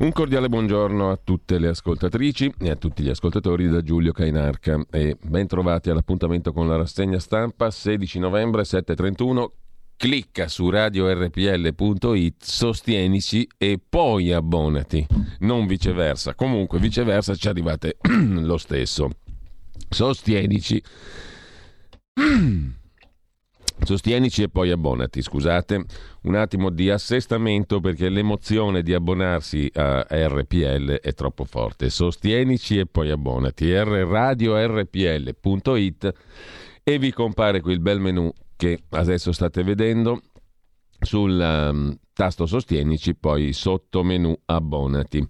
Un cordiale buongiorno a tutte le ascoltatrici e a tutti gli ascoltatori da Giulio Cainarca e ben trovati all'appuntamento con la rassegna stampa 16 novembre 7.31. Clicca su radiorpl.it, sostienici e poi abbonati, non viceversa. Comunque viceversa ci arrivate lo stesso. Sostienici. Sostienici e poi abbonati, scusate. Un attimo di assestamento perché l'emozione di abbonarsi a RPL è troppo forte. Sostienici e poi abbonati. radiorpl.it e vi compare qui il bel menu che adesso state vedendo sul um, tasto Sostienici, poi sotto menu abbonati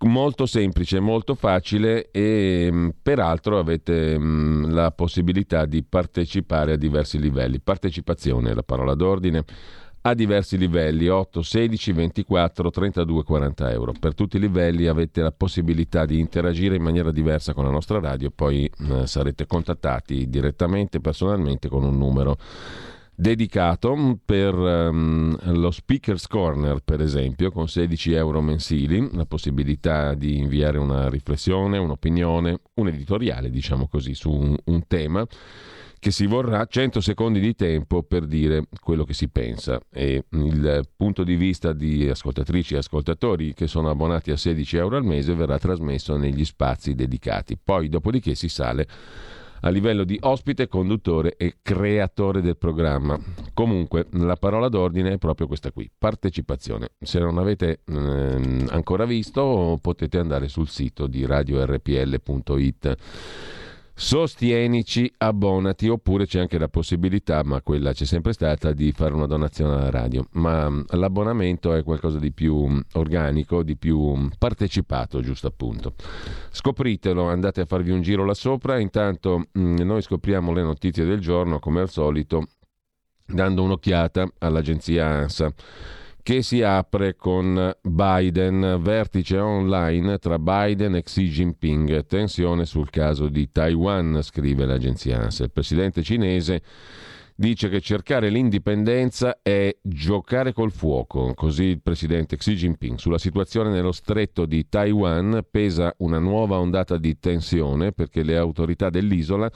molto semplice, molto facile e mm, peraltro avete mm, la possibilità di partecipare a diversi livelli. Partecipazione è la parola d'ordine a diversi livelli 8, 16, 24, 32, 40 euro. Per tutti i livelli avete la possibilità di interagire in maniera diversa con la nostra radio, poi eh, sarete contattati direttamente, personalmente con un numero dedicato per um, lo Speaker's Corner, per esempio, con 16 euro mensili, la possibilità di inviare una riflessione, un'opinione, un editoriale, diciamo così, su un, un tema che si vorrà 100 secondi di tempo per dire quello che si pensa e il punto di vista di ascoltatrici e ascoltatori che sono abbonati a 16 euro al mese verrà trasmesso negli spazi dedicati. Poi dopodiché si sale a livello di ospite, conduttore e creatore del programma. Comunque, la parola d'ordine è proprio questa qui, partecipazione. Se non avete eh, ancora visto, potete andare sul sito di radiorpl.it Sostienici, abbonati, oppure c'è anche la possibilità, ma quella c'è sempre stata, di fare una donazione alla radio. Ma mm, l'abbonamento è qualcosa di più mm, organico, di più mm, partecipato, giusto appunto. Scopritelo, andate a farvi un giro là sopra. Intanto noi scopriamo le notizie del giorno, come al solito, dando un'occhiata all'agenzia ANSA che si apre con Biden, vertice online tra Biden e Xi Jinping, tensione sul caso di Taiwan, scrive l'agenzia ANSA. Il presidente cinese dice che cercare l'indipendenza è giocare col fuoco, così il presidente Xi Jinping. Sulla situazione nello stretto di Taiwan pesa una nuova ondata di tensione perché le autorità dell'isola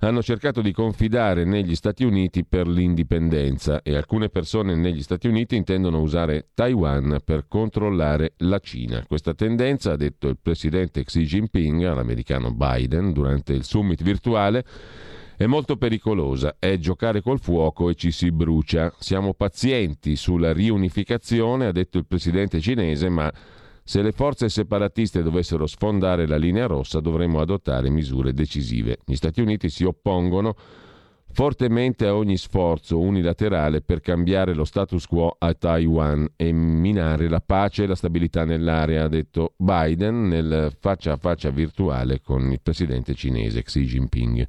hanno cercato di confidare negli Stati Uniti per l'indipendenza e alcune persone negli Stati Uniti intendono usare Taiwan per controllare la Cina. Questa tendenza, ha detto il presidente Xi Jinping all'americano Biden durante il summit virtuale, è molto pericolosa, è giocare col fuoco e ci si brucia. Siamo pazienti sulla riunificazione, ha detto il presidente cinese, ma se le forze separatiste dovessero sfondare la linea rossa dovremmo adottare misure decisive. Gli Stati Uniti si oppongono fortemente a ogni sforzo unilaterale per cambiare lo status quo a Taiwan e minare la pace e la stabilità nell'area, ha detto Biden nel faccia a faccia virtuale con il presidente cinese Xi Jinping.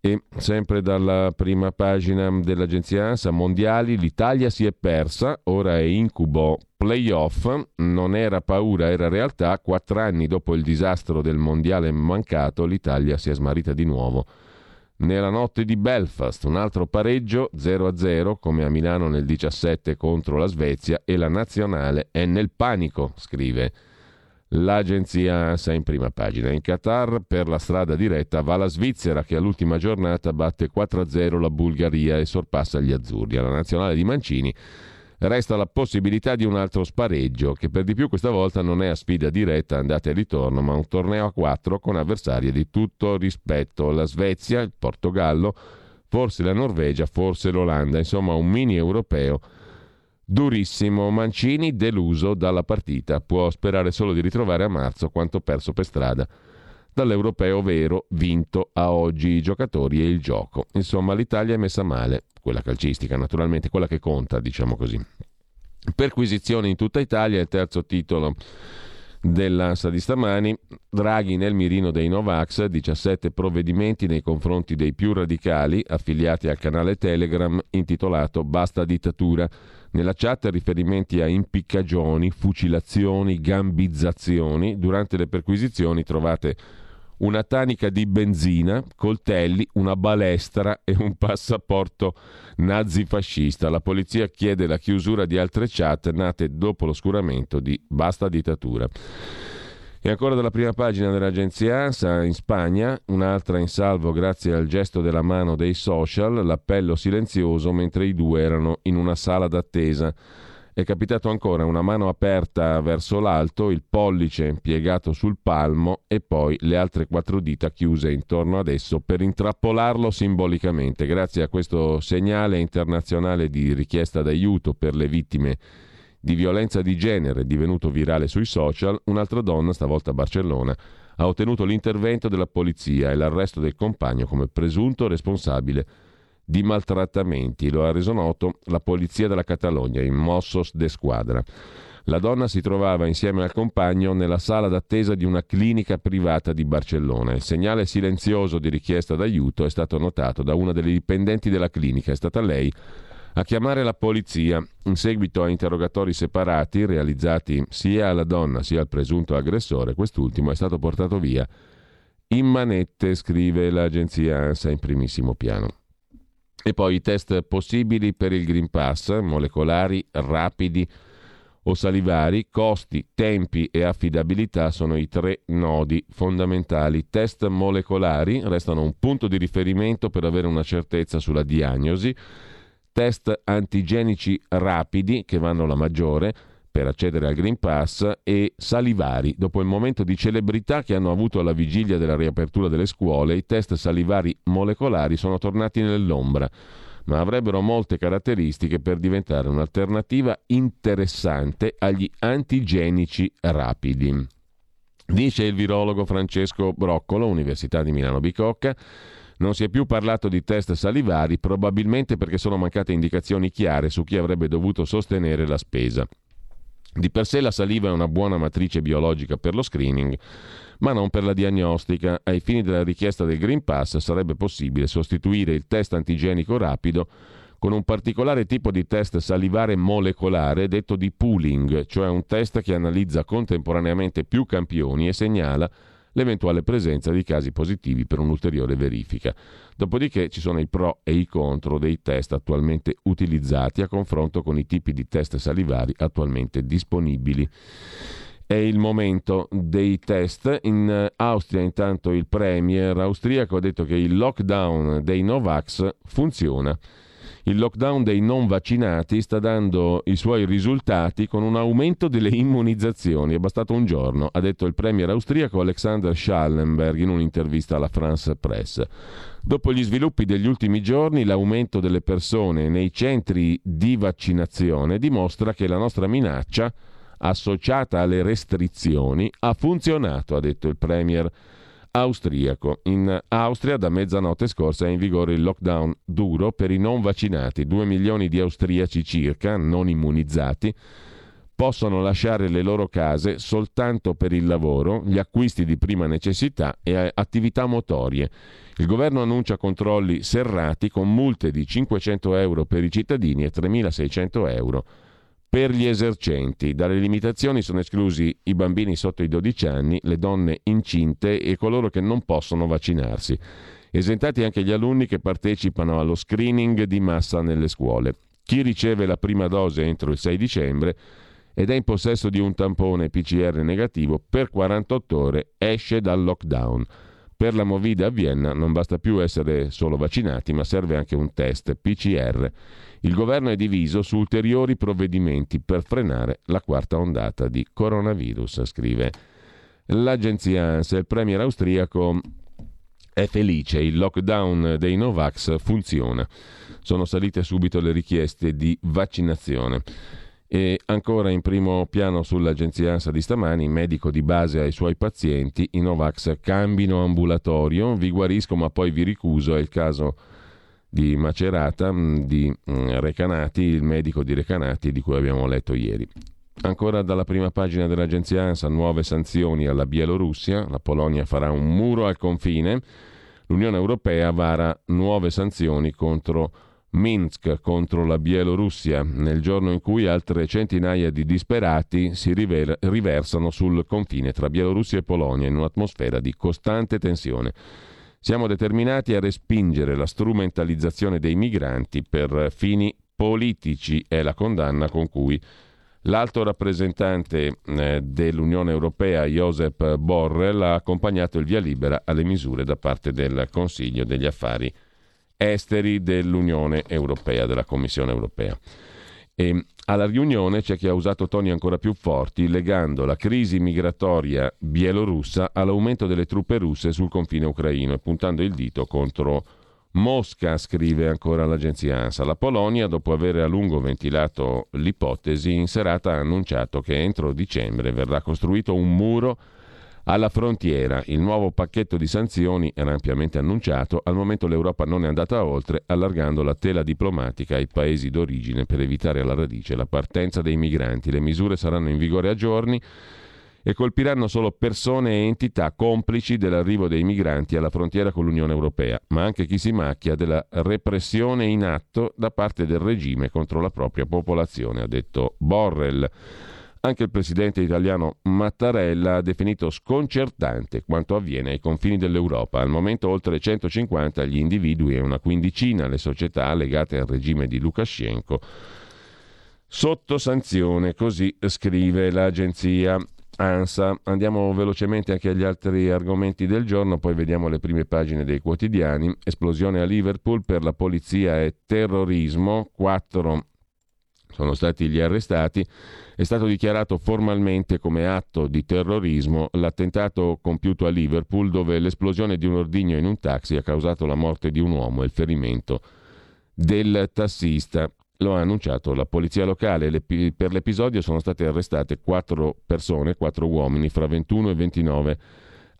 E sempre dalla prima pagina dell'agenzia ANSA mondiali, l'Italia si è persa, ora è incubo playoff, non era paura, era realtà. Quattro anni dopo il disastro del mondiale mancato, l'Italia si è smarrita di nuovo. Nella notte di Belfast, un altro pareggio 0-0 come a Milano nel 17 contro la Svezia e la nazionale è nel panico, scrive L'agenzia ANSA in prima pagina. In Qatar per la strada diretta va la Svizzera che all'ultima giornata batte 4-0 la Bulgaria e sorpassa gli azzurri. Alla nazionale di Mancini resta la possibilità di un altro spareggio che per di più questa volta non è a sfida diretta andata e ritorno ma un torneo a quattro con avversarie di tutto rispetto. La Svezia, il Portogallo, forse la Norvegia, forse l'Olanda, insomma un mini europeo Durissimo, Mancini deluso dalla partita, può sperare solo di ritrovare a marzo quanto perso per strada dall'europeo vero vinto a oggi i giocatori e il gioco. Insomma, l'Italia è messa male, quella calcistica naturalmente, quella che conta, diciamo così. Perquisizione in tutta Italia, il terzo titolo dell'ANSA di stamani, Draghi nel mirino dei Novax, 17 provvedimenti nei confronti dei più radicali affiliati al canale Telegram intitolato Basta dittatura. Nella chat riferimenti a impiccagioni, fucilazioni, gambizzazioni. Durante le perquisizioni trovate una tanica di benzina, coltelli, una balestra e un passaporto nazifascista. La polizia chiede la chiusura di altre chat nate dopo l'oscuramento di Basta dittatura. E ancora dalla prima pagina dell'agenzia ANSA in Spagna, un'altra in salvo grazie al gesto della mano dei social, l'appello silenzioso mentre i due erano in una sala d'attesa. È capitato ancora una mano aperta verso l'alto, il pollice piegato sul palmo e poi le altre quattro dita chiuse intorno ad esso per intrappolarlo simbolicamente. Grazie a questo segnale internazionale di richiesta d'aiuto per le vittime di violenza di genere divenuto virale sui social, un'altra donna, stavolta a Barcellona, ha ottenuto l'intervento della polizia e l'arresto del compagno come presunto responsabile di maltrattamenti. Lo ha reso noto la polizia della Catalogna in Mossos de Squadra. La donna si trovava insieme al compagno nella sala d'attesa di una clinica privata di Barcellona. Il segnale silenzioso di richiesta d'aiuto è stato notato da una delle dipendenti della clinica. È stata lei a chiamare la polizia. In seguito a interrogatori separati realizzati sia alla donna sia al presunto aggressore, quest'ultimo è stato portato via in manette, scrive l'agenzia ANSA in primissimo piano. E poi i test possibili per il Green Pass, molecolari, rapidi o salivari, costi, tempi e affidabilità sono i tre nodi fondamentali. Test molecolari restano un punto di riferimento per avere una certezza sulla diagnosi. Test antigenici rapidi, che vanno la maggiore, per accedere al Green Pass e salivari. Dopo il momento di celebrità che hanno avuto alla vigilia della riapertura delle scuole, i test salivari molecolari sono tornati nell'ombra, ma avrebbero molte caratteristiche per diventare un'alternativa interessante agli antigenici rapidi. Dice il virologo Francesco Broccolo, Università di Milano Bicocca, non si è più parlato di test salivari, probabilmente perché sono mancate indicazioni chiare su chi avrebbe dovuto sostenere la spesa. Di per sé la saliva è una buona matrice biologica per lo screening, ma non per la diagnostica. Ai fini della richiesta del Green Pass sarebbe possibile sostituire il test antigenico rapido con un particolare tipo di test salivare molecolare detto di pooling, cioè un test che analizza contemporaneamente più campioni e segnala l'eventuale presenza di casi positivi per un'ulteriore verifica. Dopodiché ci sono i pro e i contro dei test attualmente utilizzati a confronto con i tipi di test salivari attualmente disponibili. È il momento dei test. In Austria intanto il premier austriaco ha detto che il lockdown dei Novax funziona. Il lockdown dei non vaccinati sta dando i suoi risultati con un aumento delle immunizzazioni. È bastato un giorno, ha detto il premier austriaco Alexander Schallenberg in un'intervista alla France Press. Dopo gli sviluppi degli ultimi giorni, l'aumento delle persone nei centri di vaccinazione dimostra che la nostra minaccia, associata alle restrizioni, ha funzionato, ha detto il premier austriaco. In Austria da mezzanotte scorsa è in vigore il lockdown duro per i non vaccinati. Due milioni di austriaci circa, non immunizzati, possono lasciare le loro case soltanto per il lavoro, gli acquisti di prima necessità e attività motorie. Il governo annuncia controlli serrati con multe di 500 euro per i cittadini e 3.600 euro per gli esercenti. Dalle limitazioni sono esclusi i bambini sotto i 12 anni, le donne incinte e coloro che non possono vaccinarsi. Esentati anche gli alunni che partecipano allo screening di massa nelle scuole. Chi riceve la prima dose entro il 6 dicembre ed è in possesso di un tampone PCR negativo per 48 ore esce dal lockdown. Per la Movida a Vienna non basta più essere solo vaccinati, ma serve anche un test PCR. Il governo è diviso su ulteriori provvedimenti per frenare la quarta ondata di coronavirus, scrive l'agenzia ANSA. Il premier austriaco è felice, il lockdown dei Novax funziona. Sono salite subito le richieste di vaccinazione. E ancora in primo piano sull'agenzia ANSA di stamani, medico di base ai suoi pazienti, i Novax cambino ambulatorio, vi guarisco ma poi vi ricuso, è il caso di Macerata, mm, di mm, Recanati, il medico di Recanati di cui abbiamo letto ieri. Ancora dalla prima pagina dell'agenzia ANSA, nuove sanzioni alla Bielorussia, la Polonia farà un muro al confine, l'Unione Europea vara nuove sanzioni contro Minsk contro la Bielorussia, nel giorno in cui altre centinaia di disperati si river- riversano sul confine tra Bielorussia e Polonia in un'atmosfera di costante tensione. Siamo determinati a respingere la strumentalizzazione dei migranti per fini politici, è la condanna con cui L'alto rappresentante eh, dell'Unione Europea, Josep Borrell, ha accompagnato il via libera alle misure da parte del Consiglio degli Affari Esteri dell'Unione Europea, della Commissione Europea. E alla riunione c'è chi ha usato toni ancora più forti, legando la crisi migratoria bielorussa all'aumento delle truppe russe sul confine ucraino e puntando il dito contro Mosca, scrive ancora l'agenzia ANSA. La Polonia, dopo aver a lungo ventilato l'ipotesi, in serata ha annunciato che entro dicembre verrà costruito un muro alla frontiera. Il nuovo pacchetto di sanzioni era ampiamente annunciato, al momento l'Europa non è andata oltre, allargando la tela diplomatica ai paesi d'origine per evitare alla radice la partenza dei migranti. Le misure saranno in vigore a giorni e colpiranno solo persone e entità complici dell'arrivo dei migranti alla frontiera con l'Unione Europea, ma anche chi si macchia della repressione in atto da parte del regime contro la propria popolazione, ha detto Borrell. Anche il presidente italiano Mattarella ha definito sconcertante quanto avviene ai confini dell'Europa. Al momento oltre 150 gli individui e una quindicina le società legate al regime di Lukashenko sotto sanzione, così scrive l'agenzia. ANSA. Andiamo velocemente anche agli altri argomenti del giorno, poi vediamo le prime pagine dei quotidiani. Esplosione a Liverpool per la polizia e terrorismo, quattro sono stati gli arrestati. È stato dichiarato formalmente come atto di terrorismo l'attentato compiuto a Liverpool dove l'esplosione di un ordigno in un taxi ha causato la morte di un uomo e il ferimento del tassista. Lo ha annunciato la polizia locale. per l'episodio sono state arrestate quattro persone, quattro uomini fra 21 e 29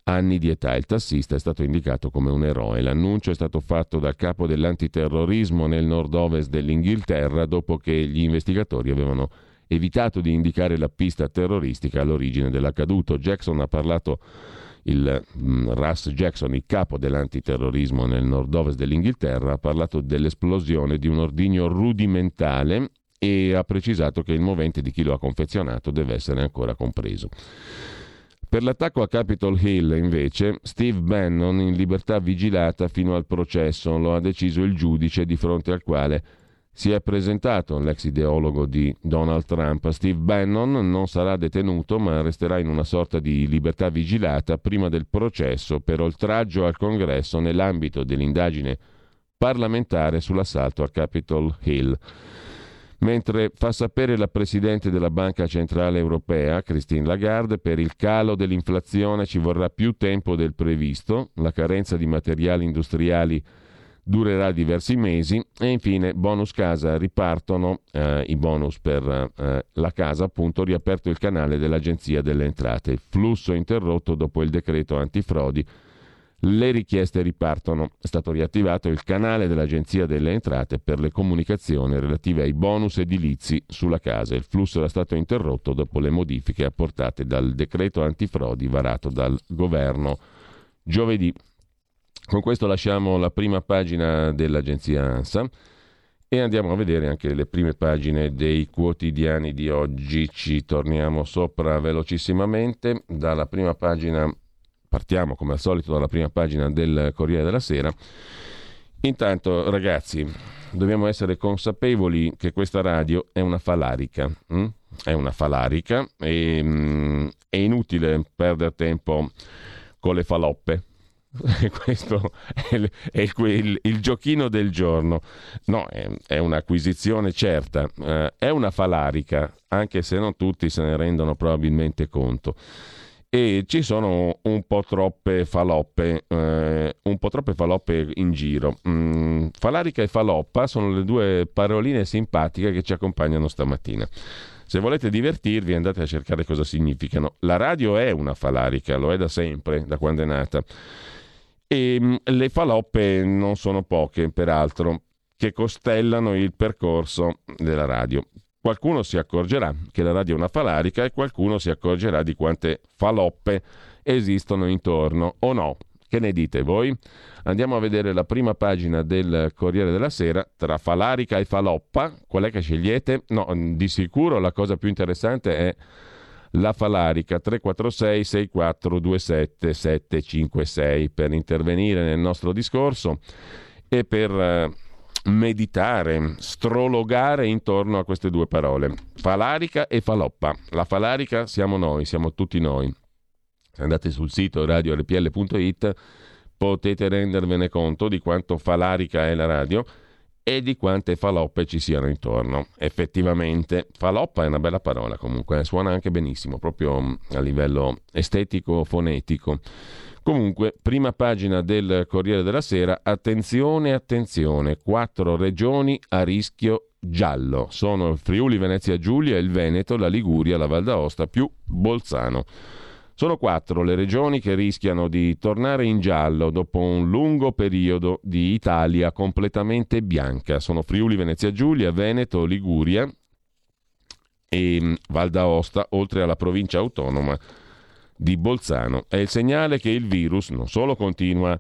anni di età. Il tassista è stato indicato come un eroe. L'annuncio è stato fatto dal capo dell'antiterrorismo nel nord-ovest dell'Inghilterra dopo che gli investigatori avevano evitato di indicare la pista terroristica all'origine dell'accaduto. Jackson ha parlato il mm, Russ Jackson, il capo dell'antiterrorismo nel nord-ovest dell'Inghilterra, ha parlato dell'esplosione di un ordigno rudimentale e ha precisato che il movente di chi lo ha confezionato deve essere ancora compreso. Per l'attacco a Capitol Hill, invece, Steve Bannon in libertà vigilata fino al processo, lo ha deciso il giudice di fronte al quale si è presentato l'ex ideologo di Donald Trump. Steve Bannon non sarà detenuto ma resterà in una sorta di libertà vigilata prima del processo per oltraggio al Congresso nell'ambito dell'indagine parlamentare sull'assalto a Capitol Hill. Mentre fa sapere la Presidente della Banca Centrale Europea, Christine Lagarde, per il calo dell'inflazione ci vorrà più tempo del previsto, la carenza di materiali industriali durerà diversi mesi e infine bonus casa ripartono eh, i bonus per eh, la casa appunto riaperto il canale dell'agenzia delle entrate. Flusso interrotto dopo il decreto antifrodi le richieste ripartono è stato riattivato il canale dell'agenzia delle entrate per le comunicazioni relative ai bonus edilizi sulla casa il flusso era stato interrotto dopo le modifiche apportate dal decreto antifrodi varato dal governo giovedì con questo lasciamo la prima pagina dell'agenzia ANSA e andiamo a vedere anche le prime pagine dei quotidiani di oggi. Ci torniamo sopra velocissimamente. Dalla prima pagina, partiamo come al solito dalla prima pagina del Corriere della Sera. Intanto, ragazzi, dobbiamo essere consapevoli che questa radio è una falarica. Hm? È una falarica e mh, mm, è inutile perdere tempo con le faloppe Questo è, il, è il, il, giochino del giorno. No, è, è un'acquisizione certa, eh, è una falarica, anche se non tutti se ne rendono probabilmente conto. E ci sono un po' troppe faloppe, eh, un po' troppe faloppe in giro. Mm, falarica e faloppa sono le due paroline simpatiche che ci accompagnano stamattina. Se volete divertirvi andate a cercare cosa significano. La radio è una falarica, lo è da sempre, da quando è nata. E ehm, le faloppe non sono poche, peraltro, che costellano il percorso della radio. Qualcuno si accorgerà che la radio è una falarica e qualcuno si accorgerà di quante faloppe esistono intorno o no. Che ne dite voi? Andiamo a vedere la prima pagina del Corriere della Sera. Tra Falarica e Faloppa, qual è che scegliete? No, di sicuro la cosa più interessante è la Falarica 346 6427 756 per intervenire nel nostro discorso e per eh, meditare, strologare intorno a queste due parole, falarica e faloppa. La falarica siamo noi, siamo tutti noi. Se andate sul sito radiorpl.it potete rendervene conto di quanto falarica è la radio e di quante faloppe ci siano intorno. Effettivamente, faloppa è una bella parola comunque, eh, suona anche benissimo, proprio mm, a livello estetico-fonetico. Comunque, prima pagina del Corriere della Sera, attenzione, attenzione, quattro regioni a rischio giallo. Sono il Friuli Venezia Giulia, il Veneto, la Liguria, la Val d'Aosta più Bolzano. Sono quattro le regioni che rischiano di tornare in giallo dopo un lungo periodo di Italia completamente bianca. Sono Friuli Venezia Giulia, Veneto, Liguria e mm, Val d'Aosta, oltre alla provincia autonoma di Bolzano. È il segnale che il virus non solo continua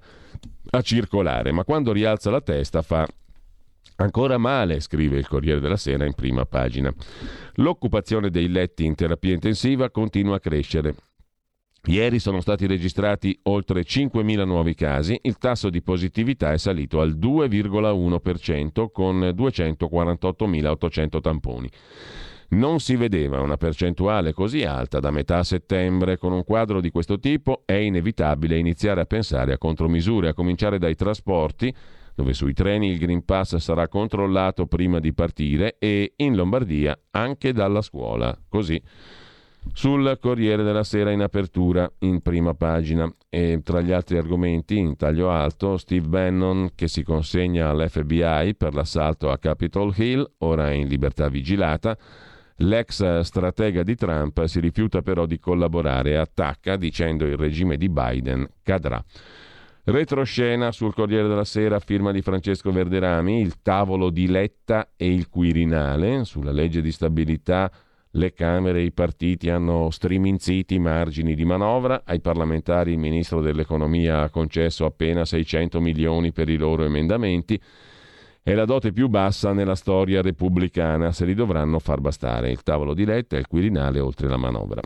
a circolare, ma quando rialza la testa fa ancora male, scrive il Corriere della Sera in prima pagina. L'occupazione dei letti in terapia intensiva continua a crescere. Ieri sono stati registrati oltre 5.000 nuovi casi, il tasso di positività è salito al 2,1% con 248.800 tamponi. Non si vedeva una percentuale così alta da metà settembre. Con un quadro di questo tipo è inevitabile iniziare a pensare a contromisure, a cominciare dai trasporti, dove sui treni il Green Pass sarà controllato prima di partire, e in Lombardia anche dalla scuola. Così sul Corriere della Sera in apertura, in prima pagina. E tra gli altri argomenti, in taglio alto, Steve Bannon che si consegna all'FBI per l'assalto a Capitol Hill, ora in libertà vigilata. L'ex stratega di Trump si rifiuta però di collaborare e attacca dicendo il regime di Biden cadrà. Retroscena sul Corriere della Sera, firma di Francesco Verderami, il tavolo di Letta e il Quirinale sulla legge di stabilità. Le Camere e i partiti hanno striminziti i margini di manovra, ai parlamentari il Ministro dell'Economia ha concesso appena 600 milioni per i loro emendamenti. È la dote più bassa nella storia repubblicana, se li dovranno far bastare il tavolo di Letta e il Quirinale oltre la manovra.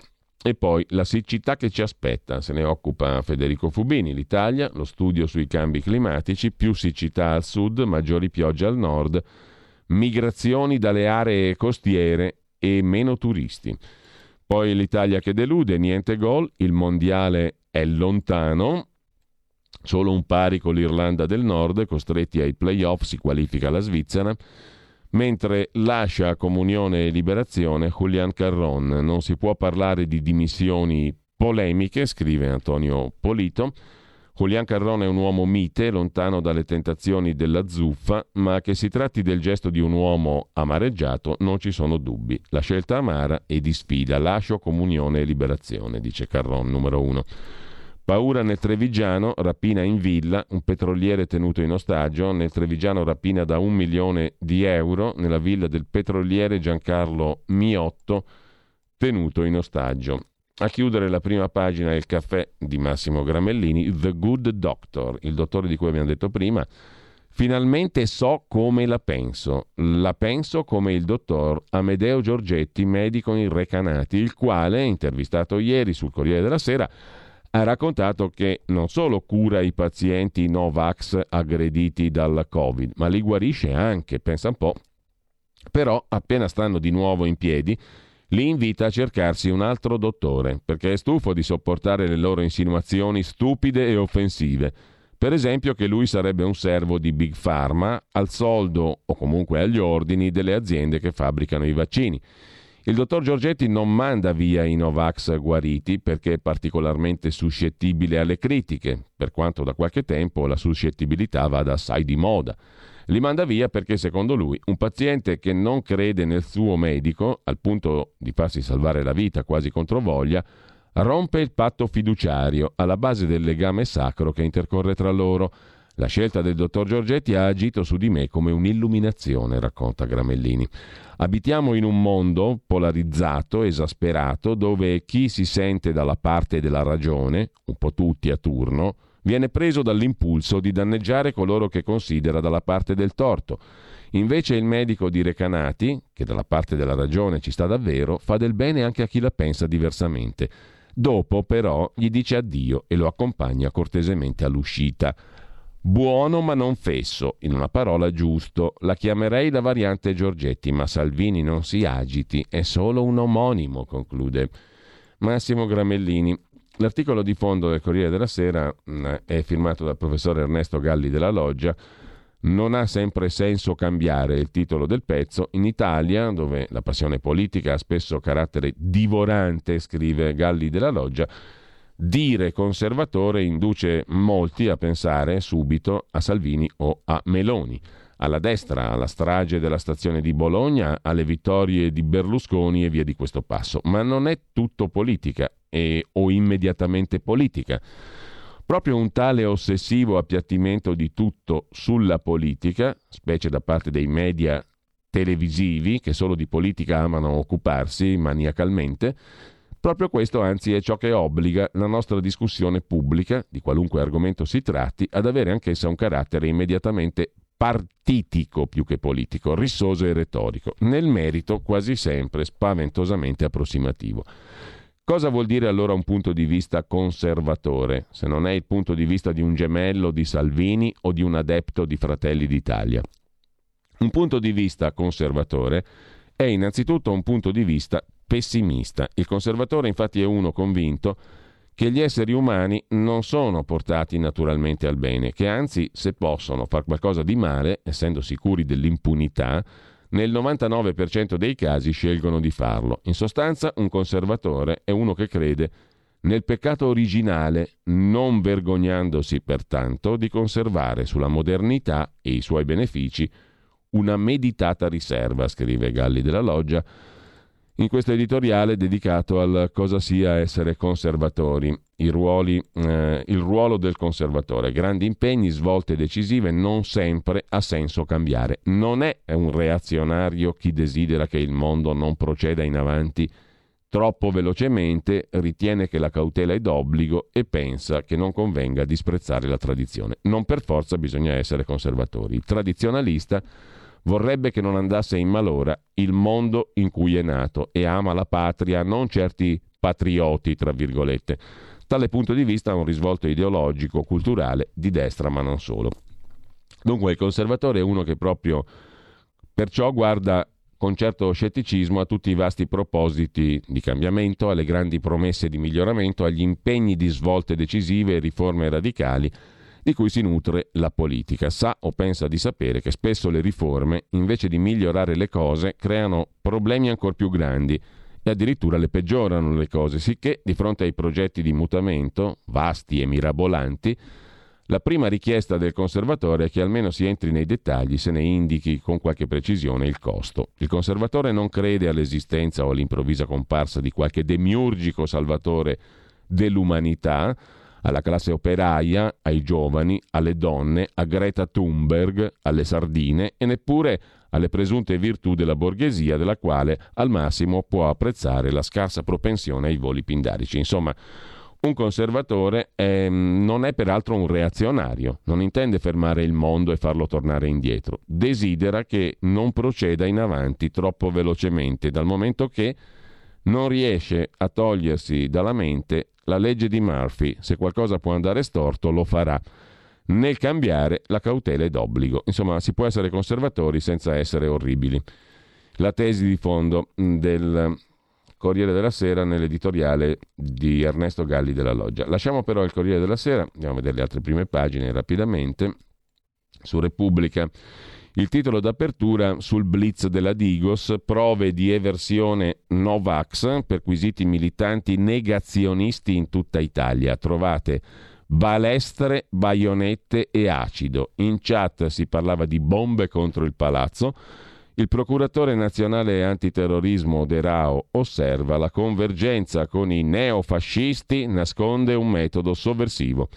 E poi la siccità che ci aspetta, se ne occupa Federico Fubini, l'Italia, lo studio sui cambi climatici, più siccità al sud, maggiori piogge al nord, migrazioni dalle aree costiere e meno turisti. Poi l'Italia che delude, niente gol, il mondiale è lontano, Solo un pari con l'Irlanda del Nord, costretti ai playoff, si qualifica la Svizzera, mentre lascia Comunione e Liberazione Julian Carron. Non si può parlare di dimissioni polemiche, scrive Antonio Polito. Julian Carron è un uomo mite, lontano dalle tentazioni della zuffa, ma che si tratti del gesto di un uomo amareggiato non ci sono dubbi. La scelta amara e di sfida. Lascio comunione e liberazione, dice Carron numero uno. Paura nel Trevigiano, rapina in villa, un petroliere tenuto in ostaggio, nel Trevigiano rapina da un milione di euro nella villa del petroliere Giancarlo Miotto, tenuto in ostaggio. A chiudere la prima pagina il caffè di Massimo Gramellini, The Good Doctor, il dottore di cui abbiamo detto prima. Finalmente so come la penso. La penso come il dottor Amedeo Giorgetti, medico in Recanati, il quale, intervistato ieri sul Corriere della Sera, ha raccontato che non solo cura i pazienti Novax aggrediti dal Covid, ma li guarisce anche, pensa un po'. Però, appena stanno di nuovo in piedi, li invita a cercarsi un altro dottore, perché è stufo di sopportare le loro insinuazioni stupide e offensive. Per esempio che lui sarebbe un servo di Big Pharma al soldo o comunque agli ordini delle aziende che fabbricano i vaccini. Il dottor Giorgetti non manda via i Novax guariti perché è particolarmente suscettibile alle critiche, per quanto da qualche tempo la suscettibilità vada assai di moda. Li manda via perché, secondo lui, un paziente che non crede nel suo medico, al punto di farsi salvare la vita quasi contro voglia, rompe il patto fiduciario alla base del legame sacro che intercorre tra loro. La scelta del dottor Giorgetti ha agito su di me come un'illuminazione, racconta Gramellini. Abitiamo in un mondo polarizzato, esasperato, dove chi si sente dalla parte della ragione, un po' tutti a turno, viene preso dall'impulso di danneggiare coloro che considera dalla parte del torto. Invece il medico di Recanati, che dalla parte della ragione ci sta davvero, fa del bene anche a chi la pensa diversamente. Dopo, però, gli dice addio e lo accompagna cortesemente all'uscita. Buono ma non fesso, in una parola giusto. La chiamerei la variante Giorgetti, ma Salvini non si agiti, è solo un omonimo, conclude Massimo Gramellini. L'articolo di fondo del Corriere della Sera mm, è firmato dal professore Ernesto Galli della Loggia. Non ha sempre senso cambiare il titolo del pezzo. In Italia, dove la passione politica ha spesso carattere divorante, scrive Galli della Loggia, dire conservatore induce molti a pensare subito a Salvini o a Meloni. Alla destra, alla strage della stazione di Bologna, alle vittorie di Berlusconi e via di questo passo. Ma non è tutto politica e, o immediatamente politica. Proprio un tale ossessivo appiattimento di tutto sulla politica, specie da parte dei media televisivi che solo di politica amano occuparsi maniacalmente, proprio questo anzi è ciò che obbliga la nostra discussione pubblica, di qualunque argomento si tratti, ad avere anch'essa un carattere immediatamente partitico più che politico, rissoso e retorico, nel merito quasi sempre spaventosamente approssimativo. Cosa vuol dire allora un punto di vista conservatore, se non è il punto di vista di un gemello di Salvini o di un adepto di Fratelli d'Italia? Un punto di vista conservatore è innanzitutto un punto di vista pessimista. Il conservatore infatti è uno convinto che gli esseri umani non sono portati naturalmente al bene, che anzi se possono fare qualcosa di male, essendo sicuri dell'impunità, nel 99% dei casi scelgono di farlo. In sostanza, un conservatore è uno che crede nel peccato originale, non vergognandosi pertanto di conservare sulla modernità e i suoi benefici una meditata riserva, scrive Galli della Loggia, in questo editoriale dedicato al cosa sia essere conservatori, ruoli, eh, il ruolo del conservatore, grandi impegni, svolte decisive, non sempre ha senso cambiare. Non è un reazionario chi desidera che il mondo non proceda in avanti troppo velocemente, ritiene che la cautela è d'obbligo e pensa che non convenga disprezzare la tradizione. Non per forza bisogna essere conservatori. Il tradizionalista vorrebbe che non andasse in malora il mondo in cui è nato e ama la patria, non certi patrioti, tra virgolette. Tale punto di vista ha un risvolto ideologico, culturale, di destra, ma non solo. Dunque il conservatore è uno che proprio perciò guarda con certo scetticismo a tutti i vasti propositi di cambiamento, alle grandi promesse di miglioramento, agli impegni di svolte decisive e riforme radicali di cui si nutre la politica. Sa o pensa di sapere che spesso le riforme, invece di migliorare le cose, creano problemi ancora più grandi e addirittura le peggiorano le cose, sicché di fronte ai progetti di mutamento, vasti e mirabolanti, la prima richiesta del conservatore è che almeno si entri nei dettagli, se ne indichi con qualche precisione il costo. Il conservatore non crede all'esistenza o all'improvvisa comparsa di qualche demiurgico salvatore dell'umanità, alla classe operaia, ai giovani, alle donne, a Greta Thunberg, alle sardine e neppure alle presunte virtù della borghesia della quale al massimo può apprezzare la scarsa propensione ai voli pindarici. Insomma, un conservatore è, non è peraltro un reazionario, non intende fermare il mondo e farlo tornare indietro, desidera che non proceda in avanti troppo velocemente, dal momento che non riesce a togliersi dalla mente la legge di Murphy, se qualcosa può andare storto lo farà. Nel cambiare la cautela è d'obbligo. Insomma, si può essere conservatori senza essere orribili. La tesi di fondo del Corriere della Sera nell'editoriale di Ernesto Galli della Loggia. Lasciamo però il Corriere della Sera, andiamo a vedere le altre prime pagine rapidamente. Su Repubblica il titolo d'apertura sul blitz della Digos, prove di eversione Novax, perquisiti militanti negazionisti in tutta Italia. Trovate balestre, baionette e acido. In chat si parlava di bombe contro il palazzo. Il procuratore nazionale antiterrorismo De Rao osserva la convergenza con i neofascisti nasconde un metodo sovversivo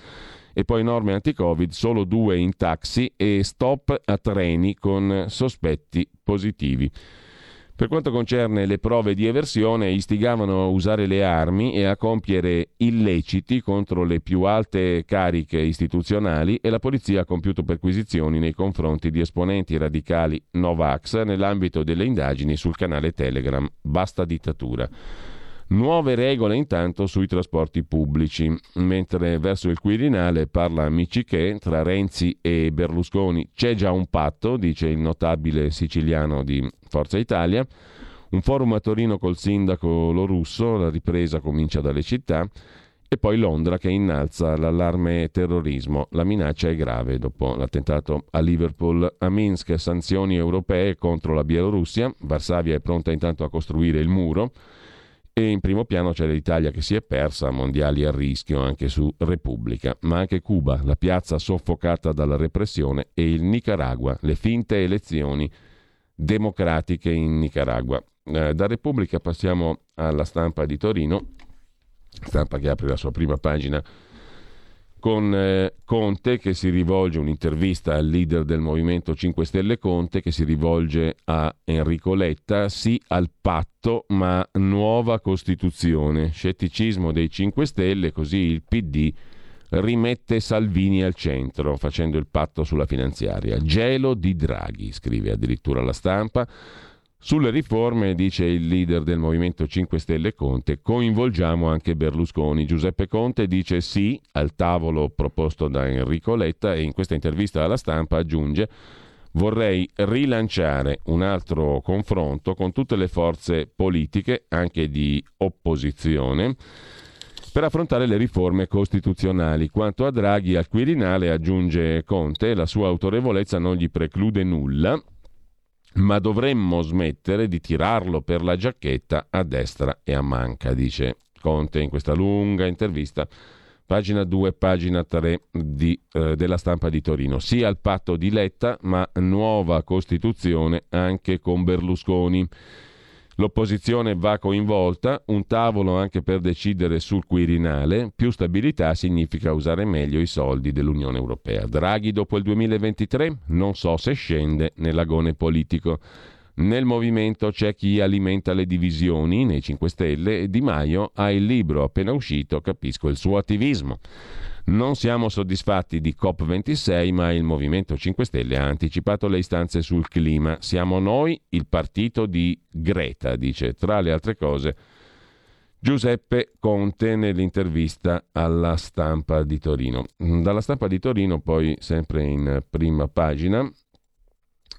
e poi norme anti-Covid, solo due in taxi e stop a treni con sospetti positivi. Per quanto concerne le prove di eversione, istigavano a usare le armi e a compiere illeciti contro le più alte cariche istituzionali e la polizia ha compiuto perquisizioni nei confronti di esponenti radicali Novax nell'ambito delle indagini sul canale Telegram Basta Dittatura. Nuove regole intanto sui trasporti pubblici, mentre verso il Quirinale parla amici che tra Renzi e Berlusconi c'è già un patto, dice il notabile siciliano di Forza Italia. Un forum a Torino col sindaco Lorusso, la ripresa comincia dalle città. E poi Londra che innalza l'allarme terrorismo. La minaccia è grave dopo l'attentato a Liverpool. A Minsk sanzioni europee contro la Bielorussia. Varsavia è pronta intanto a costruire il muro. E in primo piano c'è l'Italia che si è persa, mondiali a rischio anche su Repubblica, ma anche Cuba, la piazza soffocata dalla repressione e il Nicaragua, le finte elezioni democratiche in Nicaragua. Eh, da Repubblica passiamo alla stampa di Torino, stampa che apre la sua prima pagina con eh, Conte che si rivolge, un'intervista al leader del Movimento 5 Stelle Conte che si rivolge a Enrico Letta, sì al patto ma nuova Costituzione, scetticismo dei 5 Stelle, così il PD rimette Salvini al centro facendo il patto sulla finanziaria. Gelo di Draghi, scrive addirittura la stampa. Sulle riforme, dice il leader del Movimento 5 Stelle Conte, coinvolgiamo anche Berlusconi. Giuseppe Conte dice sì al tavolo proposto da Enrico Letta e in questa intervista alla stampa aggiunge vorrei rilanciare un altro confronto con tutte le forze politiche, anche di opposizione per affrontare le riforme costituzionali. Quanto a Draghi al Quirinale, aggiunge Conte, la sua autorevolezza non gli preclude nulla, ma dovremmo smettere di tirarlo per la giacchetta a destra e a manca, dice Conte in questa lunga intervista. Pagina 2, pagina 3 di, eh, della stampa di Torino. Sì al patto di Letta, ma nuova Costituzione anche con Berlusconi. L'opposizione va coinvolta, un tavolo anche per decidere sul Quirinale, più stabilità significa usare meglio i soldi dell'Unione Europea. Draghi dopo il 2023 non so se scende nell'agone politico. Nel movimento c'è chi alimenta le divisioni nei 5 Stelle e Di Maio ha il libro appena uscito, capisco il suo attivismo. Non siamo soddisfatti di COP26, ma il Movimento 5 Stelle ha anticipato le istanze sul clima. Siamo noi il partito di Greta, dice tra le altre cose Giuseppe Conte nell'intervista alla stampa di Torino. Dalla stampa di Torino, poi sempre in prima pagina,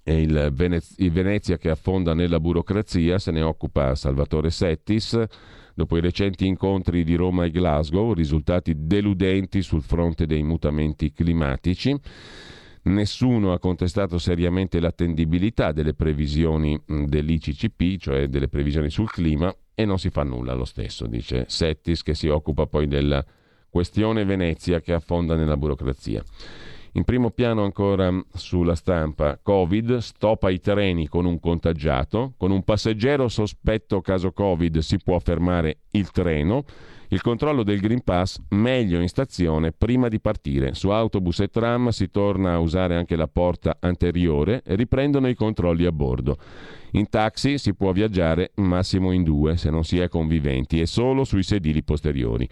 il, Venez- il Venezia che affonda nella burocrazia, se ne occupa Salvatore Settis Dopo i recenti incontri di Roma e Glasgow, risultati deludenti sul fronte dei mutamenti climatici, nessuno ha contestato seriamente l'attendibilità delle previsioni dell'ICCP, cioè delle previsioni sul clima, e non si fa nulla lo stesso, dice Settis, che si occupa poi della questione Venezia che affonda nella burocrazia. In primo piano ancora sulla stampa, Covid, stop ai treni con un contagiato, con un passeggero sospetto caso Covid si può fermare il treno, il controllo del Green Pass meglio in stazione prima di partire. Su autobus e tram si torna a usare anche la porta anteriore e riprendono i controlli a bordo. In taxi si può viaggiare massimo in due se non si è conviventi e solo sui sedili posteriori.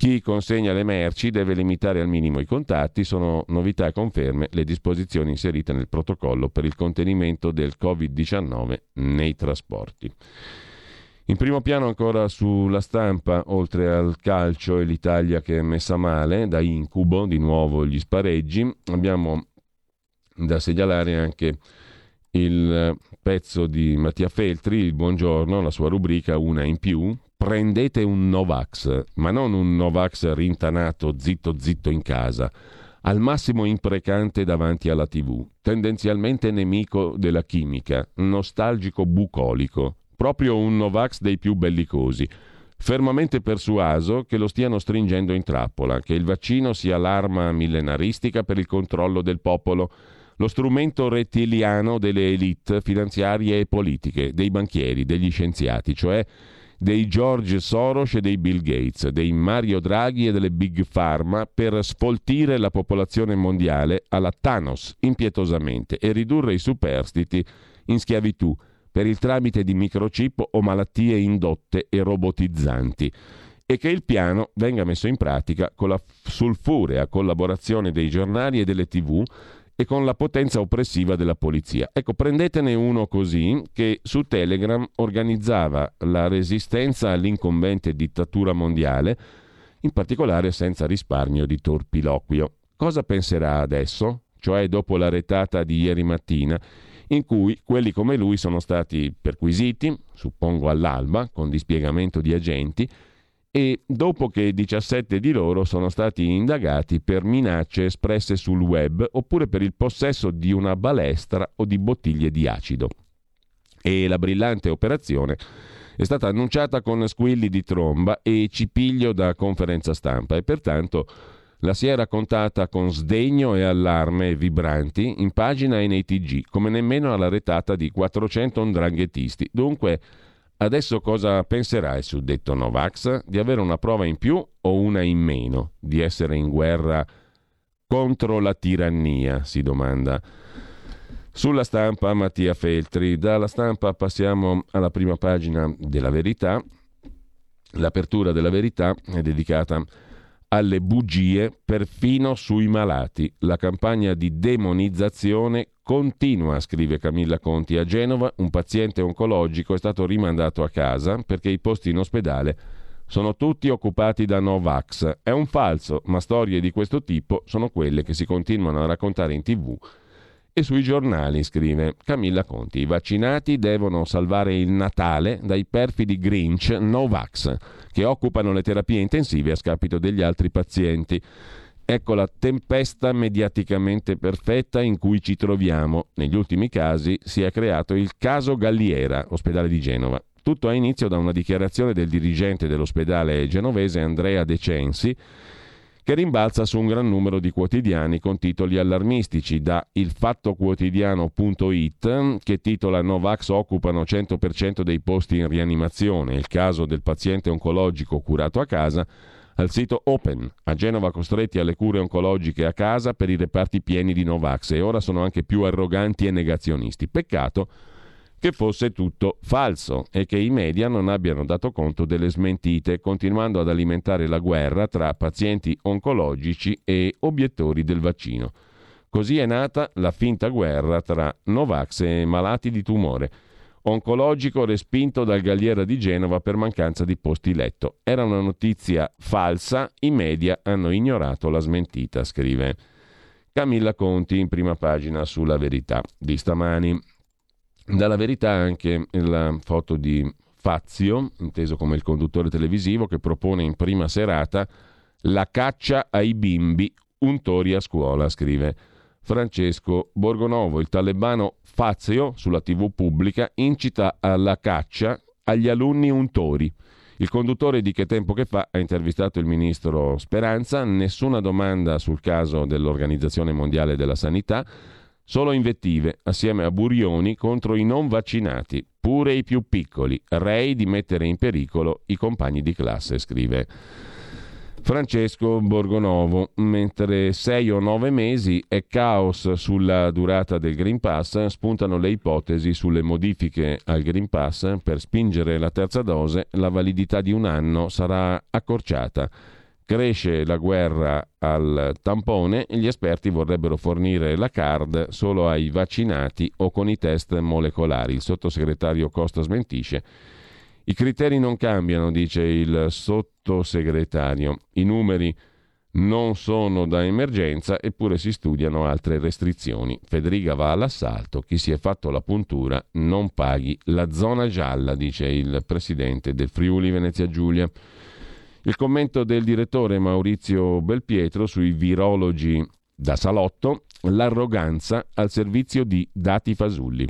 Chi consegna le merci deve limitare al minimo i contatti, sono novità conferme le disposizioni inserite nel protocollo per il contenimento del Covid-19 nei trasporti. In primo piano ancora sulla stampa, oltre al calcio e l'Italia che è messa male, da incubo di nuovo gli spareggi, abbiamo da segnalare anche il pezzo di Mattia Feltri, il buongiorno, la sua rubrica Una in più, prendete un Novax, ma non un Novax rintanato zitto zitto in casa, al massimo imprecante davanti alla TV, tendenzialmente nemico della chimica, nostalgico bucolico, proprio un Novax dei più bellicosi, fermamente persuaso che lo stiano stringendo in trappola, che il vaccino sia l'arma millenaristica per il controllo del popolo, lo strumento rettiliano delle elite finanziarie e politiche, dei banchieri, degli scienziati, cioè dei George Soros e dei Bill Gates, dei Mario Draghi e delle Big Pharma per sfoltire la popolazione mondiale alla Thanos impietosamente e ridurre i superstiti in schiavitù, per il tramite di microchip o malattie indotte e robotizzanti. E che il piano venga messo in pratica con la sulfurea collaborazione dei giornali e delle tv e con la potenza oppressiva della polizia. Ecco, prendetene uno così che su Telegram organizzava la resistenza all'incombente dittatura mondiale, in particolare senza risparmio di torpiloquio. Cosa penserà adesso? Cioè dopo la retata di ieri mattina, in cui quelli come lui sono stati perquisiti, suppongo all'alba, con dispiegamento di agenti, e dopo che 17 di loro sono stati indagati per minacce espresse sul web oppure per il possesso di una balestra o di bottiglie di acido. E la brillante operazione è stata annunciata con squilli di tromba e cipiglio da conferenza stampa e pertanto la si è raccontata con sdegno e allarme vibranti in pagina e nei TG, come nemmeno alla retata di 400 ndranghettisti. Dunque Adesso cosa penserà il suddetto Novax? Di avere una prova in più o una in meno? Di essere in guerra contro la tirannia, si domanda. Sulla stampa Mattia Feltri. Dalla stampa passiamo alla prima pagina della verità. L'apertura della verità è dedicata a alle bugie perfino sui malati. La campagna di demonizzazione continua, scrive Camilla Conti. A Genova un paziente oncologico è stato rimandato a casa perché i posti in ospedale sono tutti occupati da Novax. È un falso, ma storie di questo tipo sono quelle che si continuano a raccontare in tv e sui giornali, scrive Camilla Conti. I vaccinati devono salvare il Natale dai perfidi Grinch Novax che occupano le terapie intensive a scapito degli altri pazienti. Ecco la tempesta mediaticamente perfetta in cui ci troviamo. Negli ultimi casi si è creato il caso Galliera, ospedale di Genova. Tutto ha inizio da una dichiarazione del dirigente dell'ospedale genovese Andrea De Censi che rimbalza su un gran numero di quotidiani con titoli allarmistici, da ilfattoquotidiano.it che titola Novax occupano 100% dei posti in rianimazione, il caso del paziente oncologico curato a casa, al sito Open, a Genova costretti alle cure oncologiche a casa per i reparti pieni di Novax e ora sono anche più arroganti e negazionisti. Peccato che fosse tutto falso e che i media non abbiano dato conto delle smentite, continuando ad alimentare la guerra tra pazienti oncologici e obiettori del vaccino. Così è nata la finta guerra tra Novax e malati di tumore. Oncologico respinto dal Galliera di Genova per mancanza di posti letto. Era una notizia falsa, i media hanno ignorato la smentita, scrive Camilla Conti in prima pagina sulla verità di stamani. Dalla verità anche la foto di Fazio, inteso come il conduttore televisivo, che propone in prima serata la caccia ai bimbi, untori a scuola, scrive Francesco Borgonovo. Il talebano Fazio, sulla TV pubblica, incita alla caccia agli alunni untori. Il conduttore di Che tempo che fa ha intervistato il ministro Speranza, nessuna domanda sul caso dell'Organizzazione Mondiale della Sanità, Solo invettive, assieme a Burioni, contro i non vaccinati, pure i più piccoli, rei di mettere in pericolo i compagni di classe, scrive Francesco Borgonovo. Mentre sei o nove mesi è caos sulla durata del Green Pass, spuntano le ipotesi sulle modifiche al Green Pass per spingere la terza dose, la validità di un anno sarà accorciata. Cresce la guerra al tampone e gli esperti vorrebbero fornire la card solo ai vaccinati o con i test molecolari. Il sottosegretario Costa smentisce. I criteri non cambiano, dice il sottosegretario. I numeri non sono da emergenza, eppure si studiano altre restrizioni. Federica va all'assalto, chi si è fatto la puntura non paghi la zona gialla, dice il presidente del Friuli Venezia Giulia. Il commento del direttore Maurizio Belpietro sui virologi da salotto, l'arroganza al servizio di dati fasulli.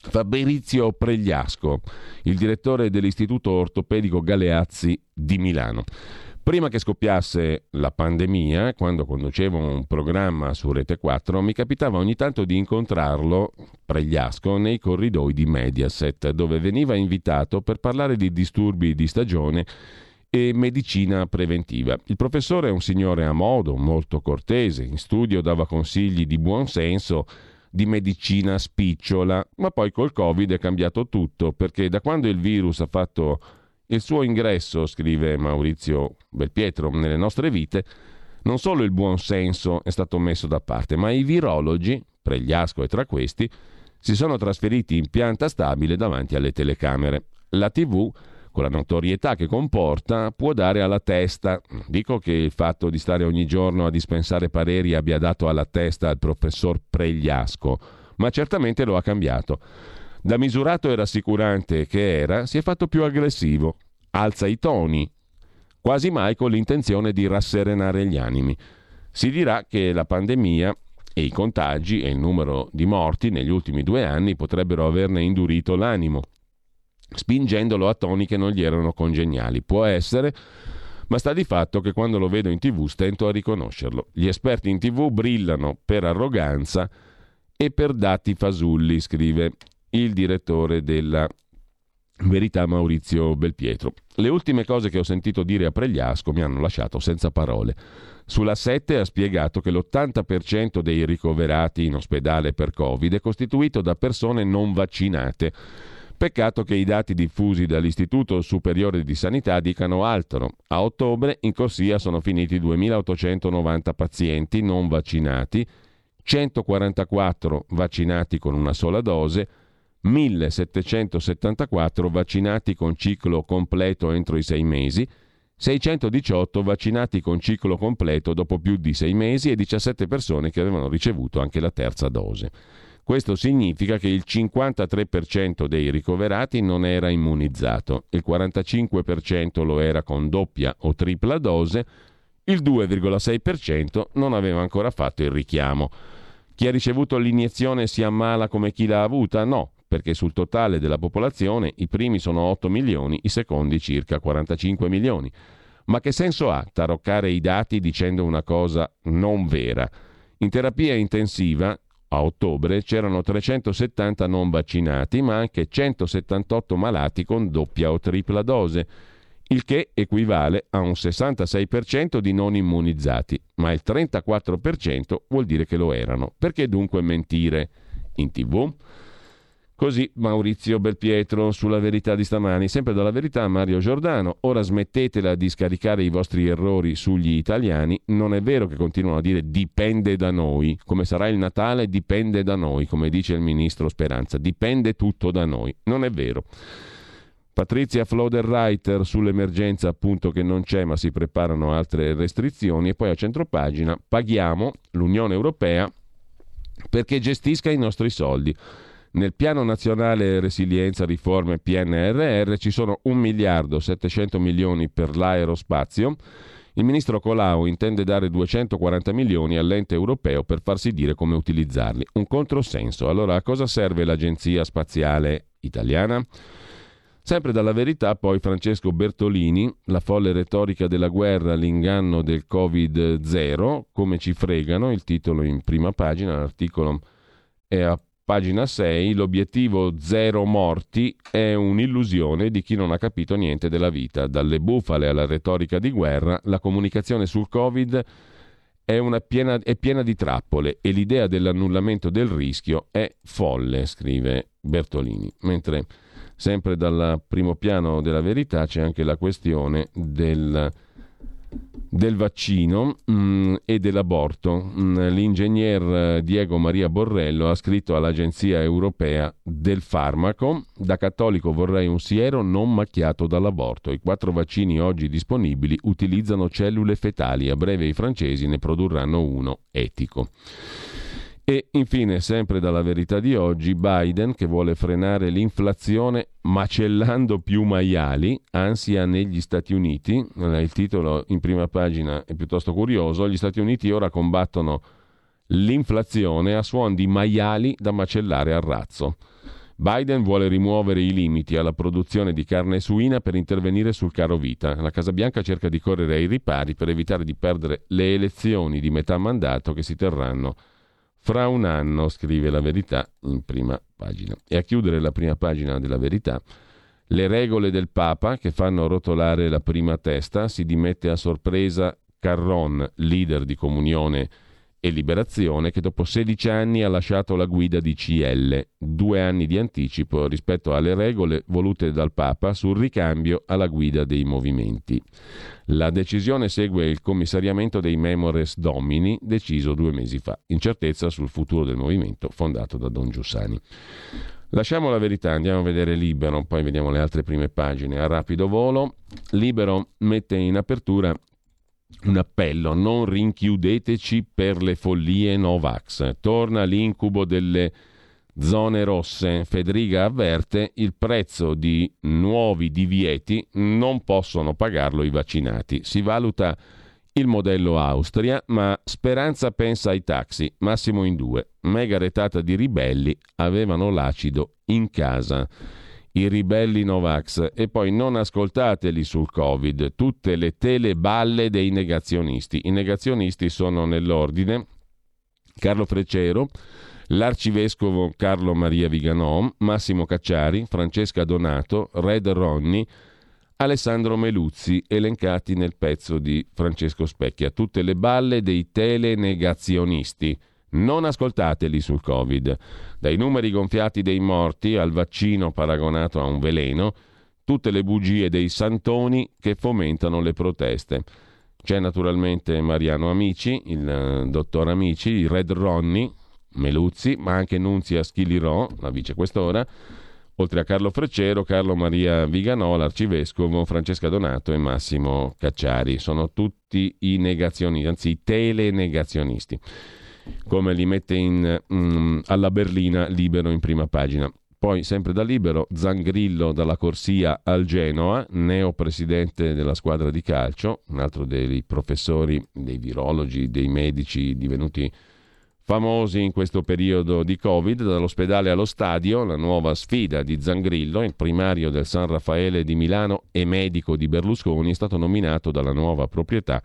Fabrizio Pregliasco, il direttore dell'Istituto Ortopedico Galeazzi di Milano. Prima che scoppiasse la pandemia, quando conducevo un programma su Rete 4, mi capitava ogni tanto di incontrarlo, Pregliasco, nei corridoi di Mediaset, dove veniva invitato per parlare di disturbi di stagione e medicina preventiva. Il professore è un signore a modo, molto cortese, in studio dava consigli di buon senso, di medicina spicciola, ma poi col Covid è cambiato tutto, perché da quando il virus ha fatto il suo ingresso, scrive Maurizio Belpietro, nelle nostre vite, non solo il buon senso è stato messo da parte, ma i virologi, Pregliasco e tra questi, si sono trasferiti in pianta stabile davanti alle telecamere. La TV, con la notorietà che comporta, può dare alla testa. Dico che il fatto di stare ogni giorno a dispensare pareri abbia dato alla testa al professor Pregliasco, ma certamente lo ha cambiato. Da misurato e rassicurante che era, si è fatto più aggressivo, alza i toni, quasi mai con l'intenzione di rasserenare gli animi. Si dirà che la pandemia e i contagi e il numero di morti negli ultimi due anni potrebbero averne indurito l'animo, spingendolo a toni che non gli erano congeniali. Può essere, ma sta di fatto che quando lo vedo in tv stento a riconoscerlo. Gli esperti in tv brillano per arroganza e per dati fasulli, scrive il direttore della Verità Maurizio Belpietro. Le ultime cose che ho sentito dire a Pregliasco mi hanno lasciato senza parole. Sulla 7 ha spiegato che l'80% dei ricoverati in ospedale per Covid è costituito da persone non vaccinate. Peccato che i dati diffusi dall'Istituto Superiore di Sanità dicano altro. A ottobre in corsia sono finiti 2.890 pazienti non vaccinati, 144 vaccinati con una sola dose, 1774 vaccinati con ciclo completo entro i sei mesi, 618 vaccinati con ciclo completo dopo più di sei mesi e 17 persone che avevano ricevuto anche la terza dose. Questo significa che il 53% dei ricoverati non era immunizzato, il 45% lo era con doppia o tripla dose, il 2,6% non aveva ancora fatto il richiamo. Chi ha ricevuto l'iniezione si ammala come chi l'ha avuta? No, perché sul totale della popolazione i primi sono 8 milioni, i secondi circa 45 milioni. Ma che senso ha taroccare i dati dicendo una cosa non vera? In terapia intensiva a ottobre c'erano 370 non vaccinati, ma anche 178 malati con doppia o tripla dose, il che equivale a un 66% di non immunizzati, ma il 34% vuol dire che lo erano. Perché dunque mentire in tv? Così Maurizio Belpietro sulla verità di stamani, sempre dalla verità Mario Giordano. Ora smettetela di scaricare i vostri errori sugli italiani. Non è vero che continuano a dire dipende da noi. Come sarà il Natale dipende da noi, come dice il ministro Speranza. Dipende tutto da noi. Non è vero. Patrizia Floderreiter sull'emergenza appunto che non c'è ma si preparano altre restrizioni e poi a centropagina paghiamo l'Unione Europea perché gestisca i nostri soldi. Nel piano nazionale resilienza riforme PNRR ci sono 1 miliardo 700 milioni per l'aerospazio. Il ministro Colau intende dare 240 milioni all'ente europeo per farsi dire come utilizzarli. Un controsenso. Allora a cosa serve l'Agenzia Spaziale Italiana? Sempre dalla verità poi Francesco Bertolini, la folle retorica della guerra, l'inganno del Covid-0, come ci fregano, il titolo in prima pagina, l'articolo è a Pagina 6, l'obiettivo zero morti è un'illusione di chi non ha capito niente della vita. Dalle bufale alla retorica di guerra, la comunicazione sul Covid è, piena, è piena di trappole e l'idea dell'annullamento del rischio è folle, scrive Bertolini. Mentre sempre dal primo piano della verità c'è anche la questione del del vaccino mh, mm, e dell'aborto. Mh, mm, l'ingegner eh, Diego Maria Borrello ha scritto all'Agenzia Europea del Farmaco: Da cattolico vorrei un siero non macchiato dall'aborto. I quattro vaccini oggi disponibili utilizzano cellule fetali. A breve i francesi ne produrranno uno etico. E infine, sempre dalla verità di oggi, Biden che vuole frenare l'inflazione macellando più maiali, ansia negli Stati Uniti, il titolo in prima pagina è piuttosto curioso, gli Stati Uniti ora combattono l'inflazione a suon di maiali da macellare al razzo. Biden vuole rimuovere i limiti alla produzione di carne suina per intervenire sul caro vita. La Casa Bianca cerca di correre ai ripari per evitare di perdere le elezioni di metà mandato che si terranno fra un anno, scrive la verità in prima pagina. E a chiudere la prima pagina della verità, le regole del Papa che fanno rotolare la prima testa, si dimette a sorpresa Carron, leader di comunione e Liberazione che dopo 16 anni ha lasciato la guida di CL, due anni di anticipo rispetto alle regole volute dal Papa sul ricambio alla guida dei movimenti. La decisione segue il commissariamento dei Memores Domini deciso due mesi fa, incertezza sul futuro del movimento fondato da Don Giussani. Lasciamo la verità, andiamo a vedere Libero, poi vediamo le altre prime pagine a rapido volo. Libero mette in apertura un appello, non rinchiudeteci per le follie Novax. Torna l'incubo delle zone rosse. Federica avverte il prezzo di nuovi divieti non possono pagarlo i vaccinati. Si valuta il modello Austria, ma Speranza pensa ai taxi, massimo in due. Mega retata di ribelli avevano l'acido in casa i ribelli Novax e poi non ascoltateli sul Covid, tutte le teleballe dei negazionisti. I negazionisti sono nell'ordine Carlo Freccero, l'arcivescovo Carlo Maria Viganò, Massimo Cacciari, Francesca Donato, Red Ronny, Alessandro Meluzzi, elencati nel pezzo di Francesco Specchia. Tutte le balle dei telenegazionisti. Non ascoltateli sul Covid. Dai numeri gonfiati dei morti al vaccino paragonato a un veleno, tutte le bugie dei santoni che fomentano le proteste. C'è naturalmente Mariano Amici, il eh, dottor Amici, il Red Ronny, Meluzzi, ma anche Nunzia Schilirò, la vicequestora, oltre a Carlo Freccero, Carlo Maria Viganò, l'arcivescovo, Francesca Donato e Massimo Cacciari. Sono tutti i negazionisti, anzi i telenegazionisti come li mette in, um, alla berlina libero in prima pagina. Poi, sempre da libero, Zangrillo dalla Corsia al Genoa, neo presidente della squadra di calcio, un altro dei professori, dei virologi, dei medici divenuti famosi in questo periodo di Covid, dall'ospedale allo stadio, la nuova sfida di Zangrillo, il primario del San Raffaele di Milano e medico di Berlusconi, è stato nominato dalla nuova proprietà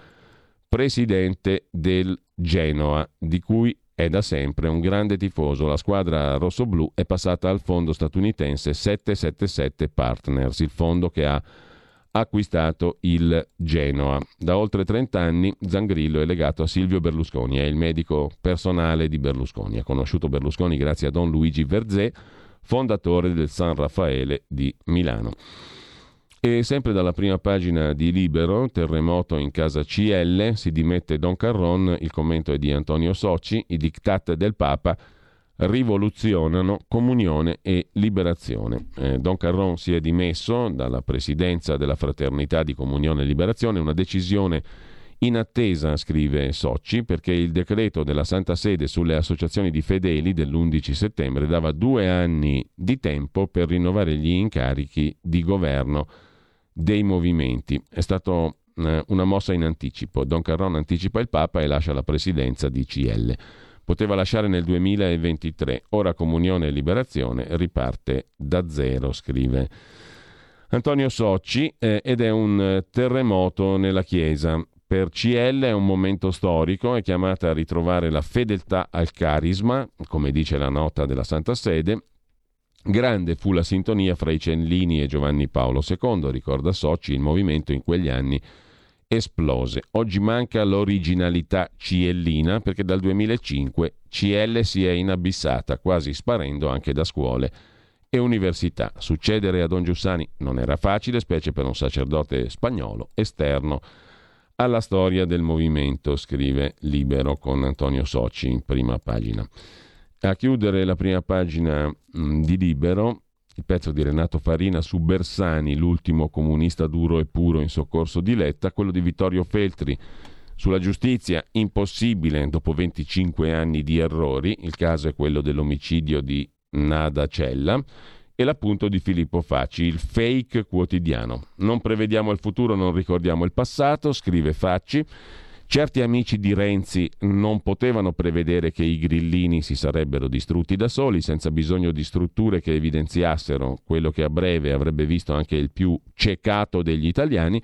presidente del Genoa, di cui è da sempre un grande tifoso. La squadra rossoblù è passata al fondo statunitense 777 Partners, il fondo che ha acquistato il Genoa. Da oltre 30 anni Zangrillo è legato a Silvio Berlusconi, è il medico personale di Berlusconi. Ha conosciuto Berlusconi grazie a Don Luigi Verzé, fondatore del San Raffaele di Milano. E sempre dalla prima pagina di Libero, terremoto in casa CL, si dimette Don Carron, il commento è di Antonio Soci, i diktat del Papa rivoluzionano comunione e liberazione. Eh, Don Carron si è dimesso dalla presidenza della Fraternità di Comunione e Liberazione, una decisione in attesa, scrive Socci, perché il decreto della Santa Sede sulle associazioni di fedeli dell'11 settembre dava due anni di tempo per rinnovare gli incarichi di governo dei movimenti. È stata eh, una mossa in anticipo. Don Carron anticipa il Papa e lascia la presidenza di CL. Poteva lasciare nel 2023, ora Comunione e Liberazione riparte da zero, scrive Antonio Socci, eh, ed è un terremoto nella Chiesa. Per CL è un momento storico, è chiamata a ritrovare la fedeltà al carisma, come dice la nota della Santa Sede, Grande fu la sintonia fra i Cellini e Giovanni Paolo II, ricorda Soci, il movimento in quegli anni esplose. Oggi manca l'originalità ciellina perché dal 2005 CL si è inabissata, quasi sparendo anche da scuole e università. Succedere a Don Giussani non era facile, specie per un sacerdote spagnolo esterno alla storia del movimento, scrive Libero con Antonio Soci in prima pagina. A chiudere la prima pagina mm, di Libero, il pezzo di Renato Farina su Bersani, l'ultimo comunista duro e puro in soccorso di Letta, quello di Vittorio Feltri sulla giustizia, impossibile dopo 25 anni di errori, il caso è quello dell'omicidio di Nada Cella, e l'appunto di Filippo Facci, il fake quotidiano. Non prevediamo il futuro, non ricordiamo il passato, scrive Facci. Certi amici di Renzi non potevano prevedere che i grillini si sarebbero distrutti da soli, senza bisogno di strutture che evidenziassero quello che a breve avrebbe visto anche il più ciecato degli italiani.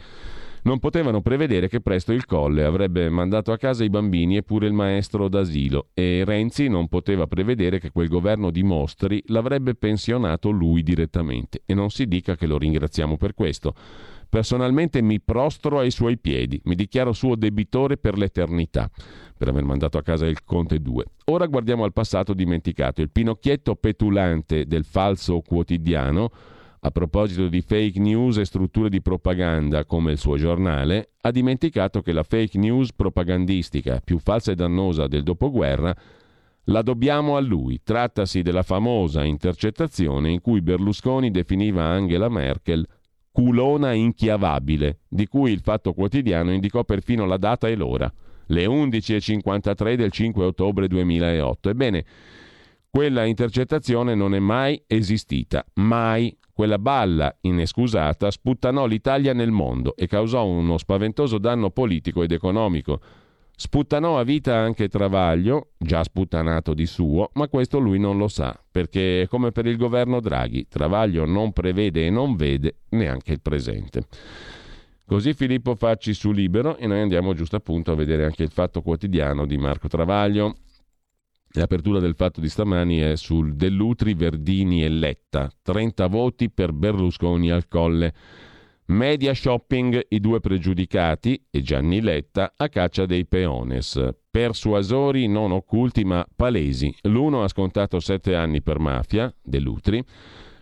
Non potevano prevedere che presto il Colle avrebbe mandato a casa i bambini e pure il maestro d'asilo. E Renzi non poteva prevedere che quel governo di mostri l'avrebbe pensionato lui direttamente. E non si dica che lo ringraziamo per questo Personalmente mi prostro ai suoi piedi, mi dichiaro suo debitore per l'eternità per aver mandato a casa il Conte 2. Ora guardiamo al passato dimenticato, il pinocchietto petulante del falso quotidiano, a proposito di fake news e strutture di propaganda come il suo giornale, ha dimenticato che la fake news propagandistica più falsa e dannosa del dopoguerra la dobbiamo a lui. Trattasi della famosa intercettazione in cui Berlusconi definiva Angela Merkel culona inchiavabile, di cui il Fatto Quotidiano indicò perfino la data e l'ora, le 11.53 del 5 ottobre 2008. Ebbene, quella intercettazione non è mai esistita, mai. Quella balla inescusata sputtanò l'Italia nel mondo e causò uno spaventoso danno politico ed economico. Sputtanò a vita anche Travaglio, già sputtanato di suo, ma questo lui non lo sa, perché come per il governo Draghi, Travaglio non prevede e non vede neanche il presente. Così Filippo Facci su Libero e noi andiamo giusto appunto a vedere anche il fatto quotidiano di Marco Travaglio. L'apertura del fatto di stamani è sul Dell'Utri, Verdini e Letta. 30 voti per Berlusconi al colle. Media shopping i due pregiudicati e Gianni Letta a caccia dei peones. Persuasori non occulti ma palesi. L'uno ha scontato sette anni per mafia, Dell'Utri.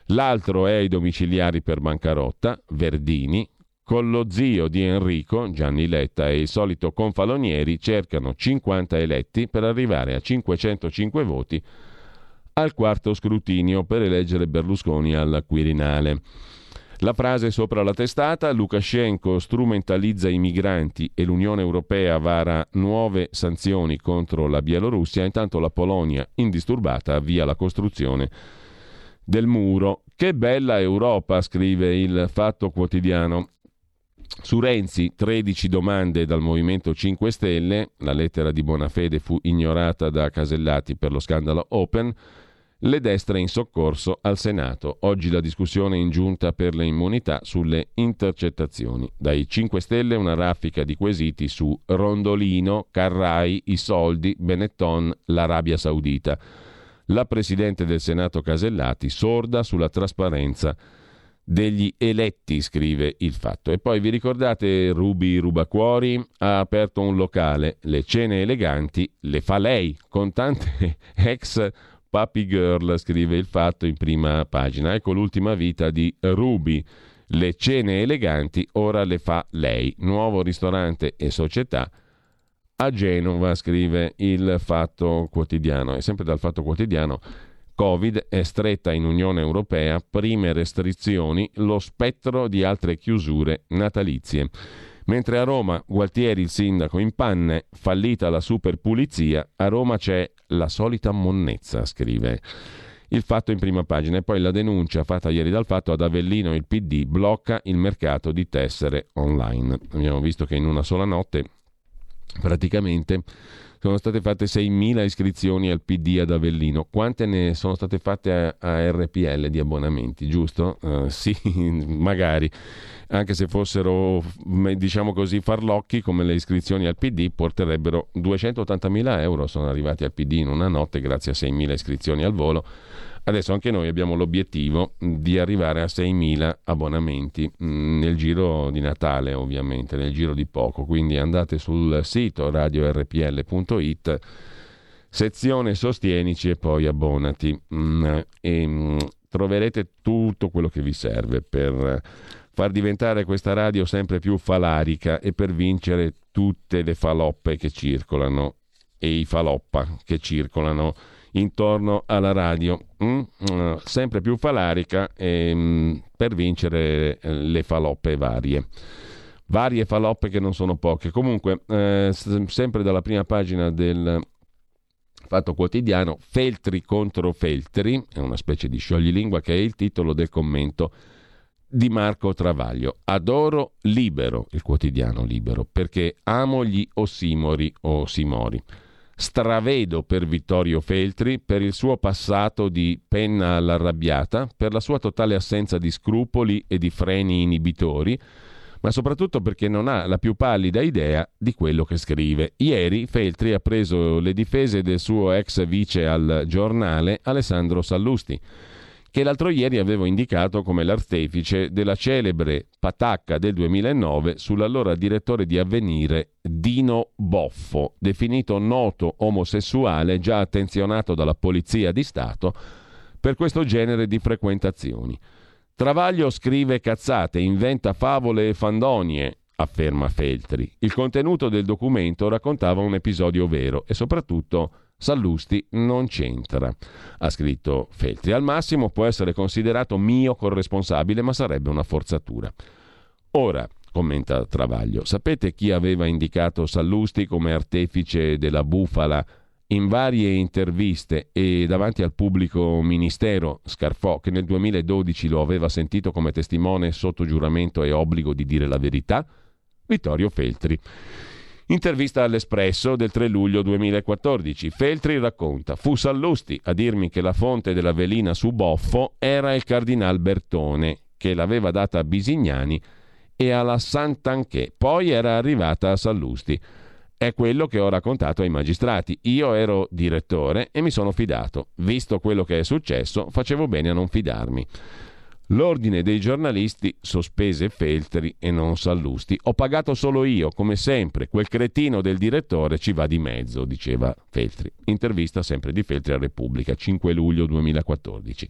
L'altro è ai domiciliari per bancarotta, Verdini, con lo zio di Enrico, Gianni Letta, e il solito Confalonieri cercano 50 eletti per arrivare a 505 voti al quarto scrutinio per eleggere Berlusconi al Quirinale. La frase sopra la testata, Lukashenko strumentalizza i migranti e l'Unione Europea vara nuove sanzioni contro la Bielorussia, intanto la Polonia, indisturbata, avvia la costruzione del muro. Che bella Europa, scrive il Fatto Quotidiano. Su Renzi 13 domande dal Movimento 5 Stelle, la lettera di Bonafede fu ignorata da Casellati per lo scandalo Open, le destre in soccorso al Senato. Oggi la discussione in giunta per le immunità sulle intercettazioni. Dai 5 Stelle una raffica di quesiti su Rondolino, Carrai, i soldi, Benetton, l'Arabia Saudita. La Presidente del Senato Casellati sorda sulla trasparenza degli eletti, scrive il fatto. E poi vi ricordate Ruby Rubacuori ha aperto un locale, le cene eleganti le fa lei, con tante ex puppy girl, scrive il fatto in prima pagina. Ecco l'ultima vita di Ruby. Le cene eleganti ora le fa lei. Nuovo ristorante e società a Genova, scrive il Fatto Quotidiano. E sempre dal Fatto Quotidiano Covid è stretta in Unione Europea, prime restrizioni, lo spettro di altre chiusure natalizie. Mentre a Roma Gualtieri, il sindaco, in panne, fallita la superpulizia, a Roma c'è la solita monnezza, scrive il fatto in prima pagina e poi la denuncia fatta ieri dal fatto ad Avellino il PD blocca il mercato di tessere online. Abbiamo visto che in una sola notte praticamente sono state fatte 6.000 iscrizioni al PD ad Avellino. Quante ne sono state fatte a, a RPL di abbonamenti, giusto? Uh, sì, magari. Anche se fossero, diciamo così, farlocchi come le iscrizioni al PD, porterebbero 280.000 euro. Sono arrivati al PD in una notte grazie a 6.000 iscrizioni al volo Adesso anche noi abbiamo l'obiettivo di arrivare a 6.000 abbonamenti mm, nel giro di Natale, ovviamente, nel giro di poco. Quindi andate sul sito radiorpl.it, sezione Sostienici e poi abbonati mm, e mm, troverete tutto quello che vi serve per far diventare questa radio sempre più falarica e per vincere tutte le faloppe che circolano e i faloppa che circolano intorno alla radio, mm? mm sempre più falarica mm, per vincere eh, le faloppe varie. Varie faloppe che non sono poche. Comunque, eh, sempre dalla prima pagina del Fatto Quotidiano, Feltri contro Feltri, è una specie di scioglilingua che è il titolo del commento di Marco Travaglio. Adoro Libero, il quotidiano Libero, perché amo gli ossimori o simori stravedo per Vittorio Feltri, per il suo passato di penna all'arrabbiata, per la sua totale assenza di scrupoli e di freni inibitori, ma soprattutto perché non ha la più pallida idea di quello che scrive. Ieri Feltri ha preso le difese del suo ex vice al giornale Alessandro Sallusti, che l'altro ieri avevo indicato come l'artefice della celebre patacca del 2009 sull'allora direttore di Avvenire Dino Boffo, definito noto omosessuale già attenzionato dalla Polizia di Stato per questo genere di frequentazioni. Travaglio scrive cazzate, inventa favole e fandonie, afferma Feltri. Il contenuto del documento raccontava un episodio vero e soprattutto Sallusti non c'entra, ha scritto Feltri. Al massimo può essere considerato mio corresponsabile, ma sarebbe una forzatura. Ora, commenta Travaglio, sapete chi aveva indicato Sallusti come artefice della bufala in varie interviste e davanti al pubblico ministero Scarfò, che nel 2012 lo aveva sentito come testimone sotto giuramento e obbligo di dire la verità? Vittorio Feltri. Intervista all'Espresso del 3 luglio 2014. Feltri racconta: Fu Sallusti a dirmi che la fonte della velina su Boffo era il cardinal Bertone, che l'aveva data a Bisignani e alla Sant'Anché. Poi era arrivata a Sallusti. È quello che ho raccontato ai magistrati. Io ero direttore e mi sono fidato. Visto quello che è successo, facevo bene a non fidarmi. L'ordine dei giornalisti sospese Feltri e non Sallusti. Ho pagato solo io, come sempre. Quel cretino del direttore ci va di mezzo, diceva Feltri. Intervista sempre di Feltri a Repubblica, 5 luglio 2014.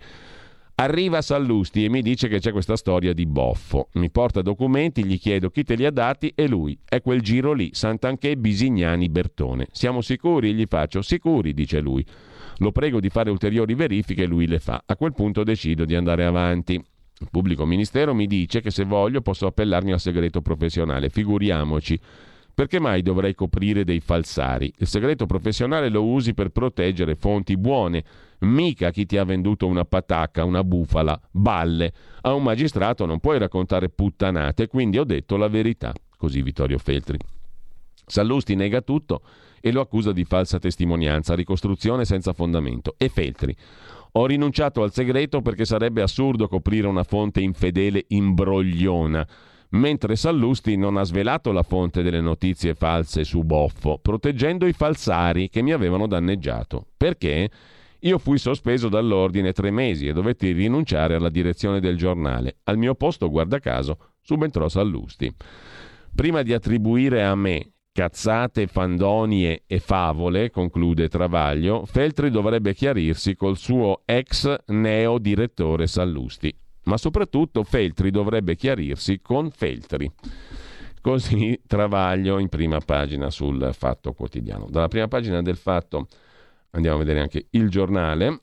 Arriva Sallusti e mi dice che c'è questa storia di boffo. Mi porta documenti, gli chiedo chi te li ha dati e lui. È quel giro lì, Sant'Anché Bisignani Bertone. Siamo sicuri? Gli faccio. Sicuri, dice lui. Lo prego di fare ulteriori verifiche e lui le fa. A quel punto decido di andare avanti. Il pubblico ministero mi dice che se voglio posso appellarmi al segreto professionale. Figuriamoci. Perché mai dovrei coprire dei falsari? Il segreto professionale lo usi per proteggere fonti buone, mica chi ti ha venduto una patacca, una bufala, balle. A un magistrato non puoi raccontare puttanate, quindi ho detto la verità. Così Vittorio Feltri. Sallusti nega tutto e lo accusa di falsa testimonianza, ricostruzione senza fondamento. E Feltri. Ho rinunciato al segreto perché sarebbe assurdo coprire una fonte infedele imbrogliona, mentre Sallusti non ha svelato la fonte delle notizie false su Boffo, proteggendo i falsari che mi avevano danneggiato. Perché? Io fui sospeso dall'ordine tre mesi e dovetti rinunciare alla direzione del giornale. Al mio posto, guarda caso, subentrò Sallusti. Prima di attribuire a me cazzate, fandonie e favole, conclude Travaglio, Feltri dovrebbe chiarirsi col suo ex neo direttore Sallusti. Ma soprattutto Feltri dovrebbe chiarirsi con Feltri. Così Travaglio in prima pagina sul Fatto Quotidiano. Dalla prima pagina del Fatto andiamo a vedere anche il giornale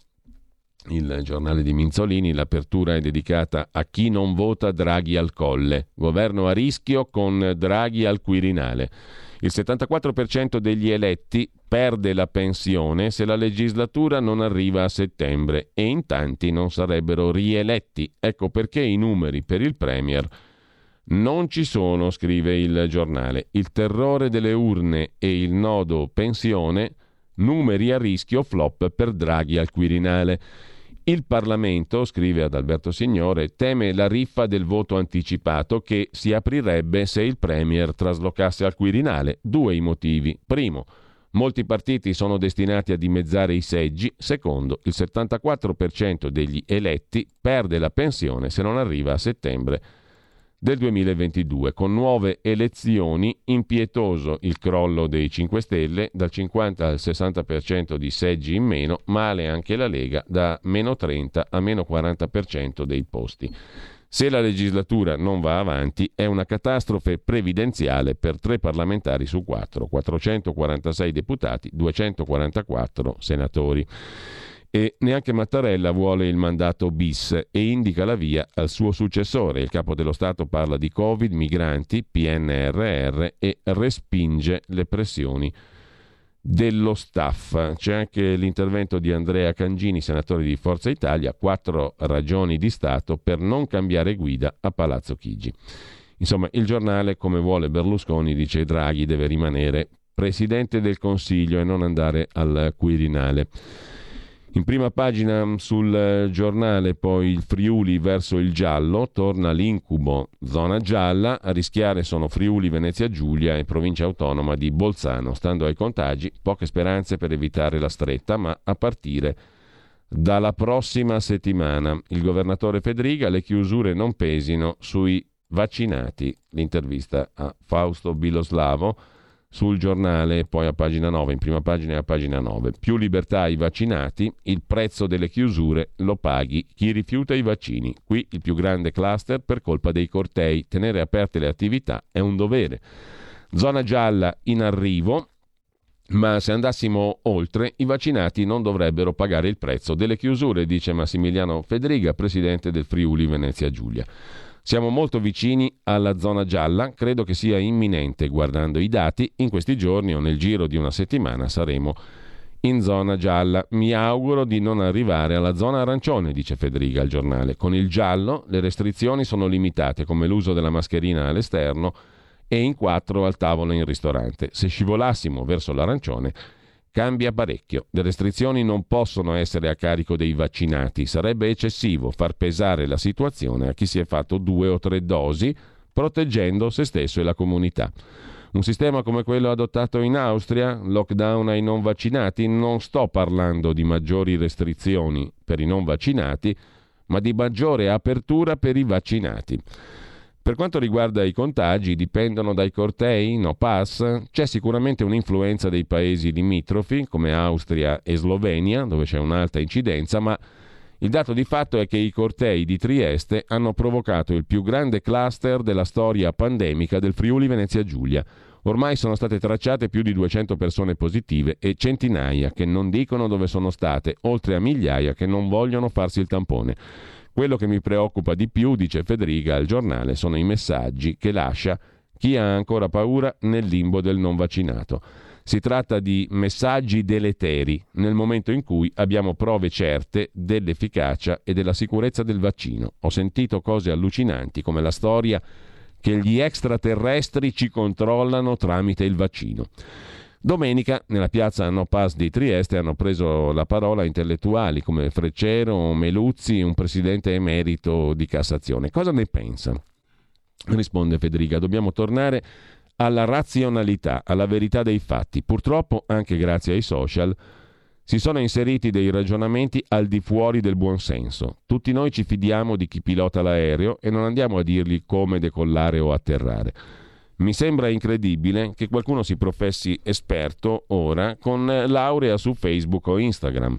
il giornale di Minzolini, l'apertura è dedicata a chi non vota Draghi al colle. Governo a rischio con Draghi al Quirinale. Il 74% degli eletti perde la pensione se la legislatura non arriva a settembre e in tanti non sarebbero rieletti. Ecco perché i numeri per il Premier non ci sono, scrive il giornale. Il terrore delle urne e il nodo pensione, numeri a rischio flop per Draghi al Quirinale. Il Parlamento, scrive ad Alberto Signore, teme la riffa del voto anticipato che si aprirebbe se il Premier traslocasse al Quirinale. Due i motivi. Primo, molti partiti sono destinati a dimezzare i seggi. Secondo, il 74% degli eletti perde la pensione se non arriva a settembre del 2022. Con nuove elezioni, impietoso il crollo dei 5 Stelle, dal 50 al 60% di seggi in meno, male anche la Lega, da meno 30 a meno 40% dei posti. Se la legislatura non va avanti è una catastrofe previdenziale per tre parlamentari su quattro, 446 deputati, 244 senatori e neanche Mattarella vuole il mandato bis e indica la via al suo successore. Il capo dello Stato parla di Covid, migranti, PNRR e respinge le pressioni dello staff. C'è anche l'intervento di Andrea Cangini, senatore di Forza Italia, quattro ragioni di Stato per non cambiare guida a Palazzo Chigi. Insomma, il giornale, come vuole Berlusconi, dice Draghi deve rimanere presidente del Consiglio e non andare al Quirinale. In prima pagina sul eh, giornale poi il Friuli verso il giallo, torna l'incubo zona gialla, a rischiare sono Friuli, Venezia Giulia e provincia autonoma di Bolzano. Stando ai contagi, poche speranze per evitare la stretta, ma a partire dalla prossima settimana. Il governatore Federica, le chiusure non pesino sui vaccinati. L'intervista a Fausto Biloslavo sul giornale, poi a pagina 9, in prima pagina e a pagina 9. Più libertà ai vaccinati, il prezzo delle chiusure lo paghi chi rifiuta i vaccini. Qui il più grande cluster per colpa dei cortei. Tenere aperte le attività è un dovere. Zona gialla in arrivo, ma se andassimo oltre, i vaccinati non dovrebbero pagare il prezzo delle chiusure, dice Massimiliano Federiga, presidente del Friuli Venezia Giulia. Siamo molto vicini alla zona gialla, credo che sia imminente guardando i dati, in questi giorni o nel giro di una settimana saremo in zona gialla. Mi auguro di non arrivare alla zona arancione, dice Federica al giornale. Con il giallo le restrizioni sono limitate, come l'uso della mascherina all'esterno e in quattro al tavolo in ristorante. Se scivolassimo verso l'arancione cambia parecchio. Le restrizioni non possono essere a carico dei vaccinati. Sarebbe eccessivo far pesare la situazione a chi si è fatto due o tre dosi, proteggendo se stesso e la comunità. Un sistema come quello adottato in Austria, lockdown ai non vaccinati, non sto parlando di maggiori restrizioni per i non vaccinati, ma di maggiore apertura per i vaccinati. Per quanto riguarda i contagi, dipendono dai cortei, no pass. C'è sicuramente un'influenza dei paesi limitrofi, come Austria e Slovenia, dove c'è un'alta incidenza, ma il dato di fatto è che i cortei di Trieste hanno provocato il più grande cluster della storia pandemica del Friuli Venezia Giulia. Ormai sono state tracciate più di 200 persone positive e centinaia che non dicono dove sono state, oltre a migliaia che non vogliono farsi il tampone. Quello che mi preoccupa di più, dice Federica al giornale, sono i messaggi che lascia chi ha ancora paura nel limbo del non vaccinato. Si tratta di messaggi deleteri nel momento in cui abbiamo prove certe dell'efficacia e della sicurezza del vaccino. Ho sentito cose allucinanti come la storia che gli extraterrestri ci controllano tramite il vaccino. Domenica, nella piazza No Pass di Trieste, hanno preso la parola intellettuali come Freccero, Meluzzi, un presidente emerito di Cassazione. Cosa ne pensa? Risponde Federica, dobbiamo tornare alla razionalità, alla verità dei fatti. Purtroppo, anche grazie ai social, si sono inseriti dei ragionamenti al di fuori del buonsenso. Tutti noi ci fidiamo di chi pilota l'aereo e non andiamo a dirgli come decollare o atterrare. Mi sembra incredibile che qualcuno si professi esperto ora con laurea su Facebook o Instagram.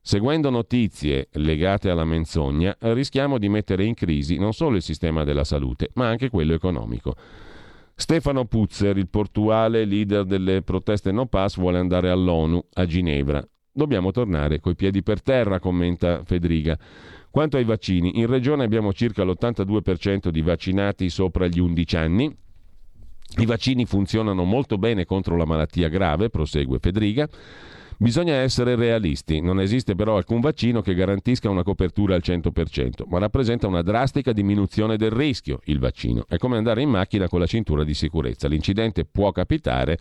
Seguendo notizie legate alla menzogna, rischiamo di mettere in crisi non solo il sistema della salute, ma anche quello economico. Stefano Puzzer, il portuale leader delle proteste No Pass, vuole andare all'ONU a Ginevra. Dobbiamo tornare coi piedi per terra, commenta Federica. Quanto ai vaccini, in regione abbiamo circa l'82% di vaccinati sopra gli 11 anni, i vaccini funzionano molto bene contro la malattia grave, prosegue Federica. Bisogna essere realisti, non esiste però alcun vaccino che garantisca una copertura al 100%, ma rappresenta una drastica diminuzione del rischio il vaccino. È come andare in macchina con la cintura di sicurezza. L'incidente può capitare,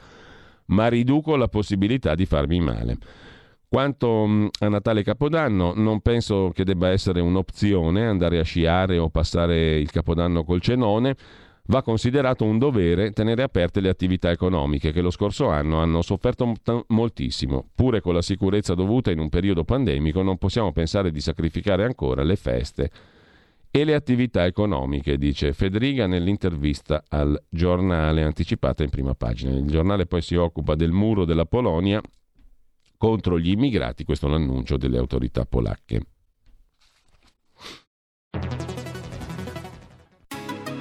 ma riduco la possibilità di farmi male. Quanto mm, a Natale Capodanno, non penso che debba essere un'opzione andare a sciare o passare il Capodanno col cenone va considerato un dovere tenere aperte le attività economiche che lo scorso anno hanno sofferto moltissimo. Pure con la sicurezza dovuta in un periodo pandemico non possiamo pensare di sacrificare ancora le feste e le attività economiche, dice Federica nell'intervista al giornale anticipata in prima pagina. Il giornale poi si occupa del muro della Polonia contro gli immigrati, questo è l'annuncio delle autorità polacche.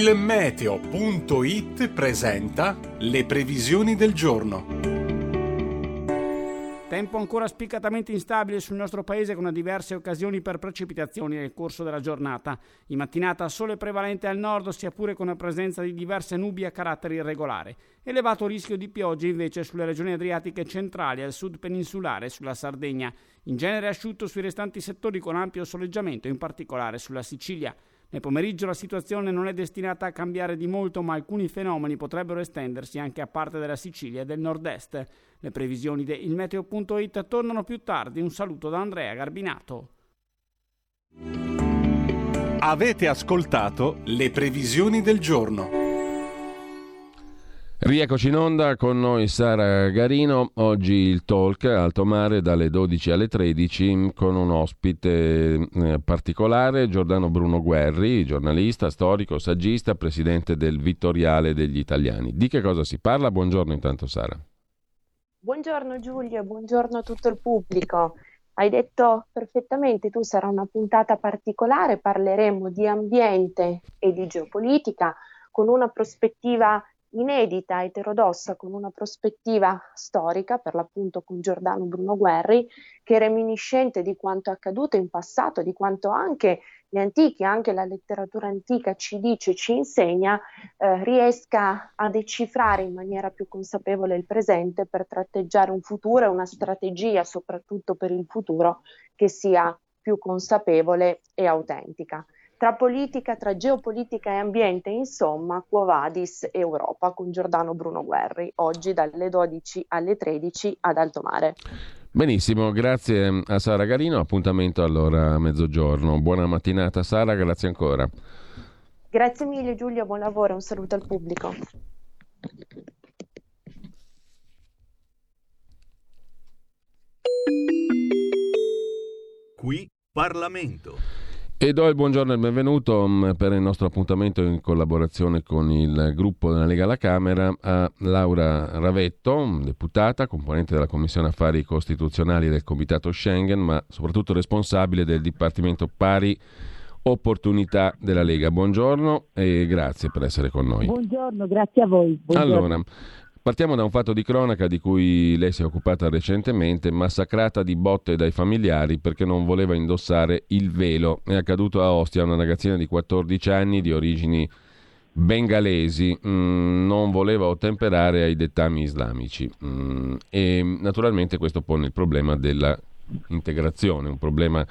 Il meteo.it presenta le previsioni del giorno. Tempo ancora spiccatamente instabile sul nostro paese con diverse occasioni per precipitazioni nel corso della giornata. In mattinata sole prevalente al nord, sia pure con la presenza di diverse nubi a carattere irregolare. Elevato rischio di piogge invece sulle regioni adriatiche centrali, al sud peninsulare e sulla Sardegna. In genere asciutto sui restanti settori con ampio soleggiamento, in particolare sulla Sicilia. Nel pomeriggio la situazione non è destinata a cambiare di molto, ma alcuni fenomeni potrebbero estendersi anche a parte della Sicilia e del nord-est. Le previsioni di ilmeteo.it tornano più tardi. Un saluto da Andrea Garbinato. Avete ascoltato le previsioni del giorno. Rieccoci in onda con noi Sara Garino, oggi il talk Alto Mare dalle 12 alle 13 con un ospite eh, particolare, Giordano Bruno Guerri, giornalista, storico, saggista, presidente del Vittoriale degli Italiani. Di che cosa si parla? Buongiorno intanto Sara. Buongiorno Giulio, buongiorno a tutto il pubblico. Hai detto perfettamente, tu sarà una puntata particolare, parleremo di ambiente e di geopolitica con una prospettiva inedita, eterodossa, con una prospettiva storica, per l'appunto con Giordano Bruno Guerri, che reminiscente di quanto accaduto in passato, di quanto anche gli antichi, anche la letteratura antica ci dice, ci insegna, eh, riesca a decifrare in maniera più consapevole il presente per tratteggiare un futuro e una strategia, soprattutto per il futuro, che sia più consapevole e autentica tra politica, tra geopolitica e ambiente, insomma, Quo Vadis Europa con Giordano Bruno Guerri, oggi dalle 12 alle 13 ad Alto Mare. Benissimo, grazie a Sara Garino, appuntamento allora a mezzogiorno. Buona mattinata Sara, grazie ancora. Grazie mille Giulio, buon lavoro, un saluto al pubblico. Qui Parlamento. E do il buongiorno e il benvenuto mm, per il nostro appuntamento in collaborazione con il gruppo della Lega alla Camera a Laura Ravetto, deputata, componente della Commissione Affari Costituzionali del Comitato Schengen, ma soprattutto responsabile del Dipartimento Pari Opportunità della Lega. Buongiorno e grazie per essere con noi. Buongiorno, grazie a voi. Buongiorno. Allora, Partiamo da un fatto di cronaca di cui lei si è occupata recentemente, massacrata di botte dai familiari perché non voleva indossare il velo. È accaduto a Ostia, una ragazzina di 14 anni di origini bengalesi, mm, non voleva ottemperare ai dettami islamici mm, e naturalmente questo pone il problema della integrazione, un problema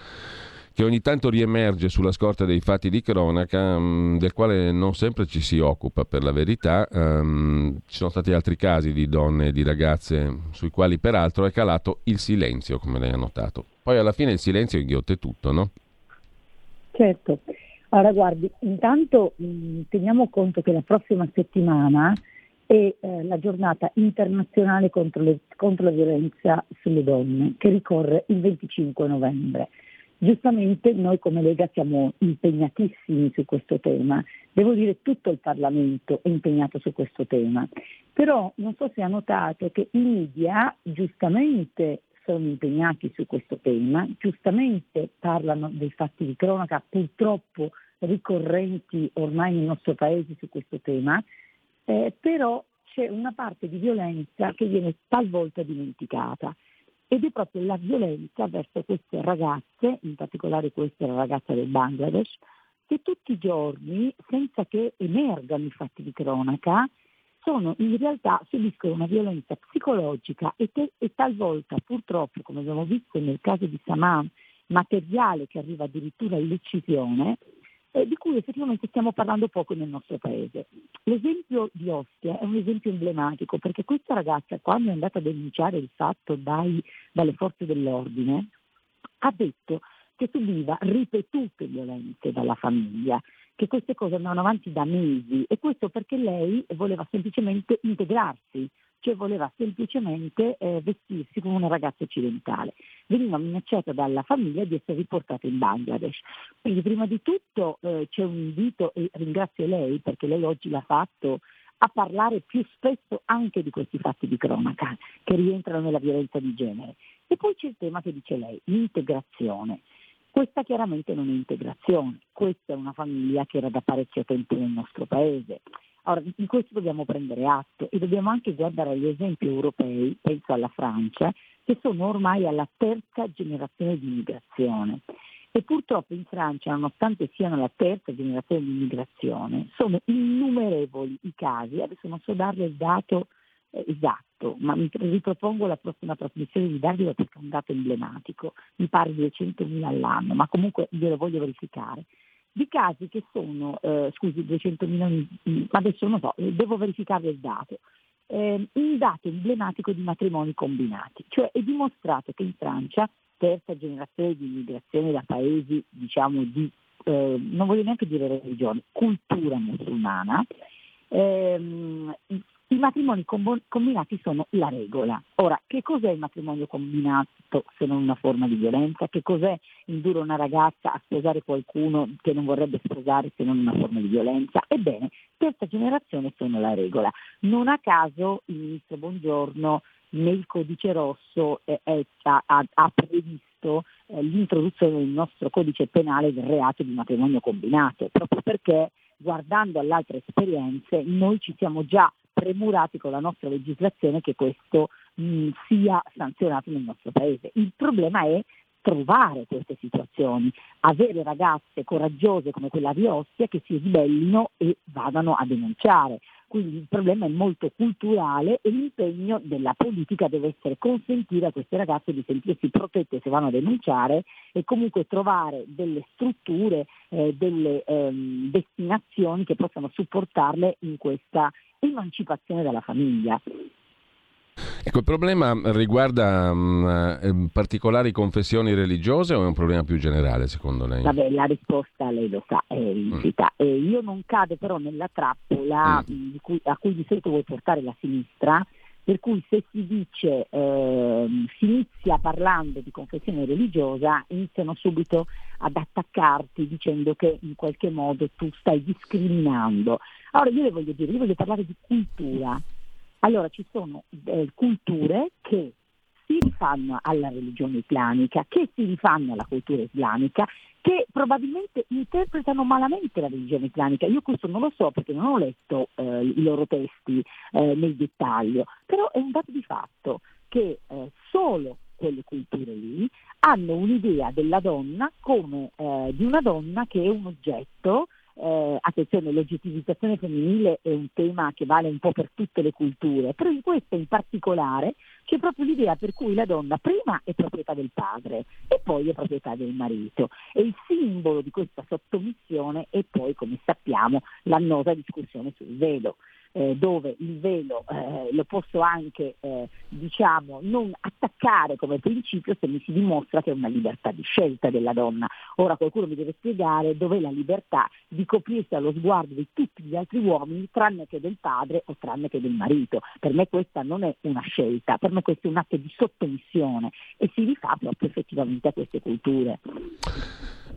che ogni tanto riemerge sulla scorta dei fatti di cronaca, mm, del quale non sempre ci si occupa per la verità. Um, ci sono stati altri casi di donne e di ragazze sui quali peraltro è calato il silenzio, come lei ha notato. Poi alla fine il silenzio inghiotte tutto, no? Certo. Allora guardi, intanto mm, teniamo conto che la prossima settimana è eh, la giornata internazionale contro, le, contro la violenza sulle donne, che ricorre il 25 novembre. Giustamente noi come Lega siamo impegnatissimi su questo tema, devo dire tutto il Parlamento è impegnato su questo tema, però non so se ha notato che i media giustamente sono impegnati su questo tema, giustamente parlano dei fatti di cronaca purtroppo ricorrenti ormai nel nostro paese su questo tema, eh, però c'è una parte di violenza che viene talvolta dimenticata ed è proprio la violenza verso queste ragazze, in particolare questa è la ragazza del Bangladesh, che tutti i giorni, senza che emergano i fatti di cronaca, sono in realtà subiscono una violenza psicologica e, te, e talvolta purtroppo, come abbiamo visto nel caso di Saman, materiale che arriva addirittura all'uccisione, eh, di cui effettivamente stiamo parlando poco nel nostro paese. L'esempio di Ostia è un esempio emblematico perché questa ragazza quando è andata a denunciare il fatto dai, dalle forze dell'ordine ha detto che subiva ripetute violenze dalla famiglia, che queste cose andavano avanti da mesi e questo perché lei voleva semplicemente integrarsi, cioè voleva semplicemente eh, vestirsi come una ragazza occidentale. Veniva minacciata dalla famiglia di essere riportata in Bangladesh. Quindi prima di tutto eh, c'è un invito e ringrazio lei perché lei oggi l'ha fatto a parlare più spesso anche di questi fatti di cronaca che rientrano nella violenza di genere. E poi c'è il tema che dice lei, l'integrazione. Questa chiaramente non è integrazione, questa è una famiglia che era da parecchio tempo nel nostro paese. Ora, di questo dobbiamo prendere atto e dobbiamo anche guardare agli esempi europei, penso alla Francia, che sono ormai alla terza generazione di immigrazione. E purtroppo in Francia, nonostante siano la terza generazione di immigrazione, sono innumerevoli i casi, adesso non so darle il dato eh, esatto, ma mi ripropongo la prossima trasmissione di darglielo perché è un dato emblematico, mi pare 200.000 all'anno, ma comunque glielo voglio verificare di casi che sono, eh, scusi, 200.000, ma adesso non so, eh, devo verificare il dato, eh, un dato emblematico di matrimoni combinati, cioè è dimostrato che in Francia, terza generazione di immigrazione da paesi, diciamo, di, eh, non voglio neanche dire religione, cultura musulmana, ehm, i matrimoni combinati sono la regola. Ora, che cos'è il matrimonio combinato se non una forma di violenza? Che cos'è indurre una ragazza a sposare qualcuno che non vorrebbe sposare se non una forma di violenza? Ebbene, terza generazione sono la regola. Non a caso il ministro Buongiorno nel codice rosso eh, ha, ha, previsto eh, l'introduzione nel nostro codice penale del reato di matrimonio combinato, proprio perché guardando alle altre esperienze noi ci siamo già premurati con la nostra legislazione che questo mh, sia sanzionato nel nostro paese. Il problema è trovare queste situazioni, avere ragazze coraggiose come quella di Ostia che si ribellino e vadano a denunciare. Quindi il problema è molto culturale e l'impegno della politica deve essere consentire a queste ragazze di sentirsi protette se vanno a denunciare e comunque trovare delle strutture, eh, delle ehm, destinazioni che possano supportarle in questa emancipazione dalla famiglia. Ecco, il problema riguarda um, particolari confessioni religiose o è un problema più generale secondo lei? Vabbè, la risposta lei lo sa, è. Mm. Eh, io non cado però nella trappola mm. cui, a cui di solito vuoi portare la sinistra, per cui se si dice, eh, si inizia parlando di confessione religiosa, iniziano subito ad attaccarti dicendo che in qualche modo tu stai discriminando. Allora io le voglio dire, io voglio parlare di cultura. Allora ci sono eh, culture che si rifanno alla religione islamica, che si rifanno alla cultura islamica, che probabilmente interpretano malamente la religione islamica. Io questo non lo so perché non ho letto eh, i loro testi eh, nel dettaglio, però è un dato di fatto che eh, solo quelle culture lì hanno un'idea della donna come eh, di una donna che è un oggetto eh, attenzione, l'oggettivizzazione femminile è un tema che vale un po' per tutte le culture, però in questo in particolare c'è proprio l'idea per cui la donna prima è proprietà del padre e poi è proprietà del marito. E il simbolo di questa sottomissione è poi, come sappiamo, l'annosa discussione sul velo eh, dove il velo eh, lo posso anche eh, diciamo, non attaccare come principio se mi si dimostra che è una libertà di scelta della donna. Ora qualcuno mi deve spiegare dov'è la libertà di coprirsi allo sguardo di tutti gli altri uomini tranne che del padre o tranne che del marito. Per me questa non è una scelta, per me questo è un atto di sottomissione e si rifà proprio effettivamente a queste culture.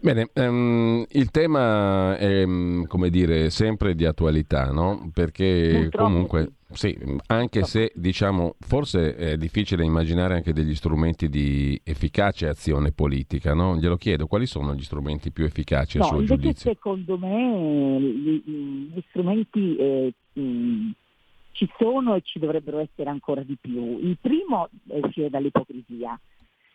Bene, um, il tema è come dire sempre di attualità, no? Perché comunque sì, anche se diciamo forse è difficile immaginare anche degli strumenti di efficace azione politica, no? Glielo chiedo, quali sono gli strumenti più efficaci no, a suo giudizio? Secondo me gli, gli strumenti eh, mh, ci sono e ci dovrebbero essere ancora di più. Il primo è uscire dall'ipocrisia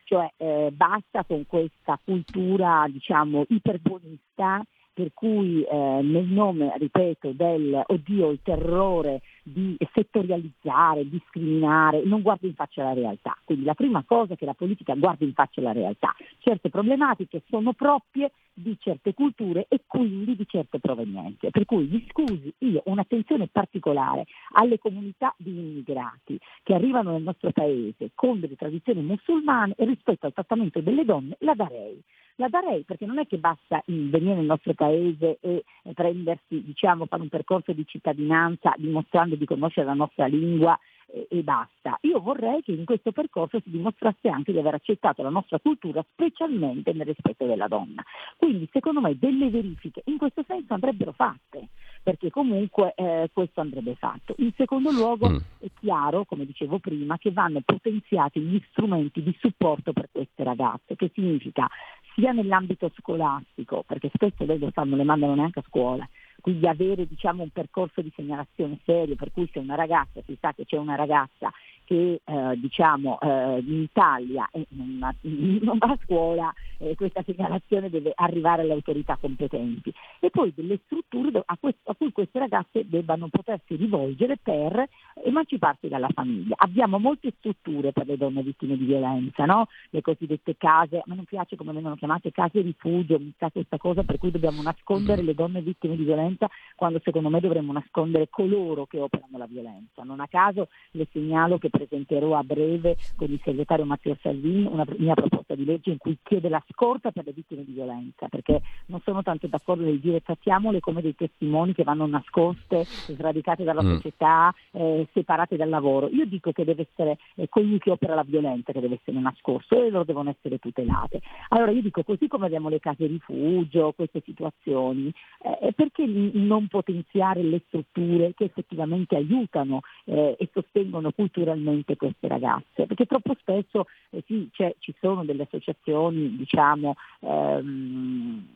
cioè eh, basta con questa cultura diciamo iperbuonista per cui eh, nel nome, ripeto, del oddio, il terrore di settorializzare, discriminare, non guarda in faccia la realtà. Quindi la prima cosa è che la politica guardi in faccia la realtà. Certe problematiche sono proprie di certe culture e quindi di certe provenienze. Per cui mi scusi, io un'attenzione particolare alle comunità di immigrati che arrivano nel nostro paese con delle tradizioni musulmane rispetto al trattamento delle donne la darei la darei perché non è che basta venire nel nostro paese e prendersi, diciamo, fare un percorso di cittadinanza dimostrando di conoscere la nostra lingua e, e basta. Io vorrei che in questo percorso si dimostrasse anche di aver accettato la nostra cultura, specialmente nel rispetto della donna. Quindi secondo me delle verifiche in questo senso andrebbero fatte, perché comunque eh, questo andrebbe fatto. In secondo luogo mm. è chiaro, come dicevo prima, che vanno potenziati gli strumenti di supporto per queste ragazze, che significa sia nell'ambito scolastico, perché spesso lei lo sanno, le mandano neanche a scuola, quindi avere diciamo, un percorso di segnalazione serio, per cui se una ragazza, si sa che c'è una ragazza che eh, diciamo, eh, in Italia eh, non, va a scuola, eh, questa segnalazione deve arrivare alle autorità competenti e poi delle strutture a, questo, a, cui queste ragazze debbano potersi rivolgere per emanciparsi dalla famiglia. Abbiamo molte strutture per le donne vittime di violenza, no? le cosiddette case, a me non piace come vengono chiamate case rifugio, mi sa questa cosa per cui dobbiamo nascondere le donne vittime di violenza quando secondo me dovremmo nascondere coloro che operano la violenza. Non a caso le segnalo che presenterò a breve con il segretario Matteo Salvini una mia proposta di legge in cui chiede la scorta per le vittime di violenza, perché non sono tanto d'accordo nel dire trattiamole come dei testimoni che vanno nascoste, sradicate dalla mm. società, eh, separate dal lavoro. Io dico che deve essere eh, colui che opera la violenza che deve essere nascosto e loro devono essere tutelate. Allora io dico così come abbiamo le case rifugio, queste situazioni, eh, perché non potenziare le strutture che effettivamente aiutano eh, e sostengono culturalmente veramente queste ragazze, perché troppo spesso eh, sì, ci sono delle associazioni diciamo, ehm,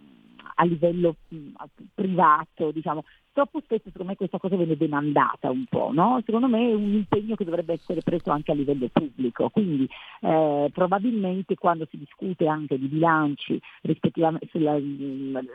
a livello privato, diciamo, troppo spesso secondo me questa cosa viene demandata un po', no? secondo me è un impegno che dovrebbe essere preso anche a livello pubblico, quindi eh, probabilmente quando si discute anche di bilanci sulla,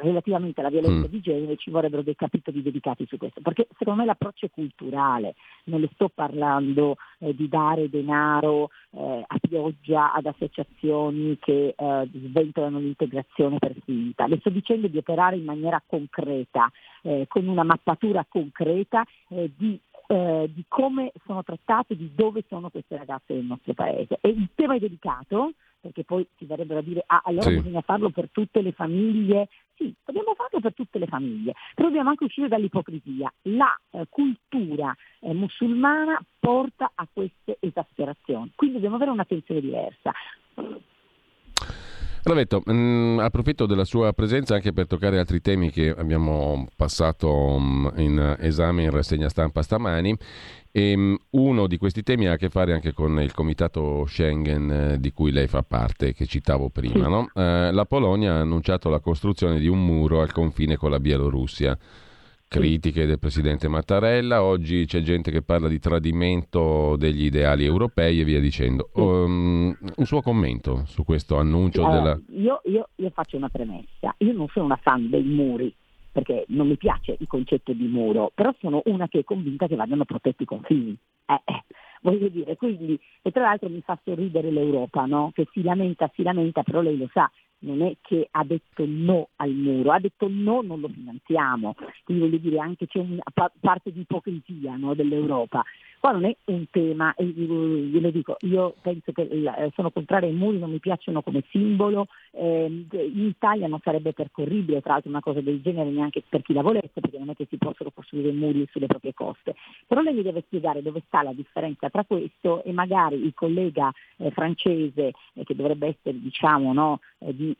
relativamente alla violenza mm. di genere ci vorrebbero dei capitoli dedicati su questo, perché secondo me l'approccio è culturale, non le sto parlando eh, di dare denaro eh, a pioggia ad associazioni che eh, sventolano l'integrazione per finta, le sto dicendo di operare in maniera concreta, eh, con una mappatura concreta eh, di eh, di come sono trattate, di dove sono queste ragazze del nostro paese. E il tema è delicato, perché poi si verrebbero a dire ah allora sì. bisogna farlo per tutte le famiglie. Sì, dobbiamo farlo per tutte le famiglie, però dobbiamo anche uscire dall'ipocrisia. La eh, cultura eh, musulmana porta a queste esasperazioni, quindi dobbiamo avere un'attenzione diversa. Ravetto, mh, mm, approfitto della sua presenza anche per toccare altri temi che abbiamo passato mh, mm, in esame in rassegna stampa stamani. E, mh, mm, uno di questi temi ha a che fare anche con il comitato Schengen eh, di cui lei fa parte, che citavo prima. No? Eh, la Polonia ha annunciato la costruzione di un muro al confine con la Bielorussia critiche del presidente Mattarella, oggi c'è gente che parla di tradimento degli ideali europei e via dicendo. Um, un suo commento su questo annuncio allora, della... Io, io, io, faccio una premessa, io non sono una fan dei muri, perché non mi piace il concetto di muro, però sono una che è convinta che vadano protetti i confini. Eh, eh, voglio dire, quindi, e tra l'altro mi fa sorridere l'Europa, no? che si lamenta, si lamenta, però lei lo sa, non è che ha detto no al muro, ha detto no, non lo finanziamo, quindi voglio dire anche c'è una parte di ipocrisia no, dell'Europa. Qua non è un tema, glielo dico, io penso che eh, sono contraria ai muri, non mi piacciono come simbolo, eh, in Italia non sarebbe percorribile tra l'altro una cosa del genere neanche per chi la volesse, perché non è che si possono costruire muri sulle proprie coste. Però lei mi deve spiegare dove sta la differenza tra questo e magari il collega eh, francese, eh, che dovrebbe essere diciamo, no, eh, di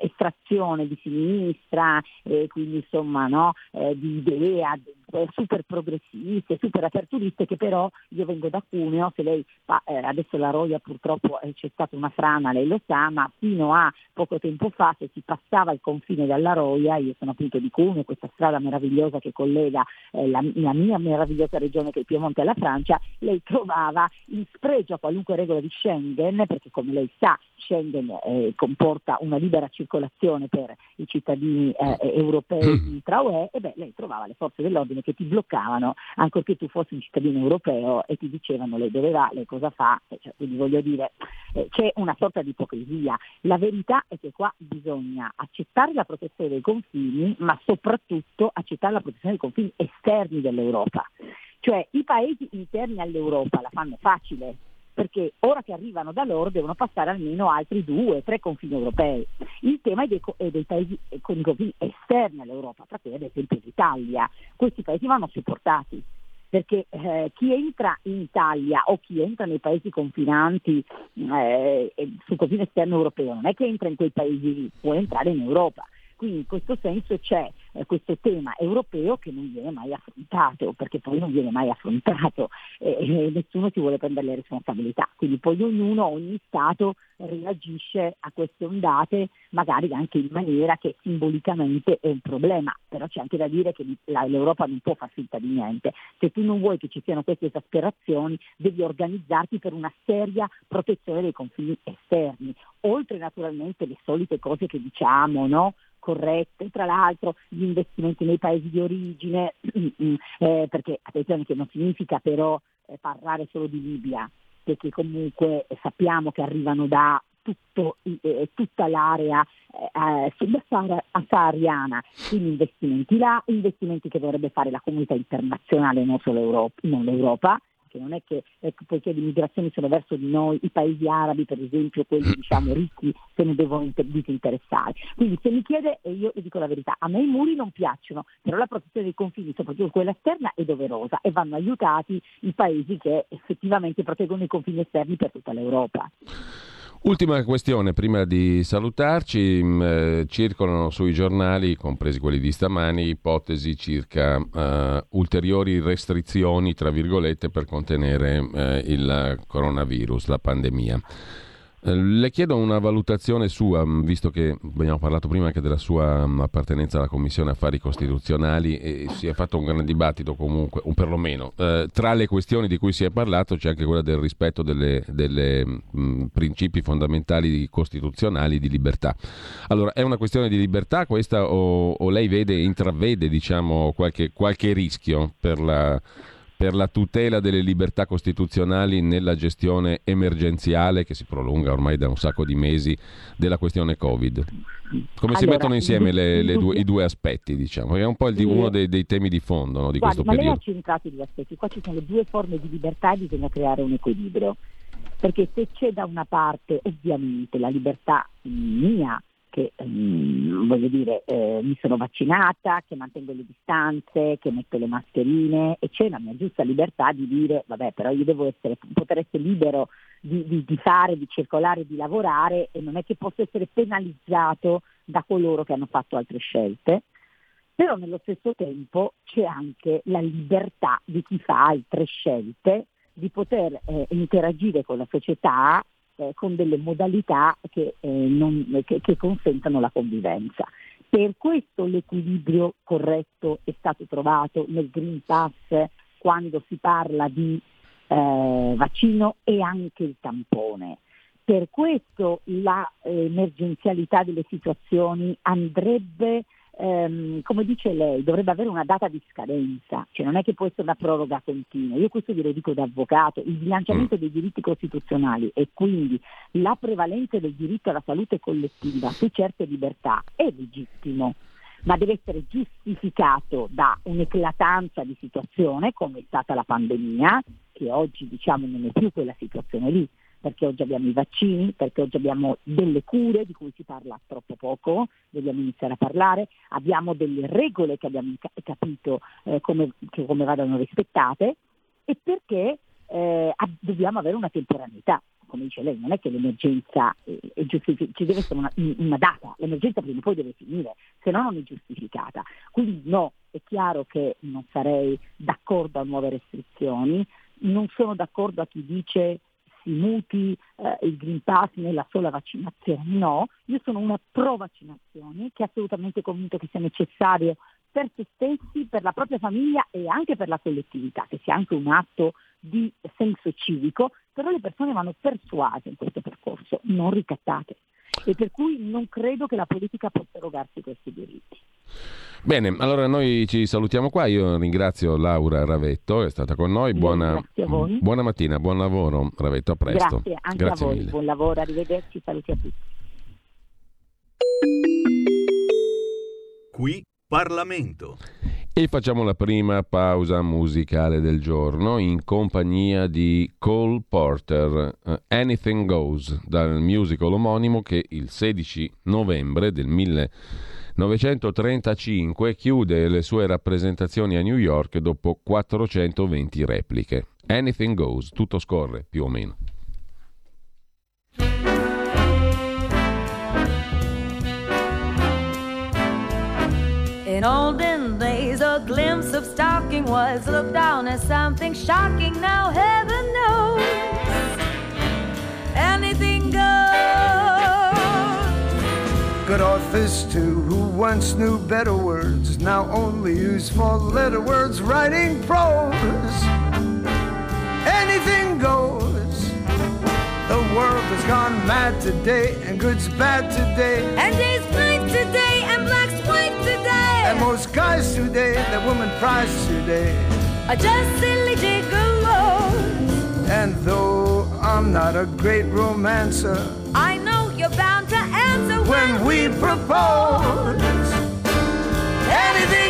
estrazione di sinistra, quindi insomma no, di idea eh, super progressiste, super aperturiste che però io vengo da Cuneo, se lei eh, adesso la Roia purtroppo eh, c'è stata una frana, lei lo sa, ma fino a poco tempo fa se si passava il confine dalla Roia, io sono appunto di Cuneo, questa strada meravigliosa che collega eh, la, la, mia meravigliosa regione che è il Piemonte alla Francia, lei trovava in spregio a qualunque regola di Schengen, perché come lei sa Schengen eh, comporta una libera circolazione per i cittadini eh, europei tra UE, e beh, lei trovava le forze dell'ordine che ti bloccavano ancorché tu fossi un cittadino europeo e ti dicevano lei dove va, lei cosa fa, cioè, quindi voglio dire eh, c'è una sorta di ipocrisia. La verità è che qua bisogna accettare la protezione dei confini, ma soprattutto accettare la protezione dei confini esterni dell'Europa. Cioè i paesi interni all'Europa la fanno facile, perché ora che arrivano da loro devono passare almeno altri due, tre confini europei. Il tema è dei, è dei paesi con i confini esterni all'Europa, tra cui ad esempio l'Italia. Questi paesi vanno supportati perché eh, chi entra in Italia o chi entra nei paesi confinanti eh, sul confine esterno europeo non è che entra in quei paesi lì, può entrare in Europa. Quindi in questo senso c'è eh, questo tema europeo che non viene mai affrontato, perché poi non viene mai affrontato eh, e nessuno si vuole prendere le responsabilità. Quindi poi ognuno, ogni Stato reagisce a queste ondate, magari anche in maniera che simbolicamente è un problema, però c'è anche da dire che l'Europa non può far finta di niente. Se tu non vuoi che ci siano queste esasperazioni, devi organizzarti per una seria protezione dei confini esterni, oltre naturalmente le solite cose che diciamo, no? Corrette, tra l'altro gli investimenti nei paesi di origine, eh, perché attenzione che non significa però eh, parlare solo di Libia, perché comunque sappiamo che arrivano da tutto, eh, tutta l'area eh, subsahariana, quindi investimenti là, investimenti che dovrebbe fare la comunità internazionale, non solo Europa, non l'Europa, che non è che ecco, poiché le migrazioni sono verso di noi, i paesi arabi per esempio, quelli diciamo ricchi, se ne devono disinteressare. Quindi se mi chiede, e io le dico la verità, a me i muri non piacciono, però la protezione dei confini, soprattutto quella esterna, è doverosa e vanno aiutati i paesi che effettivamente proteggono i confini esterni per tutta l'Europa. Ultima questione, prima di salutarci, mm, eh, circolano sui giornali, compresi quelli di stamani, ipotesi circa uh, ulteriori restrizioni, tra virgolette, per contenere uh, il coronavirus, la pandemia. Eh, le chiedo una valutazione sua, mm, visto che abbiamo parlato prima anche della sua mm, appartenenza alla Commissione Affari Costituzionali e si è fatto un gran dibattito comunque, o perlomeno, eh, tra le questioni di cui si è parlato c'è anche quella del rispetto mh, mm, principi fondamentali costituzionali di libertà. Allora, è una questione di libertà questa o, o lei vede, intravede diciamo, qualche, qualche rischio per la per la tutela delle libertà costituzionali nella gestione emergenziale che si prolunga ormai da un sacco di mesi della questione Covid. Come allora, si mettono insieme le, le due, i due aspetti, diciamo? È un po' il, uno dei, dei, temi di fondo no, di Guardi, questo ma periodo. Ma lei ha centrato i due aspetti. Qua ci sono due forme di libertà e bisogna creare un equilibrio. Perché se c'è da una parte ovviamente la libertà mia che ehm, voglio dire eh, mi sono vaccinata, che mantengo le distanze, che metto le mascherine e c'è la mia giusta libertà di dire vabbè però io devo essere, poter essere libero di, di, di fare, di circolare, di lavorare e non è che posso essere penalizzato da coloro che hanno fatto altre scelte. Però nello stesso tempo c'è anche la libertà di chi fa altre scelte di poter eh, interagire con la società eh, con delle modalità che, eh, non, che, che consentano la convivenza. Per questo l'equilibrio corretto è stato trovato nel Green Pass quando si parla di eh, vaccino e anche il tampone. Per questo l'emergenzialità delle situazioni andrebbe ehm, come dice lei, dovrebbe avere una data di scadenza, cioè non è che può essere una proroga continua. Io questo direi dico da avvocato, il bilanciamento mm. dei diritti costituzionali e quindi la prevalenza del diritto alla salute collettiva su certe libertà è legittimo ma deve essere giustificato da un'eclatanza di situazione come è stata la pandemia, che oggi diciamo non è più quella situazione lì, perché oggi abbiamo i vaccini, perché oggi abbiamo delle cure di cui si parla troppo poco, dobbiamo iniziare a parlare, abbiamo delle regole che abbiamo capito eh, come, come vadano rispettate e perché eh, dobbiamo avere una temporaneità come dice lei, non è che l'emergenza è, è giustificata, ci deve essere una, una, data, l'emergenza prima o poi deve finire, se no non è giustificata. Quindi no, è chiaro che non sarei d'accordo a nuove restrizioni, non sono d'accordo a chi dice si muti eh, il Green Pass nella sola vaccinazione, no, io sono una pro vaccinazione che è assolutamente convinto che sia necessario per se stessi, per la propria famiglia e anche per la collettività, che sia anche un atto di senso civico, però le persone vanno persuase in questo percorso, non ricattate. E per cui non credo che la politica possa erogarsi questi diritti. Bene, allora noi ci salutiamo qua. Io ringrazio Laura Ravetto, è stata con noi. Buona, buona mattina, buon lavoro Ravetto, a presto. Grazie anche Grazie a voi, mille. buon lavoro, arrivederci, saluti a tutti. Qui Parlamento. E facciamo la prima pausa musicale del giorno in compagnia di Cole Porter, uh, Anything Goes, dal musical omonimo che il 16 novembre del 1935 chiude le sue rappresentazioni a New York dopo 420 repliche. Anything Goes, tutto scorre più o meno. In olden days, a glimpse of stalking was looked down as something shocking. Now, heaven knows, Good authors, too, who once knew better words, now only use four letter words writing prose. Anything goes. The world has gone mad today, and good's bad today. And day's night today, and black's white today. And most guys today, the woman prize today, are just silly gigolos. And though I'm not a great romancer, I know you're bound to answer when, when we propose. Anything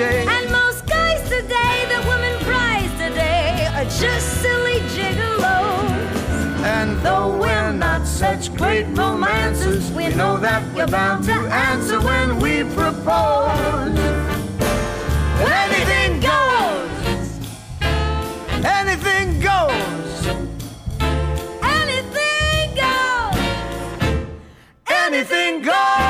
today. And most guys today, the women prize today, are just silly gigolos. And though we're not such great romancers, we know that we're bound to answer when we propose. Anything goes. Anything goes. Anything goes. Anything goes.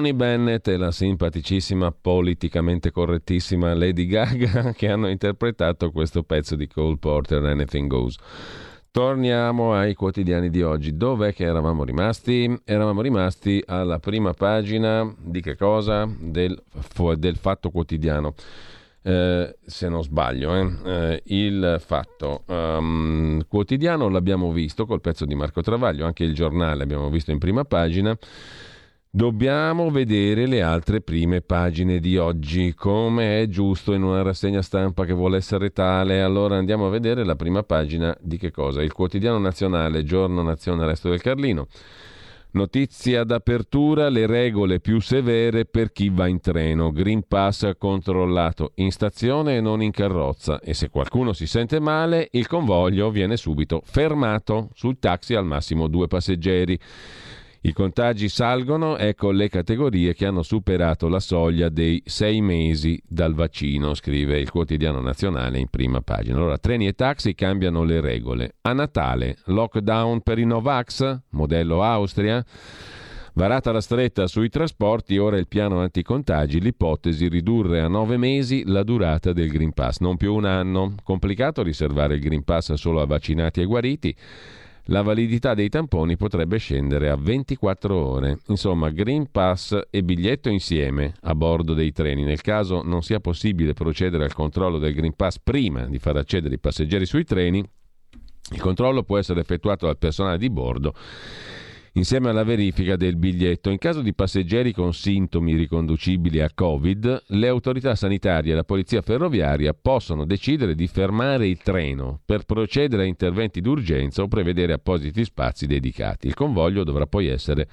Tony Bennett e la simpaticissima, politicamente correttissima Lady Gaga che hanno interpretato questo pezzo di Cole Porter, Anything Goes. Torniamo ai quotidiani di oggi. Dov'è che eravamo rimasti? Eravamo rimasti alla prima pagina di che cosa? Del, del Fatto Quotidiano. Eh, se non sbaglio, eh. Eh, il fatto um, quotidiano l'abbiamo visto col pezzo di Marco Travaglio, anche il giornale abbiamo visto in prima pagina. Dobbiamo vedere le altre prime pagine di oggi, come è giusto in una rassegna stampa che vuole essere tale. Allora andiamo a vedere la prima pagina di che cosa? Il quotidiano nazionale, giorno nazione resto del Carlino. Notizia d'apertura, le regole più severe per chi va in treno. Green Pass controllato in stazione e non in carrozza. E se qualcuno si sente male, il convoglio viene subito fermato. Sul taxi al massimo due passeggeri. I contagi salgono, ecco le categorie che hanno superato la soglia dei sei mesi dal vaccino, scrive il quotidiano nazionale in prima pagina. Allora, treni e taxi cambiano le regole. A Natale, lockdown per i Novax, modello Austria. Varata la stretta sui trasporti, ora il piano anticontagi, l'ipotesi ridurre a nove mesi la durata del Green Pass, non più un anno. Complicato riservare il Green Pass solo a vaccinati e guariti la validità dei tamponi potrebbe scendere a 24 ore. Insomma, Green Pass e biglietto insieme a bordo dei treni. Nel caso non sia possibile procedere al controllo del Green Pass prima di far accedere i passeggeri sui treni, il controllo può essere effettuato dal personale di bordo insieme alla verifica del biglietto. In caso di passeggeri con sintomi riconducibili a Covid, le autorità sanitarie e la polizia ferroviaria possono decidere di fermare il treno per procedere a interventi d'urgenza o prevedere appositi spazi dedicati. Il convoglio dovrà poi essere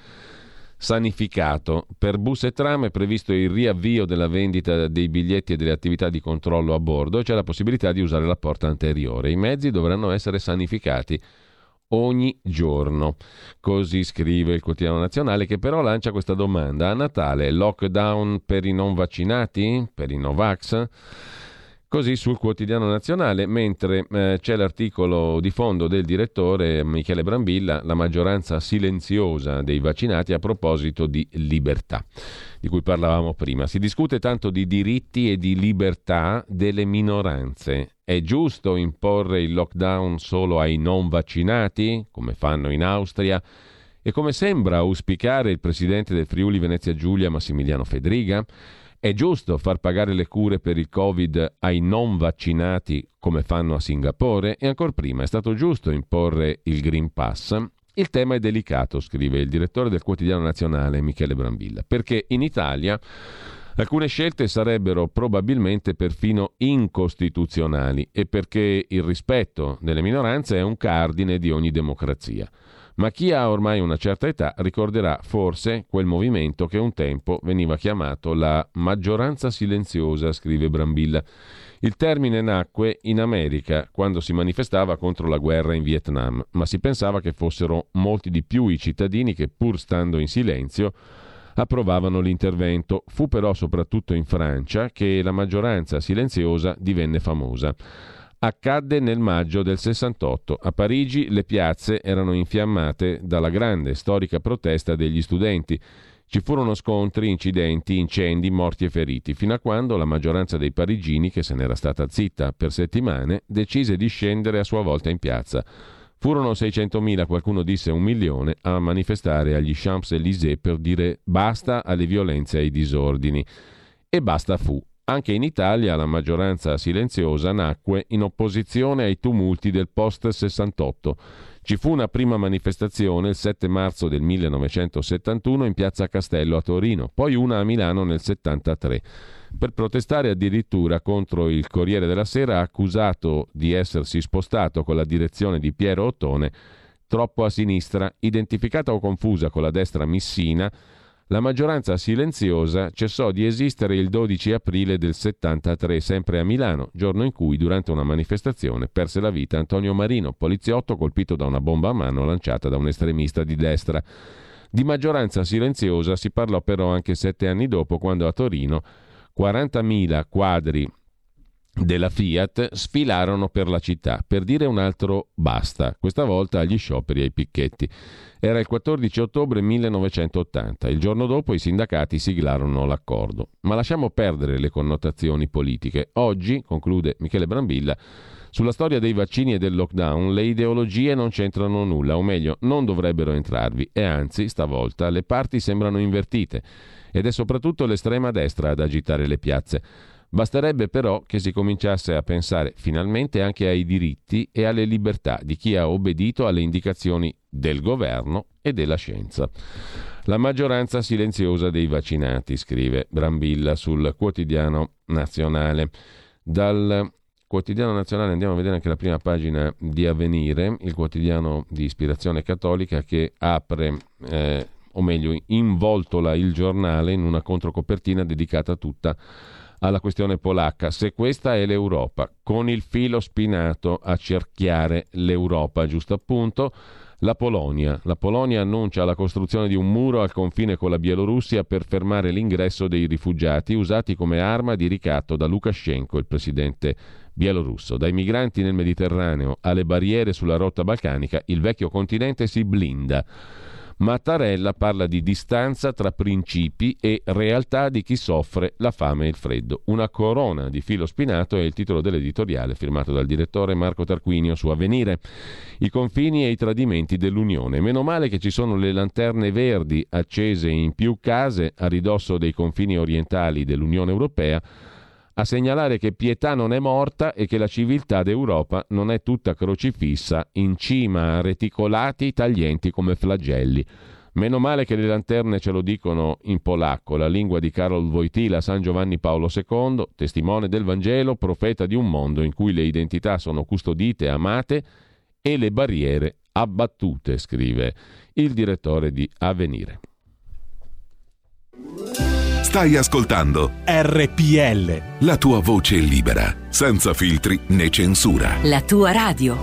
sanificato. Per bus e tram è previsto il riavvio della vendita dei biglietti e delle attività di controllo a bordo e c'è la possibilità di usare la porta anteriore. I mezzi dovranno essere sanificati ogni giorno. Così scrive il quotidiano nazionale che però lancia questa domanda. A Natale lockdown per i non vaccinati? Per i Novax? Così sul quotidiano nazionale, mentre eh, c'è l'articolo di fondo del direttore Michele Brambilla, la maggioranza silenziosa dei vaccinati a proposito di libertà, di cui parlavamo prima. Si discute tanto di diritti e di libertà delle minoranze. È giusto imporre il lockdown solo ai non vaccinati, come fanno in Austria? E come sembra auspicare il presidente del Friuli Venezia Giulia Massimiliano Fedriga? È giusto far pagare le cure per il Covid ai non vaccinati come fanno a Singapore? E ancora prima è stato giusto imporre il Green Pass? Il tema è delicato, scrive il direttore del quotidiano nazionale Michele Brambilla, perché in Italia alcune scelte sarebbero probabilmente perfino incostituzionali e perché il rispetto delle minoranze è un cardine di ogni democrazia. Ma chi ha ormai una certa età ricorderà forse quel movimento che un tempo veniva chiamato la maggioranza silenziosa, scrive Brambilla. Il termine nacque in America quando si manifestava contro la guerra in Vietnam, ma si pensava che fossero molti di più i cittadini che pur stando in silenzio approvavano l'intervento. Fu però soprattutto in Francia che la maggioranza silenziosa divenne famosa accadde nel maggio del 68. A Parigi le piazze erano infiammate dalla grande storica protesta degli studenti. Ci furono scontri, incidenti, incendi, morti e feriti, fino a quando la maggioranza dei parigini, che se n'era stata zitta per settimane, decise di scendere a sua volta in piazza. Furono 600.000, qualcuno disse un milione, a manifestare agli Champs-Élysées per dire basta alle violenze e ai disordini. E basta fu. Anche in Italia la maggioranza silenziosa nacque in opposizione ai tumulti del post-68. Ci fu una prima manifestazione il 7 marzo del 1971 in piazza Castello a Torino, poi una a Milano nel 73, per protestare addirittura contro il Corriere della Sera accusato di essersi spostato con la direzione di Piero Ottone troppo a sinistra, identificata o confusa con la destra missina la maggioranza silenziosa cessò di esistere il 12 aprile del 73, sempre a Milano, giorno in cui, durante una manifestazione, perse la vita Antonio Marino, poliziotto colpito da una bomba a mano lanciata da un estremista di destra. Di maggioranza silenziosa si parlò però anche sette anni dopo, quando a Torino 40.000 quadri della Fiat sfilarono per la città per dire un altro basta, questa volta agli scioperi e ai picchetti. Era il 14 ottobre 1980. Il giorno dopo i sindacati siglarono l'accordo. Ma lasciamo perdere le connotazioni politiche. Oggi, conclude Michele Brambilla, sulla storia dei vaccini e del lockdown le ideologie non c'entrano nulla, o meglio, non dovrebbero entrarvi, e anzi, stavolta, le parti sembrano invertite. Ed è soprattutto l'estrema destra ad agitare le piazze. Basterebbe però che si cominciasse a pensare finalmente anche ai diritti e alle libertà di chi ha obbedito alle indicazioni del governo e della scienza. La maggioranza silenziosa dei vaccinati, scrive Brambilla sul quotidiano nazionale. Dal quotidiano nazionale andiamo a vedere anche la prima pagina di Avvenire, il quotidiano di ispirazione cattolica che apre, eh, o meglio, involtola il giornale in una controcopertina dedicata tutta alla questione polacca, se questa è l'Europa, con il filo spinato a cerchiare l'Europa, giusto appunto, la Polonia. La Polonia annuncia la costruzione di un muro al confine con la Bielorussia per fermare l'ingresso dei rifugiati usati come arma di ricatto da Lukashenko, il presidente bielorusso. Dai migranti nel Mediterraneo alle barriere sulla rotta balcanica, il vecchio continente si blinda. Mattarella parla di distanza tra principi e realtà di chi soffre la fame e il freddo. Una corona di filo spinato è il titolo dell'editoriale firmato dal direttore Marco Tarquinio su Avvenire. I confini e i tradimenti dell'Unione. Meno male che ci sono le lanterne verdi accese in più case a ridosso dei confini orientali dell'Unione Europea a segnalare che pietà non è morta e che la civiltà d'Europa non è tutta crocifissa in cima a reticolati taglienti come flagelli. Meno male che le lanterne ce lo dicono in polacco, la lingua di Karol Wojtyla, San Giovanni Paolo II, testimone del Vangelo, profeta di un mondo in cui le identità sono custodite, amate e le barriere abbattute, scrive il direttore di Avvenire. Stai ascoltando RPL. la tua voce libera, senza filtri né censura. La tua radio.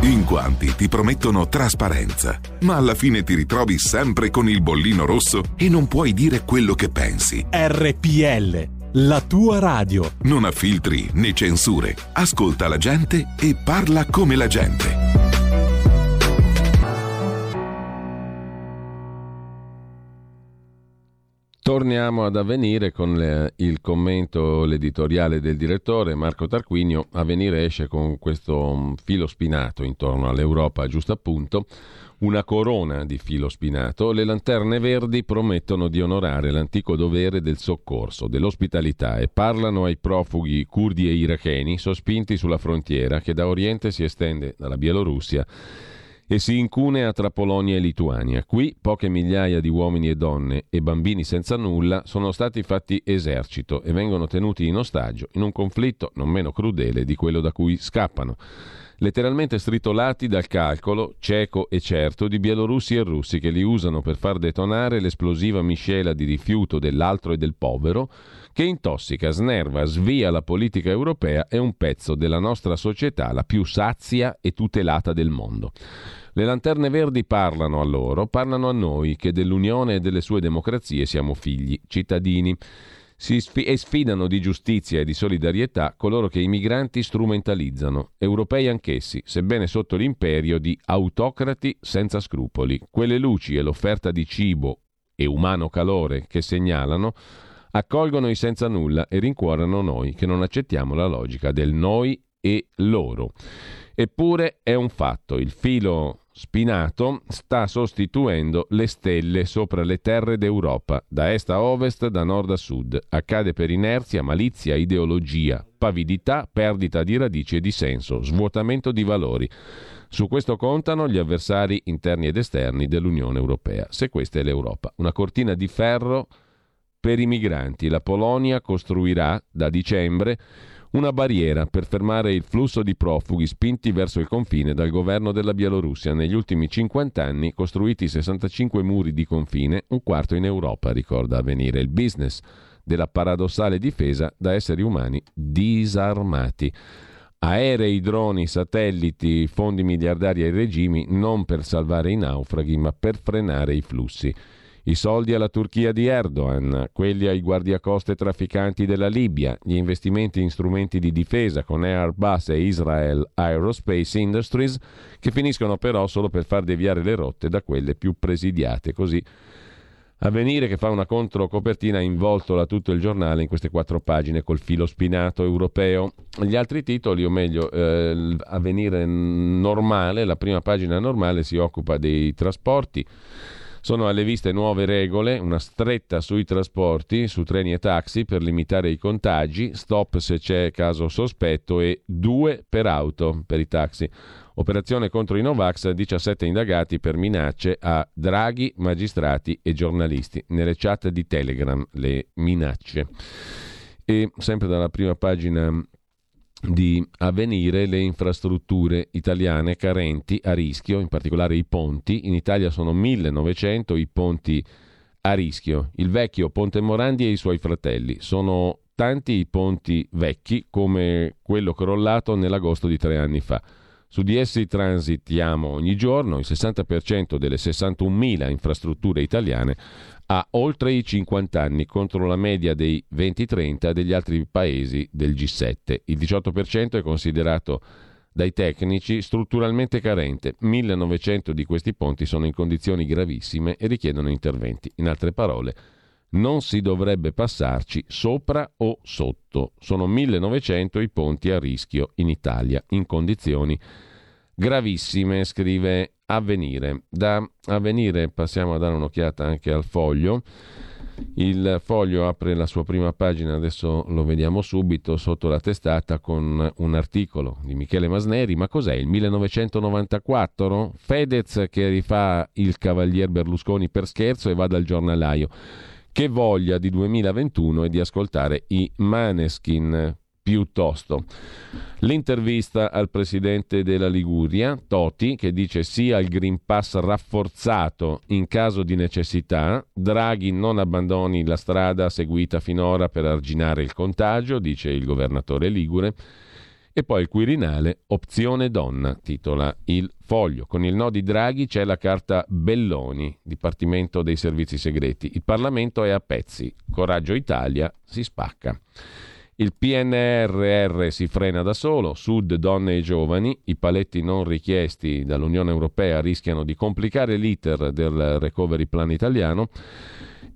In quanti ti promettono trasparenza, ma alla fine ti ritrovi sempre con il bollino rosso e non puoi dire quello che pensi. RPL. La tua radio. Non ha filtri né censure. Ascolta la gente e parla come la gente. Torniamo ad avvenire con le- il commento, l'editoriale del direttore Marco Tarquinio. Avvenire esce con questo mm, filo spinato intorno all'Europa, giusto appunto, una corona di filo spinato. Le lanterne verdi promettono di onorare l'antico dovere del soccorso, dell'ospitalità e parlano ai profughi curdi e iracheni sospinti sulla frontiera che da Oriente si estende dalla Bielorussia e si incunea tra Polonia e Lituania. Qui poche migliaia di uomini e donne e bambini senza nulla sono stati fatti esercito e vengono tenuti in ostaggio in un conflitto non meno crudele di quello da cui scappano. Letteralmente stritolati dal calcolo cieco e certo di bielorussi e russi che li usano per far detonare l'esplosiva miscela di rifiuto dell'altro e del povero che intossica, snerva, svia la politica europea e un pezzo della nostra società la più sazia e tutelata del mondo. Le lanterne verdi parlano a loro, parlano a noi che dell'Unione e delle sue democrazie siamo figli, cittadini. Sfi- e sfidano di giustizia e di solidarietà coloro che i migranti strumentalizzano, europei anch'essi, sebbene sotto l'imperio di autocrati senza scrupoli. Quelle luci e l'offerta di cibo e umano calore che segnalano accolgono i senza nulla e rincuorano noi che non accettiamo la logica del noi e loro. Eppure è un fatto, il filo spinato sta sostituendo le stelle sopra le terre d'Europa, da est a ovest, da nord a sud. Accade per inerzia, malizia, ideologia, pavidità, perdita di radici e di senso, svuotamento di valori. Su questo contano gli avversari interni ed esterni dell'Unione Europea, se questa è l'Europa. Una cortina di ferro per i migranti. La Polonia costruirà da dicembre una barriera per fermare il flusso di profughi spinti verso il confine dal governo della Bielorussia. Negli ultimi 50 anni costruiti 65 muri di confine, un quarto in Europa, ricorda Avvenire, il business della paradossale difesa da esseri umani disarmati. Aerei, droni, satelliti, fondi miliardari ai regimi non per salvare i naufraghi, ma per frenare i flussi. I soldi alla Turchia di Erdogan, quelli ai guardiacoste trafficanti della Libia, gli investimenti in strumenti di difesa con Airbus e Israel Aerospace Industries, che finiscono però solo per far deviare le rotte da quelle più presidiate. Così Avvenire che fa una controcopertina involtola tutto il giornale in queste quattro pagine col filo spinato europeo. Gli altri titoli, o meglio, eh, Avvenire normale, la prima pagina normale si occupa dei trasporti. Sono alle viste nuove regole, una stretta sui trasporti, su treni e taxi per limitare i contagi, stop se c'è caso sospetto e due per auto per i taxi. Operazione contro i Novax, 17 indagati per minacce a Draghi, magistrati e giornalisti. Nelle chat di Telegram le minacce. E sempre dalla prima pagina di avvenire le infrastrutture italiane carenti a rischio, in particolare i ponti. In Italia sono 1900 i ponti a rischio. Il vecchio Ponte Morandi e i suoi fratelli. Sono tanti i ponti vecchi come quello crollato nell'agosto di tre anni fa. Su di essi transitiamo ogni giorno, il 60% delle 61.000 infrastrutture italiane ha oltre i 50 anni contro la media dei 20-30 degli altri paesi del G7. Il 18% è considerato dai tecnici strutturalmente carente. 1900 di questi ponti sono in condizioni gravissime e richiedono interventi. In altre parole, non si dovrebbe passarci sopra o sotto. Sono 1900 i ponti a rischio in Italia in condizioni gravissime, scrive Avvenire. Da Avvenire passiamo a dare un'occhiata anche al foglio. Il foglio apre la sua prima pagina, adesso lo vediamo subito, sotto la testata con un articolo di Michele Masneri. Ma cos'è il 1994? Fedez che rifà il Cavalier Berlusconi per scherzo e va dal giornalaio. Che voglia di 2021 e di ascoltare i Maneskin piuttosto. L'intervista al presidente della Liguria, Toti, che dice sì al Green Pass rafforzato in caso di necessità, Draghi non abbandoni la strada seguita finora per arginare il contagio, dice il governatore Ligure. E poi il Quirinale, opzione donna, titola il foglio. Con il no di Draghi c'è la carta Belloni, Dipartimento dei Servizi Segreti. Il Parlamento è a pezzi. Coraggio Italia si spacca. Il PNRR si frena da solo, Sud, donne e giovani, i paletti non richiesti dall'Unione Europea rischiano di complicare l'iter del recovery plan italiano.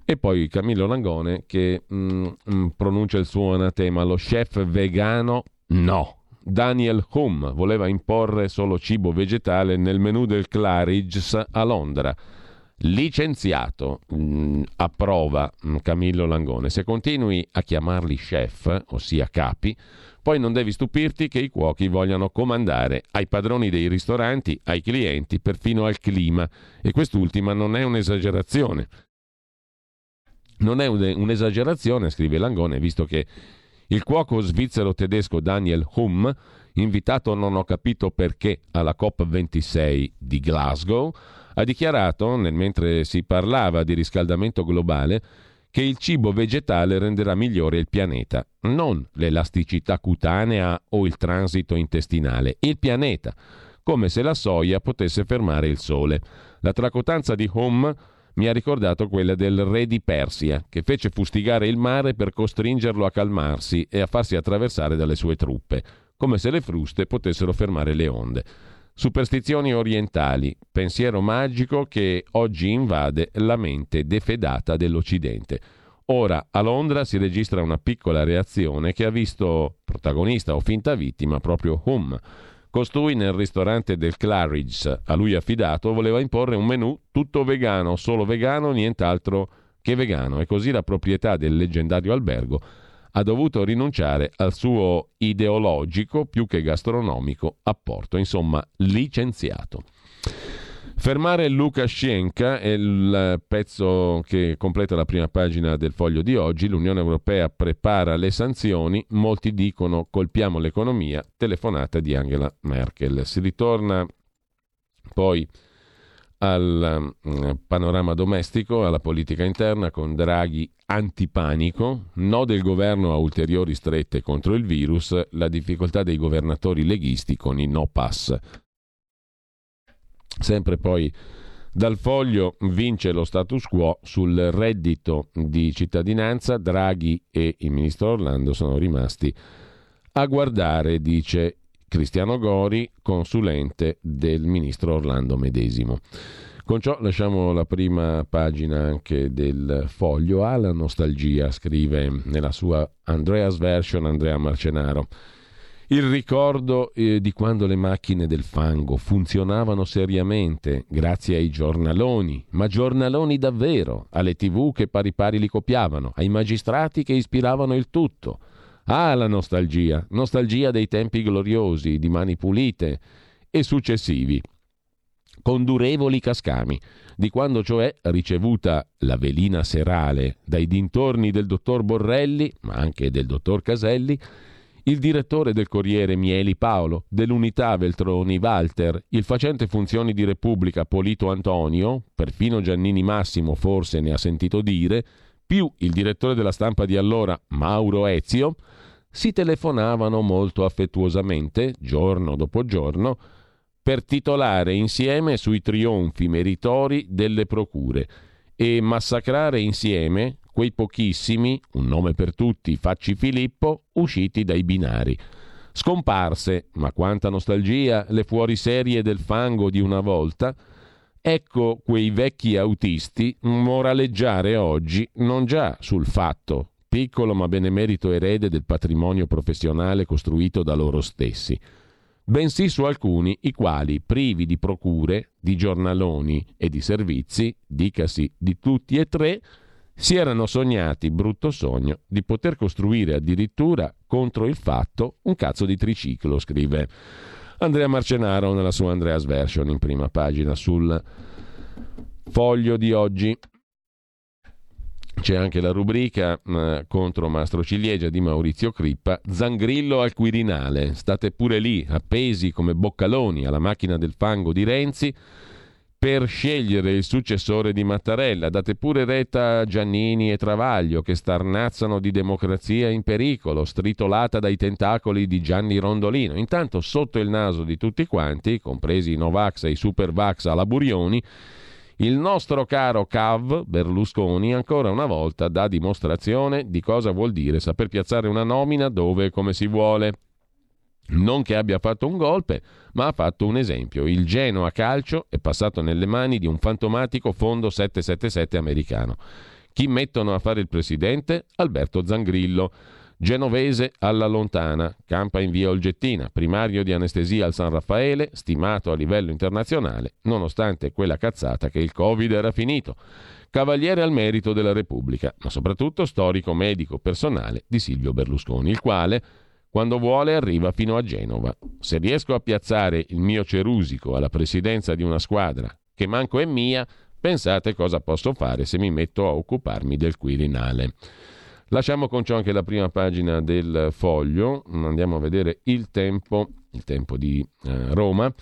E poi Camillo Langone che mm, mm pronuncia il suo anatema, lo chef vegano no. Daniel Hum voleva imporre solo cibo vegetale nel menù del Claridge's a Londra licenziato, mh, mm, approva mh, mm, Camillo Langone. Se continui a chiamarli chef, ossia capi, poi non devi stupirti che i cuochi vogliano comandare ai padroni dei ristoranti, ai clienti, perfino al clima. E quest'ultima non è un'esagerazione. Non è un'esagerazione, scrive Langone, visto che il cuoco svizzero-tedesco Daniel Hum, invitato non ho capito perché alla COP26 di Glasgow, ha dichiarato, nel mentre si parlava di riscaldamento globale, che il cibo vegetale renderà migliore il pianeta, non l'elasticità cutanea o il transito intestinale, il pianeta, come se la soia potesse fermare il sole. La tracotanza di Home mi ha ricordato quella del re di Persia, che fece fustigare il mare per costringerlo a calmarsi e a farsi attraversare dalle sue truppe, come se le fruste potessero fermare le onde. Superstizioni orientali, pensiero magico che oggi invade la mente defedata dell'Occidente. Ora a Londra si registra una piccola reazione che ha visto protagonista o finta vittima proprio Hum. Costui nel ristorante del Claridge a lui affidato voleva imporre un menù tutto vegano, solo vegano, nient'altro che vegano e così la proprietà del leggendario albergo ha dovuto rinunciare al suo ideologico più che gastronomico apporto, insomma licenziato. Fermare Lukashenko è il pezzo che completa la prima pagina del foglio di oggi. L'Unione Europea prepara le sanzioni, molti dicono colpiamo l'economia, telefonata di Angela Merkel. Si ritorna poi al mm, panorama domestico, alla politica interna con Draghi antipanico, no del governo a ulteriori strette contro il virus, la difficoltà dei governatori leghisti con i no pass. Sempre poi dal foglio vince lo status quo sul reddito di cittadinanza, Draghi e il ministro Orlando sono rimasti a guardare, dice Cristiano Gori, consulente del ministro Orlando Medesimo. Con ciò lasciamo la prima pagina anche del foglio. alla nostalgia, scrive nella sua Andreas Version Andrea Marcenaro. Il ricordo eh, di quando le macchine del fango funzionavano seriamente grazie ai giornaloni, ma giornaloni davvero, alle tv che pari pari li copiavano, ai magistrati che ispiravano il tutto. Ah, la nostalgia, nostalgia dei tempi gloriosi, di mani pulite e successivi, con durevoli cascami, di quando cioè, ricevuta la velina serale dai dintorni del dottor Borrelli, ma anche del dottor Caselli, il direttore del Corriere Mieli Paolo, dell'Unità Veltroni Walter, il facente funzioni di Repubblica Polito Antonio, perfino Giannini Massimo forse ne ha sentito dire, più il direttore della stampa di allora Mauro Ezio, si telefonavano molto affettuosamente, giorno dopo giorno, per titolare insieme sui trionfi meritori delle procure e massacrare insieme quei pochissimi, un nome per tutti, Facci Filippo, usciti dai binari. Scomparse, ma quanta nostalgia, le fuoriserie del fango di una volta, ecco quei vecchi autisti moraleggiare oggi non già sul fatto piccolo ma benemerito erede del patrimonio professionale costruito da loro stessi, bensì su alcuni i quali, privi di procure, di giornaloni e di servizi, dicasi di tutti e tre, si erano sognati, brutto sogno, di poter costruire addirittura contro il fatto un cazzo di triciclo, scrive Andrea Marcenaro nella sua Andreas Version in prima pagina sul foglio di oggi. C'è anche la rubrica eh, contro Mastro Ciliegia di Maurizio Crippa, Zangrillo al Quirinale. State pure lì, appesi come boccaloni alla macchina del fango di Renzi per scegliere il successore di Mattarella. Date pure retta a Giannini e Travaglio che starnazzano di democrazia in pericolo, stritolata dai tentacoli di Gianni Rondolino. Intanto sotto il naso di tutti quanti, compresi i Novax e i Supervax alla Burioni, il nostro caro Cav Berlusconi ancora una volta dà dimostrazione di cosa vuol dire saper piazzare una nomina dove e come si vuole. Non che abbia fatto un golpe, ma ha fatto un esempio. Il Genoa Calcio è passato nelle mani di un fantomatico fondo 777 americano. Chi mettono a fare il presidente? Alberto Zangrillo. Genovese alla lontana, campa in via Olgettina, primario di anestesia al San Raffaele, stimato a livello internazionale, nonostante quella cazzata che il Covid era finito. Cavaliere al merito della Repubblica, ma soprattutto storico medico personale di Silvio Berlusconi, il quale, quando vuole, arriva fino a Genova. Se riesco a piazzare il mio Cerusico alla presidenza di una squadra che manco è mia, pensate cosa posso fare se mi metto a occuparmi del Quirinale. Lasciamo con ciò anche la prima pagina del foglio, andiamo a vedere il tempo, il tempo di eh, Roma.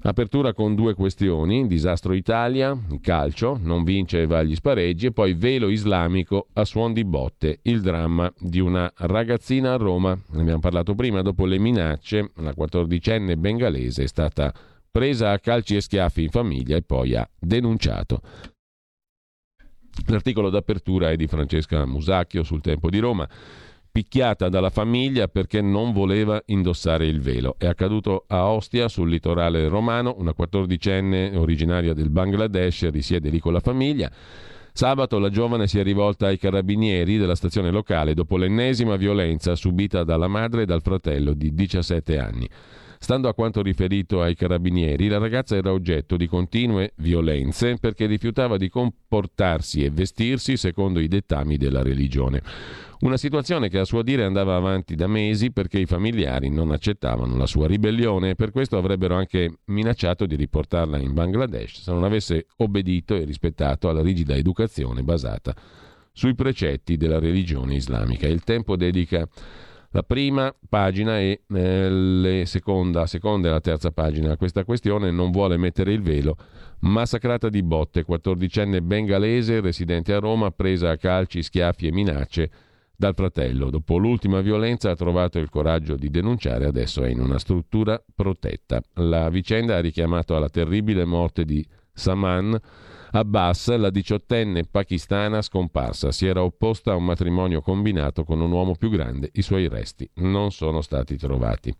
Apertura con due questioni, disastro Italia, calcio, non vince e va agli spareggi e poi velo islamico a suon di botte, il dramma di una ragazzina a Roma. Ne abbiamo parlato prima, dopo le minacce, la quattordicenne bengalese è stata presa a calci e schiaffi in famiglia e poi ha denunciato. L'articolo d'apertura è di Francesca Musacchio sul Tempo di Roma, picchiata dalla famiglia perché non voleva indossare il velo. È accaduto a Ostia, sul litorale romano, una quattordicenne originaria del Bangladesh risiede lì con la famiglia. Sabato la giovane si è rivolta ai carabinieri della stazione locale dopo l'ennesima violenza subita dalla madre e dal fratello di 17 anni. Stando a quanto riferito ai carabinieri, la ragazza era oggetto di continue violenze perché rifiutava di comportarsi e vestirsi secondo i dettami della religione. Una situazione che a suo dire andava avanti da mesi perché i familiari non accettavano la sua ribellione e per questo avrebbero anche minacciato di riportarla in Bangladesh se non avesse obbedito e rispettato alla rigida educazione basata sui precetti della religione islamica. Il tempo dedica la prima pagina e eh, seconda, seconda e la terza pagina. Questa questione non vuole mettere il velo. Massacrata di botte, quattordicenne bengalese residente a Roma, presa a calci, schiaffi e minacce dal fratello. Dopo l'ultima violenza ha trovato il coraggio di denunciare, adesso è in una struttura protetta. La vicenda ha richiamato alla terribile morte di Saman, Abbas, la diciottenne pakistana scomparsa, si era opposta a un matrimonio combinato con un uomo più grande, i suoi resti non sono stati trovati.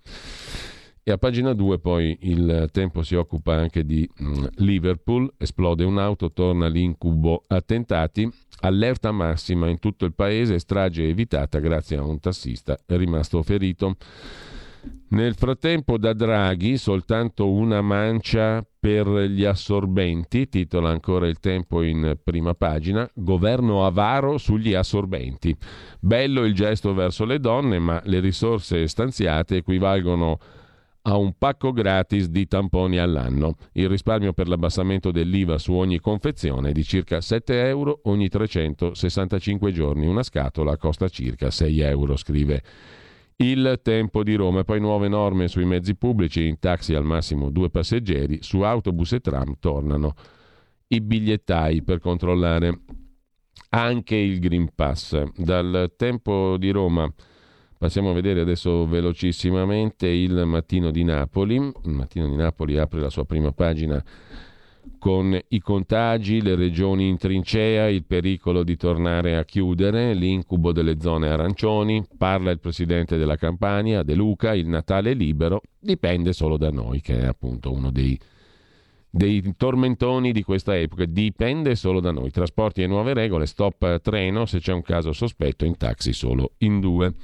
E a pagina 2 poi il tempo si occupa anche di mm, Liverpool, esplode un'auto, torna l'incubo attentati, allerta massima in tutto il paese, strage evitata grazie a un tassista rimasto ferito. Nel frattempo da Draghi soltanto una mancia per gli assorbenti, titola ancora il tempo in prima pagina, governo avaro sugli assorbenti. Bello il gesto verso le donne, ma le risorse stanziate equivalgono a un pacco gratis di tamponi all'anno. Il risparmio per l'abbassamento dell'IVA su ogni confezione è di circa 7 euro ogni 365 giorni. Una scatola costa circa 6 euro, scrive il tempo di Roma. Poi nuove norme sui mezzi pubblici, in taxi al massimo due passeggeri, su autobus e tram tornano i bigliettai per controllare anche il Green Pass. Dal tempo di Roma passiamo a vedere adesso velocissimamente il mattino di Napoli. Il mattino di Napoli apre la sua prima pagina con i contagi, le regioni in trincea, il pericolo di tornare a chiudere, l'incubo delle zone arancioni, parla il presidente della Campania, De Luca, il Natale libero, dipende solo da noi, che è appunto uno dei, dei tormentoni di questa epoca, dipende solo da noi, trasporti e nuove regole, stop treno se c'è un caso sospetto, in taxi solo in due.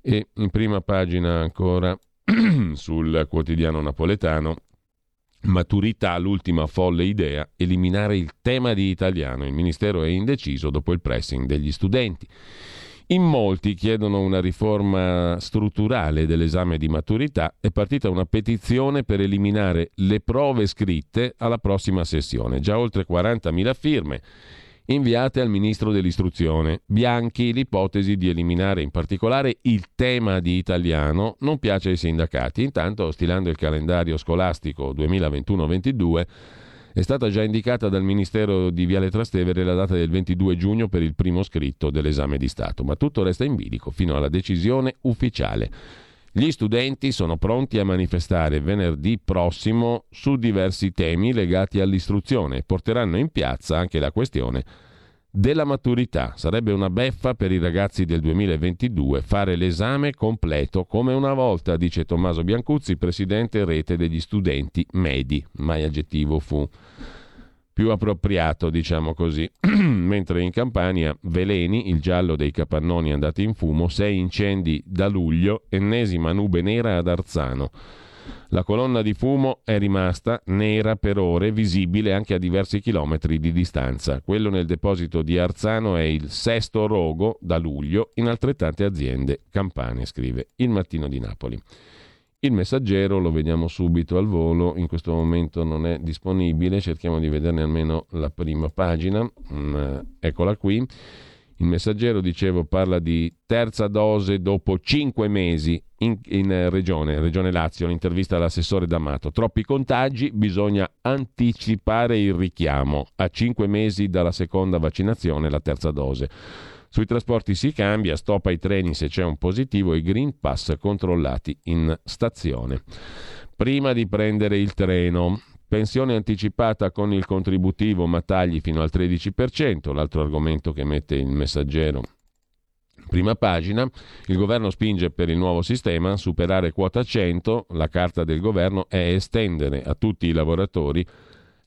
E in prima pagina ancora sul quotidiano napoletano Maturità, l'ultima folle idea, eliminare il tema di italiano. Il Ministero è indeciso dopo il pressing degli studenti. In molti chiedono una riforma strutturale dell'esame di maturità. È partita una petizione per eliminare le prove scritte alla prossima sessione. Già oltre 40.000 firme inviate al ministro dell'istruzione. Bianchi, l'ipotesi di eliminare in particolare il tema di italiano non piace ai sindacati. Intanto, stilando il calendario scolastico 2021-22, è stata già indicata dal Ministero di Viale Trastevere la data del 22 giugno per il primo scritto dell'esame di Stato, ma tutto resta in bilico fino alla decisione ufficiale. Gli studenti sono pronti a manifestare venerdì prossimo su diversi temi legati all'istruzione e porteranno in piazza anche la questione della maturità. Sarebbe una beffa per i ragazzi del 2022 fare l'esame completo come una volta, dice Tommaso Biancuzzi, presidente rete degli studenti medi. Mai aggettivo fu più appropriato, diciamo così. Mentre in Campania, veleni, il giallo dei capannoni andati in fumo, sei incendi da luglio, ennesima nube nera ad Arzano. La colonna di fumo è rimasta nera per ore, visibile anche a diversi chilometri di distanza. Quello nel deposito di Arzano è il sesto rogo da luglio in altrettante aziende campane, scrive il Mattino di Napoli. Il messaggero lo vediamo subito al volo, in questo momento non è disponibile, cerchiamo di vederne almeno la prima pagina, mm, eccola qui. Il messaggero, dicevo, parla di terza dose dopo cinque mesi in, in regione, regione Lazio, l'intervista all'assessore D'Amato. Troppi contagi, bisogna anticipare il richiamo a cinque mesi dalla seconda vaccinazione, la terza dose. Sui trasporti si cambia, stop ai treni se c'è un positivo e Green Pass controllati in stazione. Prima di prendere il treno, pensione anticipata con il contributivo ma tagli fino al 13%, l'altro argomento che mette il messaggero. Prima pagina, il governo spinge per il nuovo sistema, superare quota 100, la carta del governo è estendere a tutti i lavoratori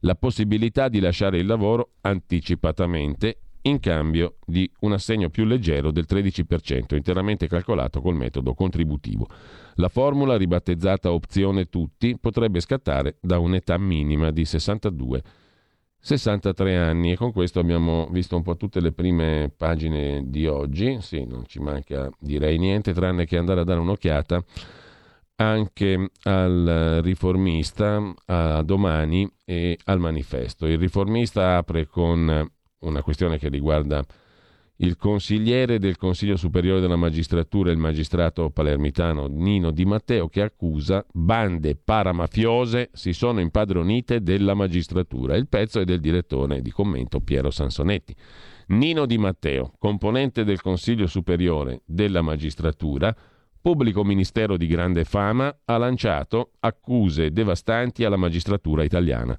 la possibilità di lasciare il lavoro anticipatamente in cambio di un assegno più leggero del 13%, interamente calcolato col metodo contributivo. La formula, ribattezzata opzione tutti, potrebbe scattare da un'età minima di 62 63 anni e con questo abbiamo visto un po' tutte le prime pagine di oggi, sì, non ci manca direi niente tranne che andare a dare un'occhiata anche al riformista a domani e al manifesto. Il riformista apre con una questione che riguarda il consigliere del Consiglio Superiore della Magistratura, il magistrato palermitano Nino Di Matteo, che accusa bande paramafiose si sono impadronite della magistratura. Il pezzo è del direttore di commento Piero Sansonetti. Nino Di Matteo, componente del Consiglio Superiore della Magistratura, pubblico ministero di grande fama, ha lanciato accuse devastanti alla magistratura italiana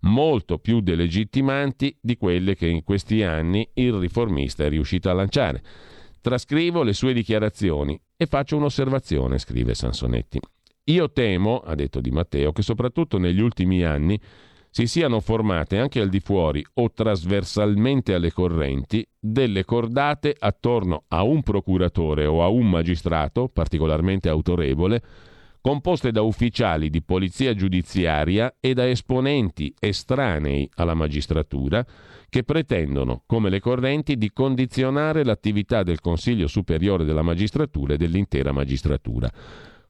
molto più delegittimanti di quelle che in questi anni il riformista è riuscito a lanciare. Trascrivo le sue dichiarazioni e faccio un'osservazione, scrive Sansonetti. Io temo, ha detto Di Matteo, che soprattutto negli ultimi anni si siano formate anche al di fuori o trasversalmente alle correnti delle cordate attorno a un procuratore o a un magistrato particolarmente autorevole composte da ufficiali di polizia giudiziaria e da esponenti estranei alla magistratura che pretendono, come le correnti, di condizionare l'attività del Consiglio Superiore della Magistratura e dell'intera magistratura.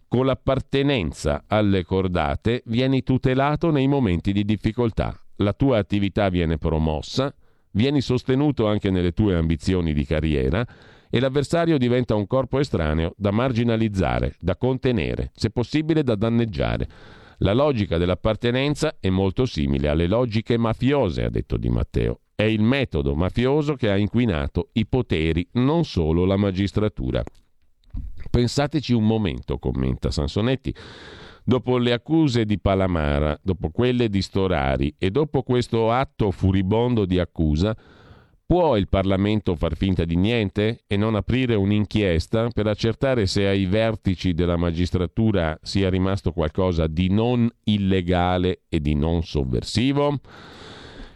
Con l'appartenenza alle cordate vieni tutelato nei momenti di difficoltà, la tua attività viene promossa, vieni sostenuto anche nelle tue ambizioni di carriera e l'avversario diventa un corpo estraneo da marginalizzare, da contenere, se possibile da danneggiare. La logica dell'appartenenza è molto simile alle logiche mafiose, ha detto Di Matteo. È il metodo mafioso che ha inquinato i poteri, non solo la magistratura. Pensateci un momento, commenta Sansonetti. Dopo le accuse di Palamara, dopo quelle di Storari e dopo questo atto furibondo di accusa, Può il Parlamento far finta di niente e non aprire un'inchiesta per accertare se ai vertici della magistratura sia rimasto qualcosa di non illegale e di non sovversivo?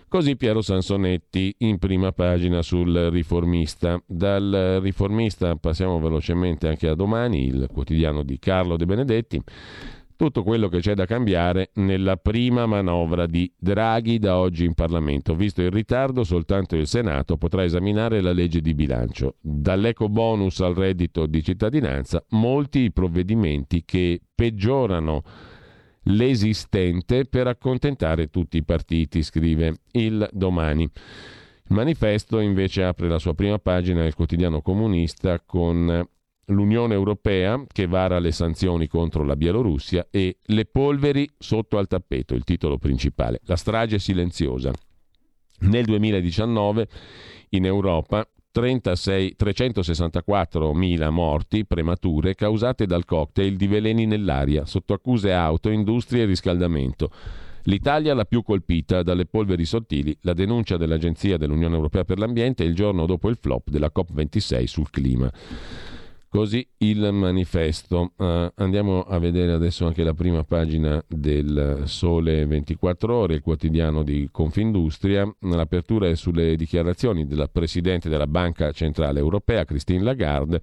Così Piero Sansonetti in prima pagina sul riformista. Dal riformista passiamo velocemente anche a domani, il quotidiano di Carlo De Benedetti. Tutto quello che c'è da cambiare nella prima manovra di Draghi da oggi in Parlamento. Visto il ritardo, soltanto il Senato potrà esaminare la legge di bilancio. Dall'eco bonus al reddito di cittadinanza, molti i provvedimenti che peggiorano l'esistente per accontentare tutti i partiti, scrive il domani. Il manifesto invece apre la sua prima pagina del quotidiano comunista con l'Unione Europea che vara le sanzioni contro la Bielorussia e le polveri sotto al tappeto, il titolo principale, la strage silenziosa. Nel 2019 in Europa 364.000 morti premature causate dal cocktail di veleni nell'aria sotto accuse auto, industrie e riscaldamento. L'Italia la più colpita dalle polveri sottili, la denuncia dell'Agenzia dell'Unione Europea per l'Ambiente il giorno dopo il flop della COP26 sul clima. Così il manifesto. Uh, andiamo a vedere adesso anche la prima pagina del Sole 24 Ore, il quotidiano di Confindustria. L'apertura è sulle dichiarazioni della Presidente della Banca Centrale Europea, Christine Lagarde.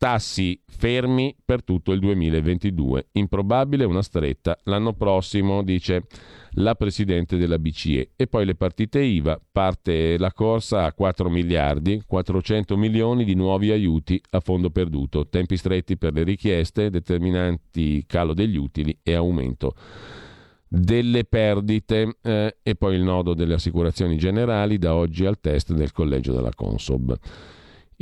Tassi fermi per tutto il 2022. Improbabile una stretta l'anno prossimo, dice la Presidente della BCE. E poi le partite IVA, parte la corsa a 4 miliardi, 400 milioni di nuovi aiuti a fondo perduto, tempi stretti per le richieste, determinanti calo degli utili e aumento delle perdite eh, e poi il nodo delle assicurazioni generali da oggi al test del collegio della Consob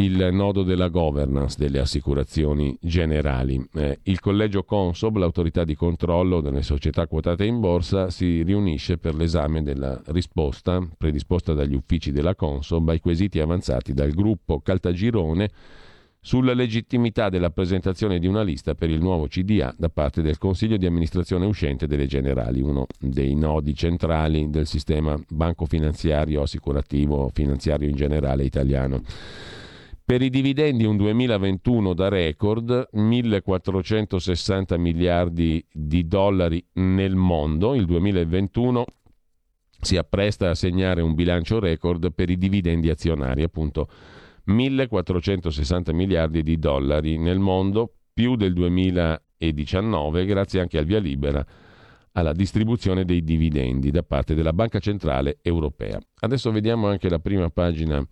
il nodo della governance delle assicurazioni generali. Eh, il collegio Consob, l'autorità di controllo delle società quotate in borsa, si riunisce per l'esame della risposta predisposta dagli uffici della Consob ai quesiti avanzati dal gruppo Caltagirone sulla legittimità della presentazione di una lista per il nuovo CDA da parte del Consiglio di amministrazione uscente delle Generali, uno dei nodi centrali del sistema banco finanziario, assicurativo, finanziario in generale italiano. Per i dividendi un 2021 da record, 1460 miliardi di dollari nel mondo, il 2021 si appresta a segnare un bilancio record per i dividendi azionari, appunto 1460 miliardi di dollari nel mondo, più del 2019, grazie anche al via libera alla distribuzione dei dividendi da parte della Banca Centrale Europea. Adesso vediamo anche la prima pagina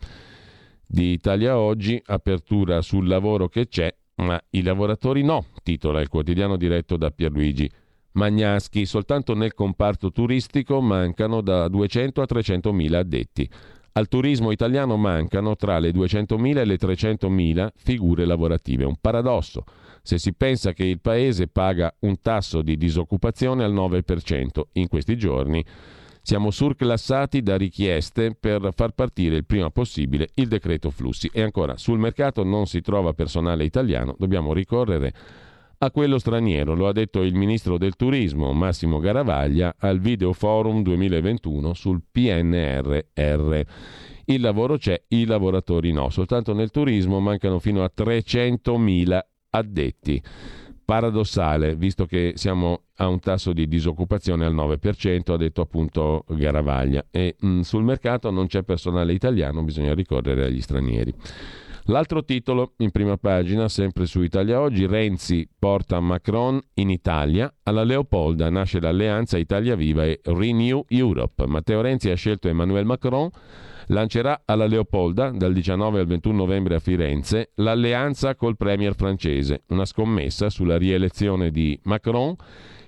di Italia Oggi, apertura sul lavoro che c'è, ma i lavoratori no, titola il quotidiano diretto da Pierluigi Magnaschi. Soltanto nel comparto turistico mancano da 200 a 300 mila addetti. Al turismo italiano mancano tra le 200.000 e le 300.000 figure lavorative. Un paradosso se si pensa che il paese paga un tasso di disoccupazione al 9% in questi giorni siamo surclassati da richieste per far partire il prima possibile il decreto flussi. E ancora, sul mercato non si trova personale italiano, dobbiamo ricorrere a quello straniero, lo ha detto il ministro del turismo Massimo Garavaglia al Video Forum 2021 sul PNRR. Il lavoro c'è, i lavoratori no. Soltanto nel turismo mancano fino a 300.000 addetti paradossale, visto che siamo a un tasso di disoccupazione al 9%, ha detto appunto Garavaglia, e mh, mm, sul mercato non c'è personale italiano, bisogna ricorrere agli stranieri. L'altro titolo in prima pagina, sempre su Italia Oggi, Renzi porta Macron in Italia, alla Leopolda nasce l'alleanza Italia Viva e Renew Europe. Matteo Renzi ha scelto Emmanuel Macron lancerà alla Leopolda, dal 19 al 21 novembre a Firenze, l'alleanza col premier francese, una scommessa sulla rielezione di Macron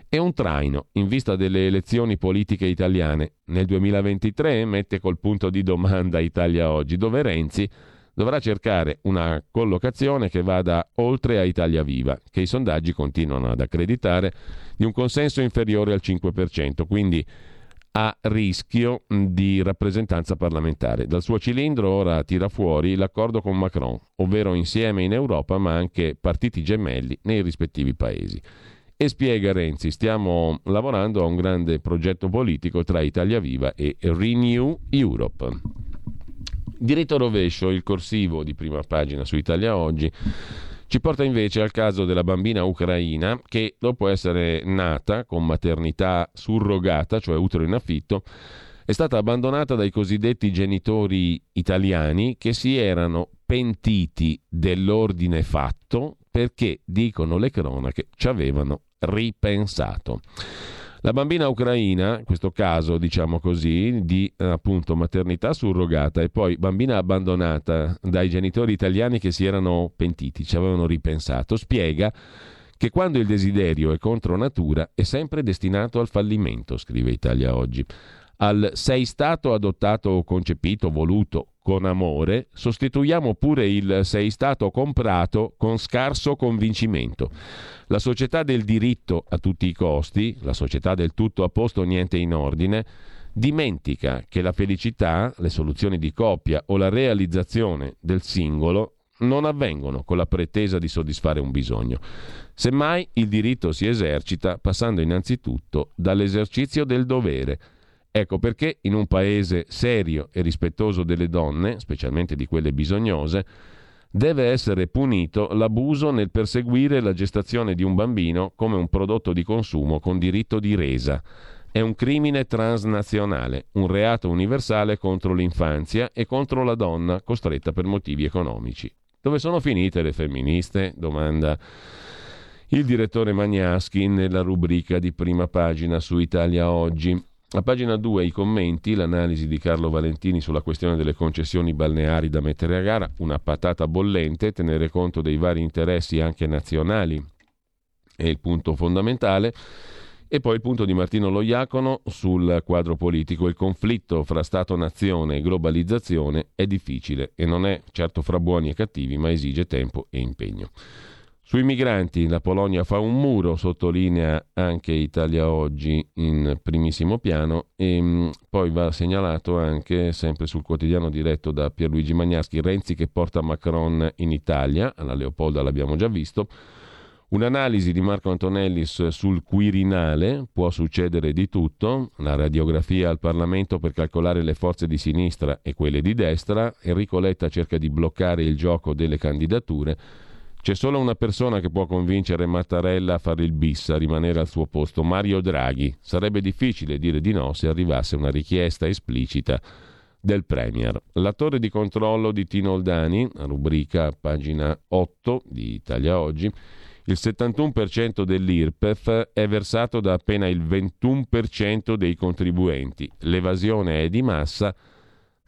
e un traino in vista delle elezioni politiche italiane. Nel 2023 mette col punto di domanda Italia Oggi, dove Renzi dovrà cercare una collocazione che vada oltre a Italia Viva, che i sondaggi continuano ad accreditare di un consenso inferiore al 5%, quindi a rischio di rappresentanza parlamentare. Dal suo cilindro ora tira fuori l'accordo con Macron, ovvero insieme in Europa ma anche partiti gemelli nei rispettivi paesi. E spiega Renzi, stiamo lavorando a un grande progetto politico tra Italia Viva e Renew Europe. Diritto rovescio, il corsivo di prima pagina su Italia Oggi ci porta invece al caso della bambina ucraina che dopo essere nata con maternità surrogata, cioè utero in affitto, è stata abbandonata dai cosiddetti genitori italiani che si erano pentiti dell'ordine fatto perché, dicono le cronache, ci avevano ripensato. La bambina ucraina, in questo caso diciamo così, di appunto maternità surrogata e poi bambina abbandonata dai genitori italiani che si erano pentiti, ci avevano ripensato, spiega che quando il desiderio è contro natura è sempre destinato al fallimento, scrive Italia Oggi. Al sei stato adottato o concepito, voluto con amore, sostituiamo pure il sei stato comprato con scarso convincimento. La società del diritto a tutti i costi, la società del tutto a posto, niente in ordine, dimentica che la felicità, le soluzioni di coppia o la realizzazione del singolo non avvengono con la pretesa di soddisfare un bisogno. Semmai il diritto si esercita passando innanzitutto dall'esercizio del dovere. Ecco perché in un paese serio e rispettoso delle donne, specialmente di quelle bisognose, deve essere punito l'abuso nel perseguire la gestazione di un bambino come un prodotto di consumo con diritto di resa. È un crimine transnazionale, un reato universale contro l'infanzia e contro la donna costretta per motivi economici. Dove sono finite le femministe? domanda il direttore Magnaschi nella rubrica di prima pagina su Italia Oggi. A pagina 2 i commenti, l'analisi di Carlo Valentini sulla questione delle concessioni balneari da mettere a gara, una patata bollente, tenere conto dei vari interessi anche nazionali è il punto fondamentale. E poi il punto di Martino Loiacono sul quadro politico. Il conflitto fra Stato-nazione e globalizzazione è difficile e non è certo fra buoni e cattivi, ma esige tempo e impegno. Sui migranti la Polonia fa un muro, sottolinea anche Italia Oggi in primissimo piano e mm, poi va segnalato anche, sempre sul quotidiano diretto da Pierluigi Magnaschi, Renzi che porta Macron in Italia, alla Leopolda l'abbiamo già visto, Un'analisi di Marco Antonellis sul Quirinale, può succedere di tutto, la radiografia al Parlamento per calcolare le forze di sinistra e quelle di destra, Enrico Letta cerca di bloccare il gioco delle candidature, c'è solo una persona che può convincere Mattarella a fare il bis, a rimanere al suo posto, Mario Draghi. Sarebbe difficile dire di no se arrivasse una richiesta esplicita del Premier. La torre di controllo di Tino Oldani, rubrica pagina 8 di Italia Oggi, il 71% dell'IRPEF è versato da appena il 21% dei contribuenti. L'evasione è di massa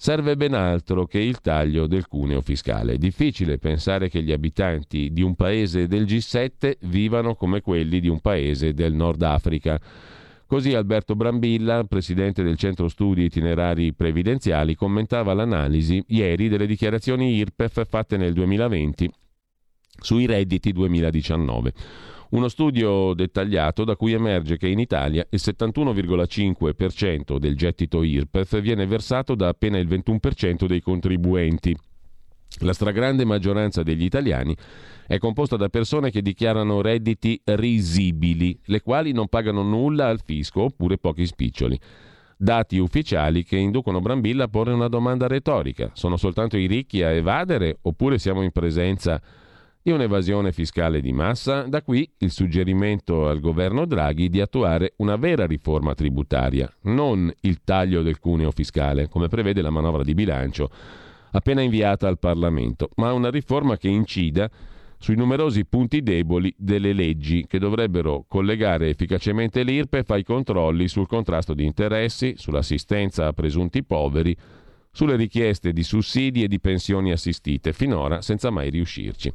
serve ben altro che il taglio del cuneo fiscale. È difficile pensare che gli abitanti di un paese del G7 vivano come quelli di un paese del Nord Africa. Così Alberto Brambilla, presidente del Centro Studi Itinerari Previdenziali, commentava l'analisi ieri delle dichiarazioni IRPEF fatte nel 2020 sui redditi 2019. Uno studio dettagliato da cui emerge che in Italia il 71,5% del gettito IRPEF viene versato da appena il 21% dei contribuenti. La stragrande maggioranza degli italiani è composta da persone che dichiarano redditi risibili, le quali non pagano nulla al fisco oppure pochi spiccioli. Dati ufficiali che inducono Brambilla a porre una domanda retorica. Sono soltanto i ricchi a evadere oppure siamo in presenza di di un'evasione fiscale di massa, da qui il suggerimento al governo Draghi di attuare una vera riforma tributaria, non il taglio del cuneo fiscale, come prevede la manovra di bilancio appena inviata al Parlamento, ma una riforma che incida sui numerosi punti deboli delle leggi che dovrebbero collegare efficacemente l'IRPEF ai controlli sul contrasto di interessi, sull'assistenza a presunti poveri, sulle richieste di sussidi e di pensioni assistite, finora senza mai riuscirci.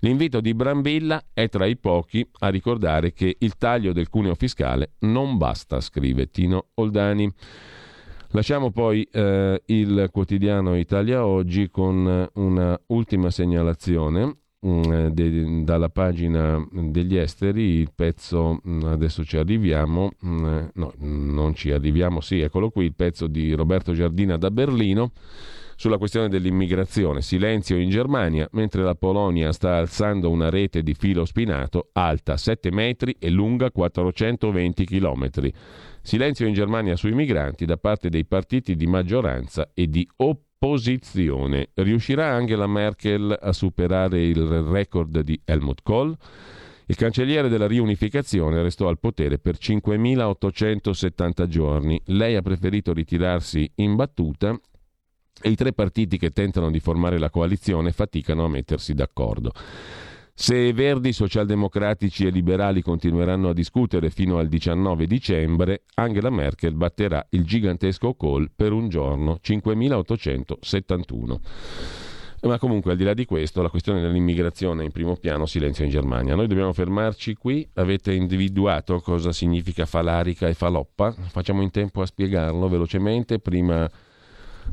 L'invito di Brambilla è tra i pochi a ricordare che il taglio del cuneo fiscale non basta, scrive Tino Oldani. Lasciamo poi eh, il quotidiano Italia Oggi con una ultima segnalazione de, dalla pagina degli esteri il pezzo, mm, adesso ci arriviamo, mm, no, non ci arriviamo, sì, eccolo qui, il pezzo di Roberto Giardina da Berlino sulla questione dell'immigrazione. Silenzio in Germania, mentre la Polonia sta alzando una rete di filo spinato alta 7 metri e lunga 420 chilometri. Silenzio in Germania sui migranti da parte dei partiti di maggioranza e di opposizione posizione. Riuscirà Angela Merkel a superare il record di Helmut Kohl? Il cancelliere della riunificazione restò al potere per 5.870 giorni. Lei ha preferito ritirarsi in battuta e i tre partiti che tentano di formare la coalizione faticano a mettersi d'accordo. Se Verdi, socialdemocratici e liberali continueranno a discutere fino al 19 dicembre, Angela Merkel batterà il gigantesco call per un giorno, 5.871. Ma comunque, al di là di questo, la questione dell'immigrazione in primo piano, silenzio in Germania. Noi dobbiamo fermarci qui. Avete individuato cosa significa falarica e faloppa? Facciamo in tempo a spiegarlo velocemente prima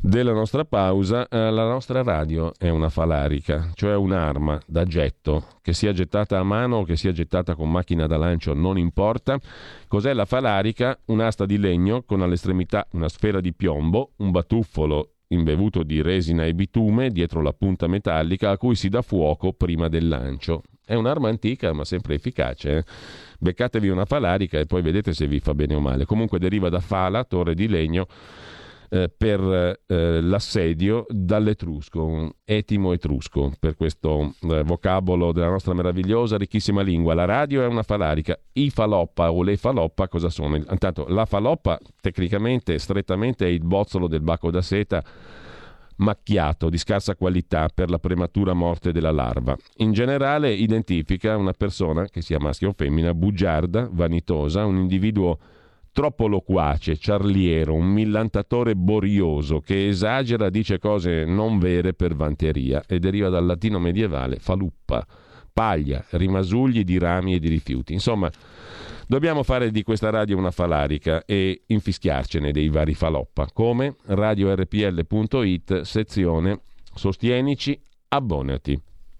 della nostra pausa, eh, la nostra radio è una falarica, cioè un'arma da getto, che sia gettata a mano o che sia gettata con macchina da lancio, non importa. Cos'è la falarica? Un'asta di legno con all'estremità una sfera di piombo, un batuffolo imbevuto di resina e bitume dietro la punta metallica a cui si dà fuoco prima del lancio. È un'arma antica ma sempre efficace. Eh? Beccatevi una falarica e poi vedete se vi fa bene o male. Comunque deriva da fala, torre di legno eh, per eh, l'assedio dall'etrusco, etimo etrusco, per questo eh, vocabolo della nostra meravigliosa, ricchissima lingua. La radio è una falarica. I faloppa o le faloppa cosa sono? Intanto la faloppa tecnicamente, strettamente, è il bozzolo del bacco da seta macchiato di scarsa qualità per la prematura morte della larva. In generale identifica una persona, che sia maschio o femmina, bugiarda, vanitosa, un individuo troppo loquace, ciarliero, un millantatore borioso che esagera, dice cose non vere per vanteria e deriva dal latino medievale faluppa, paglia, rimasugli di rami e di rifiuti. Insomma, dobbiamo fare di questa radio una falarica e infischiarcene dei vari faloppa, come radiorpl.it, sezione Sostienici, abbonati.